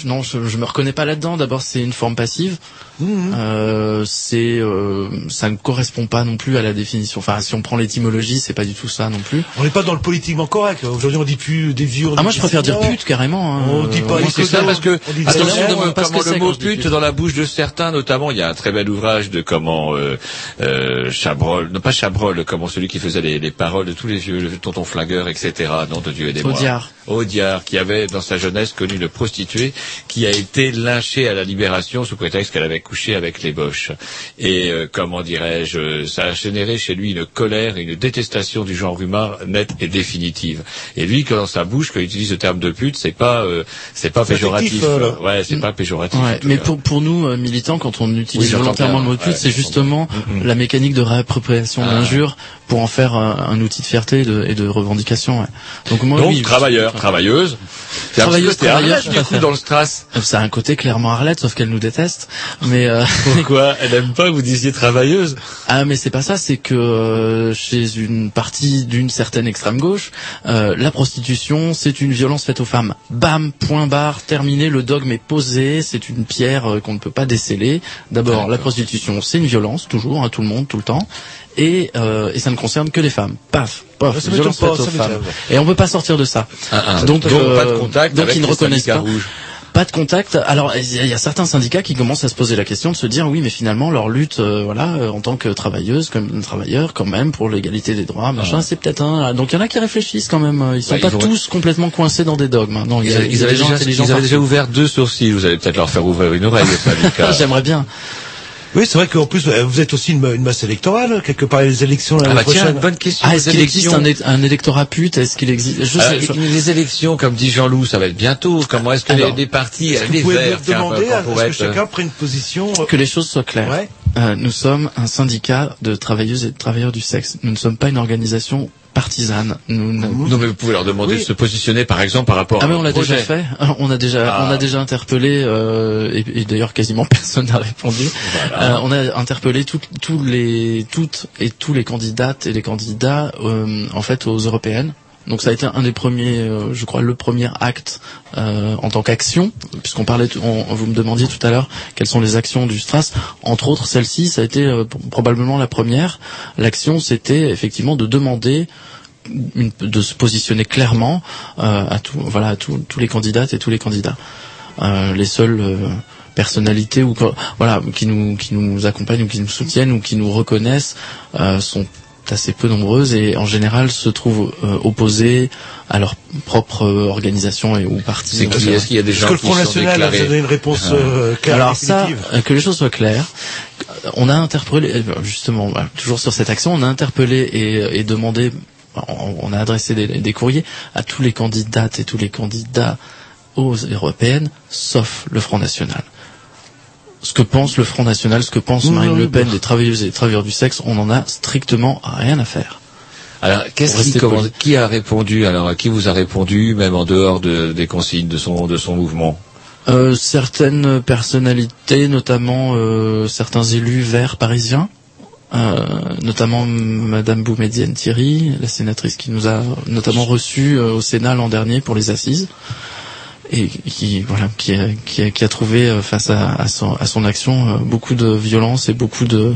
S13: non, je, je me reconnais pas là-dedans. D'abord, c'est une forme passive. Euh, c'est, euh, ça ne correspond pas non plus à la définition. Enfin, si on prend l'étymologie, c'est pas du tout ça non plus.
S3: On n'est pas dans le politiquement correct. Aujourd'hui, on dit plus des vieux. on
S13: Ah,
S3: dit
S13: moi, je préfère dire pute carrément. hein.
S3: On dit pas
S4: Oui, c'est ça, parce que
S3: on dit
S4: attention de
S13: parce que
S4: le mot pute
S13: pute.
S4: dans la bouche de certains, notamment, il y a un très bel ouvrage de comment euh, euh, Chabrol, non pas Chabrol, comment celui qui faisait les, les paroles de tous les vieux, le tonton flingueur, etc. Nom de Dieu et des
S13: Audiard.
S4: Audiard, qui avait dans sa jeunesse connu une prostituée qui a été lynchée à la Libération sous prétexte qu'elle avait couché avec les Boches. Et euh, comment dirais-je, euh, ça a généré chez lui une colère et une détestation du genre humain nette et définitive. Et lui, quand dans sa bouche, quand il utilise le terme de pute, c'est pas, euh, c'est pas
S3: C'est
S4: péjoratif.
S3: euh,
S4: ouais, c'est pas péjoratif.
S13: Ouais, mais pour, pour nous, euh, militants, quand on utilise
S4: Oui,
S13: volontairement le mot pute,
S4: ouais,
S13: c'est justement
S4: Mhm.
S13: la mécanique de réappropriation de
S4: Ah.
S13: l'injure pour en faire un, un outil de fierté et de, et de revendication. ouais. Donc moi,
S4: Donc,
S13: oui, je-
S4: travailleur, travailleuse. C'est un petit
S13: Travailleuse, travailleur,
S4: Arlette,
S13: je
S4: du coup, dans le strass.
S13: Ça a un côté clairement Arlette, sauf qu'elle nous déteste. Mais euh,
S4: Pourquoi Elle aime pas que vous disiez travailleuse
S13: ah, mais c'est pas ça. C'est que euh, chez une partie d'une certaine extrême gauche, euh, la prostitution, c'est une violence faite aux femmes. Bam, point barre, terminé. Le dogme est posé. C'est une pierre euh, qu'on ne peut pas déceler. D'abord, la prostitution, c'est une violence, toujours, à tout le monde, tout le temps. Et, euh, et ça ne concerne que les femmes. Paf, paf,
S3: ça
S13: violence
S3: pas,
S13: faite aux femmes. Et on peut pas sortir de ça.
S4: Ah, ah.
S13: Donc,
S4: Donc,
S13: euh,
S4: pas de contact
S13: donc
S4: avec
S13: ils ne reconnaissent pas.
S4: rouges.
S13: Pas de contact. Alors il y, a- certains syndicats qui commencent à se poser la question de se dire oui, mais finalement leur lutte, euh, voilà, euh, en tant que travailleuse, comme travailleur, quand même pour l'égalité des droits, machin, c'est peut-être un. Donc il y en a qui réfléchissent quand même. euh, Ils sont
S4: Ah. Bah,
S13: pas
S4: ils
S13: tous complètement coincés dans des dogmes. hein. Non,
S4: Ils, avaient déjà,
S13: intelligents
S4: ils avaient déjà
S13: partout.
S4: ouvert deux sourcils. Vous allez peut-être leur faire ouvrir une oreille.
S13: J'aimerais bien.
S3: Oui, c'est vrai qu'en plus, euh, vous êtes aussi une, une masse électorale, quelque part, les élections
S4: Ah
S3: l'année
S4: bah tiens, bonne question.
S13: Ah, est-ce qu'il existe un, un électorat pute? Est-ce qu'il existe? Je
S4: Alors,
S13: sais, je-
S4: les élections, comme dit Jean-Loup, ça va être bientôt. Comment est-ce que
S13: Alors,
S4: les, les partis,
S3: Est-ce que vous pouvez
S4: verts,
S3: demander à ce que chacun prenne une position euh,
S13: que les choses soient claires.
S3: Ouais.
S13: Euh, nous sommes un syndicat de travailleuses et de travailleurs du sexe. Nous ne sommes pas une organisation partisane. Nous ne-
S4: Non, mais vous pouvez leur demander
S13: Oui.
S4: de se positionner, par exemple, par rapport
S13: Ah
S4: à
S13: mais
S4: un
S13: on l'a déjà fait. On a déjà,
S4: Ah.
S13: on a déjà interpellé euh, et, et d'ailleurs quasiment personne n'a répondu.
S4: Voilà.
S13: Euh, on a interpellé toutes, tous les, toutes et tous les candidates et les candidats euh, en fait aux européennes. Donc ça a été un des premiers, euh, je crois, le premier acte euh, en tant qu'action, puisqu'on parlait, on, vous me demandiez tout à l'heure quelles sont les actions du Stras. Entre autres, celle-ci, ça a été euh, probablement la première. L'action, c'était effectivement de demander une- de se positionner clairement euh, à tout, voilà, à tous les candidates et tous les candidats. Euh, les seules euh, personnalités ou voilà qui nous qui nous accompagnent ou qui nous soutiennent ou qui nous reconnaissent sont assez peu nombreuses et en général se trouvent euh, opposées à leur propre euh, organisation et ou parti.
S4: C'est qui Est-ce qu'il y a des
S3: Est-ce
S4: gens
S3: que le Front National a donné une réponse euh, claire
S13: Alors ça, que les choses soient claires, on a interpellé, euh, justement, voilà, toujours sur cette action, on a interpellé et, et demandé, on, on a adressé des, des courriers à tous les candidates et tous les candidats aux européennes, sauf le Front National. Ce que pense le Front National, ce que pense Marine Le Pen des travailleuses et des travailleurs du sexe, on en a strictement rien à faire.
S4: Alors, qu'est-ce qui, qui a répondu Alors, à qui vous a répondu, même en dehors de, des consignes de son, de son mouvement?
S13: Euh, certaines personnalités, notamment euh, certains élus verts parisiens, euh, notamment Madame Boumedienne Thierry, la sénatrice qui nous a notamment reçus euh, au Sénat l'an dernier pour les assises, et qui voilà qui a, qui a, qui a trouvé euh, face à, à, son, à son action euh, beaucoup de violence et beaucoup de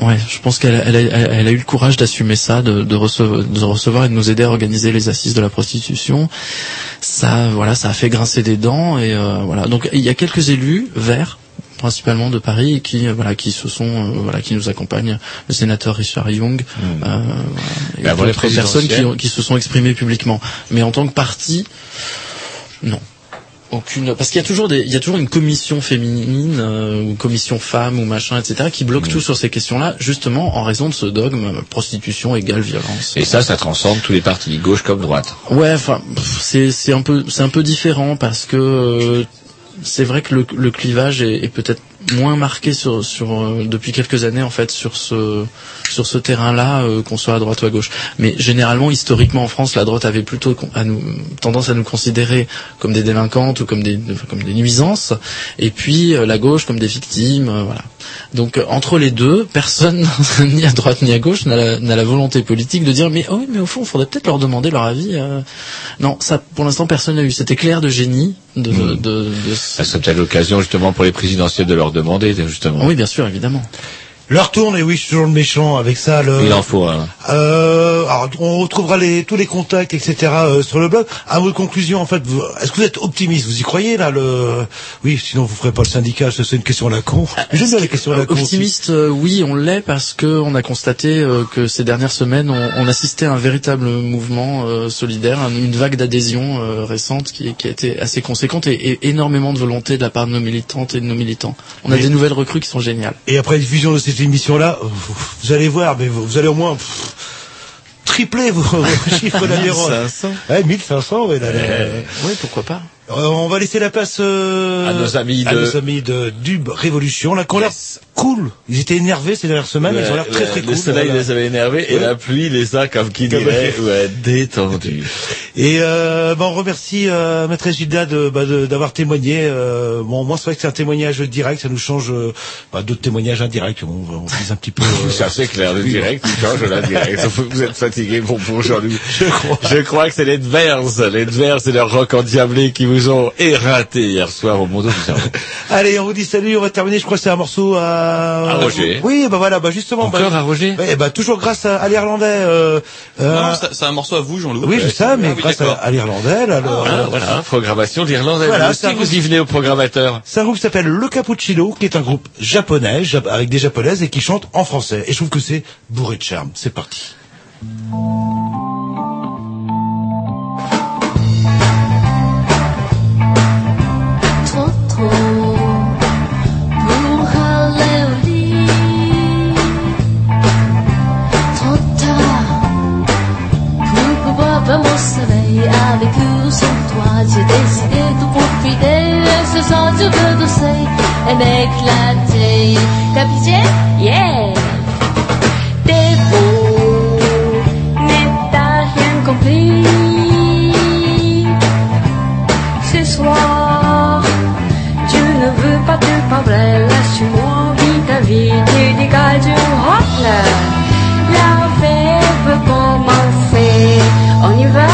S13: Ouais, je pense qu'elle elle a, elle- elle a eu le courage d'assumer ça, de, de, recevoir, de recevoir et de nous aider à organiser les assises de la prostitution. Ça, voilà, ça a fait grincer des dents et euh, voilà. Donc il y a quelques élus verts principalement de Paris qui voilà qui se sont euh, voilà qui nous accompagnent le sénateur Richard Young euh, voilà, et d'autres personnes qui, qui se sont exprimées publiquement mais en tant que parti non aucune parce qu'il y a toujours des il y a toujours une commission féminine euh, ou commission femme ou machin etc qui bloque
S4: Mm.
S13: tout sur ces questions-là justement en raison de ce dogme euh, prostitution égale violence
S4: Et ça, ça transcende tous les partis, gauche comme droite.
S13: Ouais, enfin, c'est c'est un peu c'est un peu différent parce que euh, c'est vrai que le, le clivage est, est peut-être moins marqué sur, sur euh, depuis quelques années en fait sur ce sur ce terrain-là, euh, qu'on soit à droite ou à gauche. Mais généralement, historiquement en France, la droite avait plutôt con- à nous, tendance à nous considérer comme des délinquantes ou comme des comme des nuisances, et puis euh, la gauche comme des victimes, euh, voilà. Donc entre les deux, personne ni à droite ni à gauche n'a la, n'a la volonté politique de dire mais oh oui mais au fond, il faudrait peut-être leur demander leur avis. Non, ça pour l'instant personne n'a eu cet éclair de génie de, de, de, de
S4: Ça serait peut-être l'occasion justement pour les présidentielles de leur demander justement.
S13: Oui, bien sûr, évidemment.
S3: Leur tourne, et oui, je suis toujours le méchant avec ça. Le...
S4: Il en faut.
S3: Euh, alors, on retrouvera les, tous les contacts, etc. euh, sur le blog. À vos conclusions, en fait, vous- est-ce que vous êtes optimiste? Vous y croyez là le Oui, sinon vous ferez pas le syndicat. ça, C'est une question à la con. J'aime bien les questions à la con.
S13: Optimiste, euh, oui, on l'est parce que on a constaté euh, que ces dernières semaines, on, on assistait à un véritable mouvement euh, solidaire, un- une vague d'adhésion euh, récente qui, qui a été assez conséquente et, et énormément de volonté de la part de nos militantes et de nos militants. On a des nouvelles recrues qui sont géniales.
S3: Et après la diffusion de cette émission-là, vous, allez voir, mais vous, vous allez au moins pff, tripler vos, vos chiffres d'adhérents.
S13: 1500.
S3: Ouais, 1500, ouais, là, là,
S13: pourquoi pas.
S3: Euh, on va laisser la place euh,
S4: À nos amis
S3: à
S4: de-
S3: nos amis de Dub Révolution, là, ont l'air cool. Ils étaient énervés ces dernières semaines, ils ont l'air très très
S4: le,
S3: cool.
S4: Le soleil
S3: voilà.
S4: les avait énervés et la pluie les a, comme qui dirait, ouais, détendus.
S3: Et euh, bah, on remercie euh, Maîtresse Gilda de, bah, de- d'avoir témoigné. Euh, bon, moi c'est vrai que c'est un témoignage direct, ça nous change bah, d'autres témoignages indirects. On, on vise un petit peu. euh,
S4: C'est assez clair, le direct, il change la direct. Vous êtes fatigué, bon, Jean-Louis.
S3: Je crois.
S4: Je crois que c'est les Dvers, les Dvers et leur rock endiablé qui vous ont éreinté hier soir au Cerveau.
S3: Allez, on vous dit salut. On va terminer. Je crois que c'est un morceau à.
S4: À Roger.
S3: Oui, bah voilà, bah justement.
S4: Encore
S3: bah,
S4: à Roger?
S3: Ouais, bah toujours grâce à, à l'Irlandais. Euh, euh,
S16: Non, c'est un morceau à vous, Jean-Loup.
S3: oui, je sais, mais
S16: Ah oui,
S3: grâce à, l'Irlandais, là, le-
S4: Ah, voilà, programmation d'Irlandais.
S3: Voilà,
S4: Vous aussi, y venez au programmateur.
S3: C'est un groupe qui s'appelle Le Cappuccino, qui est un groupe japonais, jap- avec des japonaises, et qui chante en français. Et je trouve que c'est bourré de charme. C'est parti.
S7: Veux danser et m'éclater. T'as pitié? Yeah! T'es beau, mais t'as rien compris. Ce soir, tu ne veux pas te parler, lâche-moi, vis ta vie, tu dégages du hop. La fête veut commencer, on y va?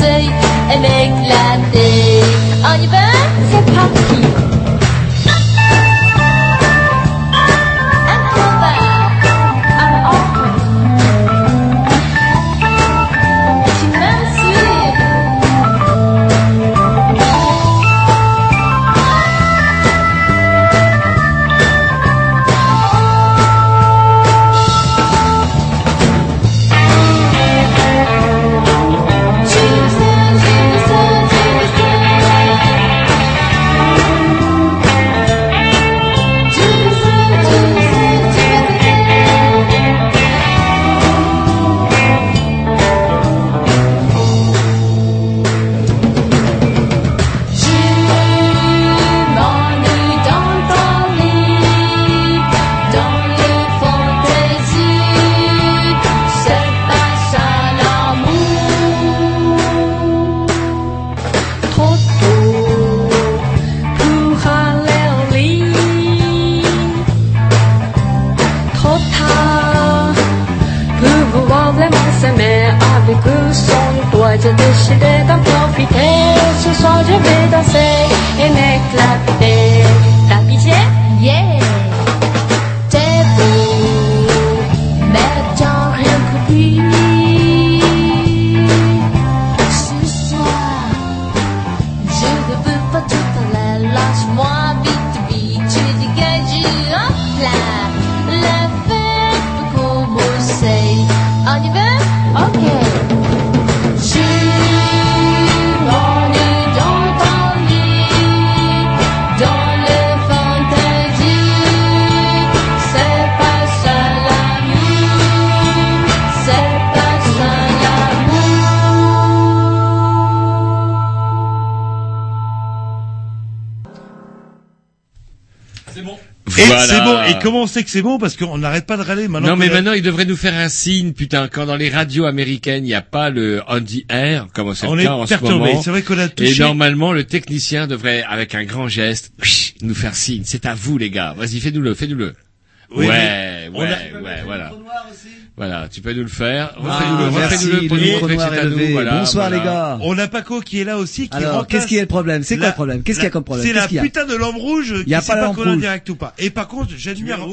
S7: Danser et m'éclater. On y va? C'est parti. Et
S4: Voilà.
S3: c'est bon. Et comment on sait que c'est bon Parce qu'on n'arrête pas de râler maintenant.
S4: non, mais
S3: a-
S4: maintenant, il devrait nous faire un signe, putain, quand dans les radios américaines, il n'y a pas le on the air, comme c'est
S3: On
S4: le
S3: est
S4: cas en ce
S3: perturbé.
S4: moment.
S3: C'est vrai qu'on a
S4: Et
S3: touché-
S4: normalement, le technicien devrait, avec un grand geste, nous faire signe. C'est à vous, les gars. Vas-y, fais-nous-le, fais-nous-le.
S3: Oui,
S4: ouais,
S3: mais
S4: ouais,
S3: a-
S4: ouais, voilà. Voilà, tu peux nous le faire.
S12: Ah,
S4: Refais-nous-le,
S12: merci, le
S4: montrer que
S12: noir est
S4: nous,
S12: levé.
S4: voilà,
S12: Bonsoir,
S4: voilà.
S12: les gars.
S3: On a Paco qui est là aussi, qui
S12: Alors, qu'est-ce qui est le problème? C'est quoi le problème? Qu'est-ce qu'il y a comme problème?
S3: C'est la putain de lampe rouge
S12: Il y a
S3: qui
S12: pas
S3: pas
S12: lampe
S3: qu'on est en
S12: rouge.
S3: direct ou pas. Et par contre, j'admire,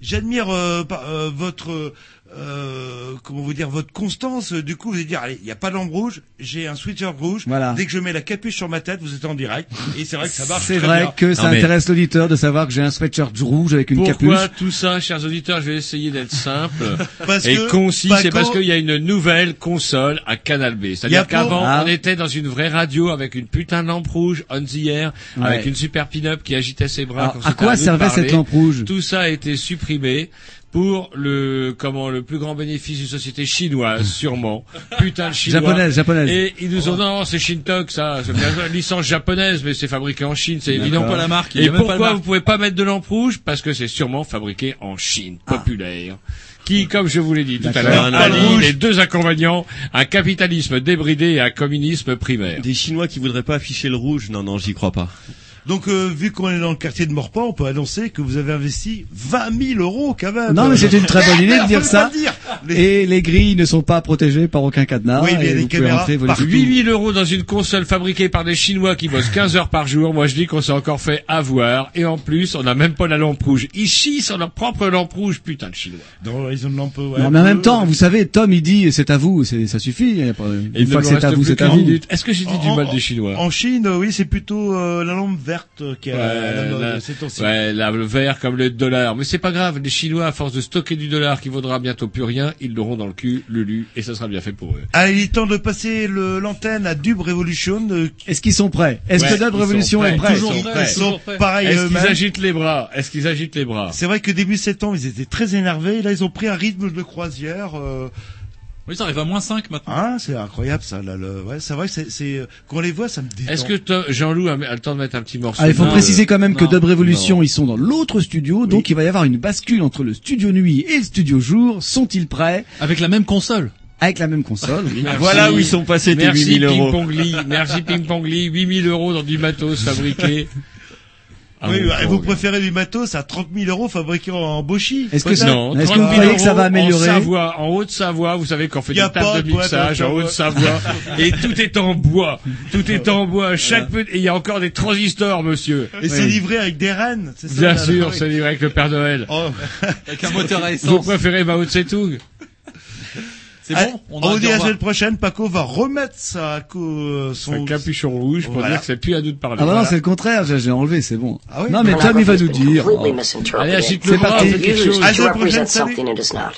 S3: j'admire euh, euh, votre, euh, comment vous dire, votre constance. Du coup, vous allez dire, allez, il n'y a pas de lampe rouge, j'ai un sweatshirt rouge.
S12: Voilà.
S3: Dès que je mets la capuche sur ma tête, vous êtes en direct. Et c'est vrai que ça marche
S12: C'est vrai
S3: bien.
S12: que ça intéresse l'auditeur de savoir que j'ai un sweatshirt rouge avec une
S4: Pourquoi
S12: capuche.
S4: tout ça, chers auditeurs Je vais essayer d'être simple
S3: Parce
S4: et
S3: que
S4: concis.
S3: Paco-
S4: C'est parce qu'il y a une nouvelle console à Canal B. C'est-à-dire qu'avant,
S12: Ah.
S4: on était dans une vraie radio avec une putain de lampe rouge on the air,
S12: Ouais.
S4: avec une super pin-up qui agitait ses bras.
S12: Alors,
S4: quand
S12: à quoi servait cette lampe rouge?
S4: Tout ça a été supprimé pour le comment le plus grand bénéfice d'une société chinoise sûrement. Putain de chinois.
S12: Japonaise, japonaise.
S4: et ils nous ont dit non c'est Shintok ça. C'est bien licence japonaise mais c'est fabriqué en Chine c'est évident.
S12: Pas
S2: la marque,
S4: et pourquoi
S2: marque.
S4: vous pouvez pas mettre de lampe rouge? Parce que c'est sûrement fabriqué en Chine
S12: Ah.
S4: populaire. Qui, comme je vous l'ai dit tout à l'heure, allie les deux inconvénients, un capitalisme débridé et un communisme primaire.
S16: Des Chinois qui voudraient pas afficher le rouge, non, non, j'y crois pas.
S3: Donc, euh, vu qu'on est dans le quartier de Morpan, on peut annoncer que vous avez investi 20 000 euros quand même.
S12: Non, mais c'est une très bonne idée de dire ça. Et les grilles ne sont pas protégées par aucun cadenas.
S3: Oui, mais il y a
S12: et pouvez
S3: caméras partout.
S12: tout.
S4: 8000 euros dans une console fabriquée par des Chinois qui bossent 15 heures par jour. Moi, je dis qu'on s'est encore fait avoir. Et en plus, on n'a même pas la lampe rouge. Ils chient sur leur propre lampe rouge, putain de Chinois.
S3: Non, ils ont une lampe, ouais.
S12: Non, mais en même temps, vous savez, Tom, il dit, c'est à vous, c'est, ça suffit.
S4: Et
S12: Une fois que c'est à vous, c'est à vous.
S4: minute. Est-ce que j'ai dit du mal des Chinois?
S3: En Chine, oui, c'est plutôt euh, la lampe verte qui est à la
S4: Ouais,
S3: ces temps-ci.
S4: ouais, la- le vert comme le dollar. Mais c'est pas grave, les Chinois, à force de stocker du dollar qui vaudra bientôt plus rien, ils l'auront dans le cul, Lulu, et ça sera bien fait pour eux.
S3: Allez, il est temps de passer l'antenne à Dub Revolution. euh,
S12: Est-ce qu'ils sont prêts? Est-ce
S4: Ouais,
S12: que Dub
S4: ils
S12: Revolution
S4: sont
S12: est
S4: prêts,
S12: prêt?
S4: ils sont prêts.
S3: Ils sont pareils
S4: Est-ce qu'ils agitent les bras? Est-ce qu'ils agitent les bras?
S3: C'est vrai que début septembre, ils étaient très énervés. Là, ils ont pris un rythme de croisière. Euh...
S2: Oui, ça arrive à moins 5 maintenant.
S3: Hein, c'est incroyable ça. Là, le... ouais, c'est vrai que c'est, c'est... euh, quand on les voit, ça me détend.
S4: Est-ce que Jean-Loup a, le temps de mettre un petit morceau
S12: Ah, il faut
S4: Non,
S12: préciser
S4: euh,
S12: quand même que
S2: non,
S12: Dub Revolution,
S4: non.
S12: ils sont dans l'autre studio, donc il va y avoir une bascule entre le studio nuit et le studio jour. Sont-ils prêts?
S2: Avec la même console.
S12: Avec la même console, oui.
S4: Merci.
S16: Voilà où ils sont passés tes
S4: Merci
S16: 8000 euros.
S4: Ping Pong Lee. Merci Ping Pong Lee. 8000 euros dans du matos fabriqué. à
S3: Oui, bah,
S4: Kong.
S3: vous préférez du matos à 30 000 euros fabriqué en, en Boshi
S12: Est-ce que
S4: Non,
S12: Est-ce que
S4: 30
S12: vous
S4: 000
S12: croyez que ça va améliorer
S4: En Savoie, en Haute-Savoie, vous savez qu'on fait des tables de mixage
S3: en
S4: en Haute-Savoie et tout est en bois. Tout est en bois. Chaque peu, et il y a encore des transistors, monsieur.
S3: Et c'est livré avec des rennes, c'est ça
S4: Bien sûr, c'est livré avec le Père Noël.
S3: Oh.
S2: Avec un moteur à
S4: Vous
S2: essence.
S4: préférez Mao Tse-tung
S2: C'est bon
S3: On,
S2: a
S3: vous dit
S2: au
S3: la semaine prochaine, Paco va remettre sa, co-
S4: Son capuchon rouge pour
S3: Voilà.
S4: dire que c'est plus à nous de parler.
S12: Ah bah non, c'est le contraire, j'ai enlevé, c'est bon.
S3: Ah oui
S12: non mais Tom il va nous dire. Oh.
S17: misinterpreted.
S4: Allez, agite
S12: C'est
S4: le bras,
S12: parti.
S4: chose.
S17: to
S3: À la semaine prochaine, salut.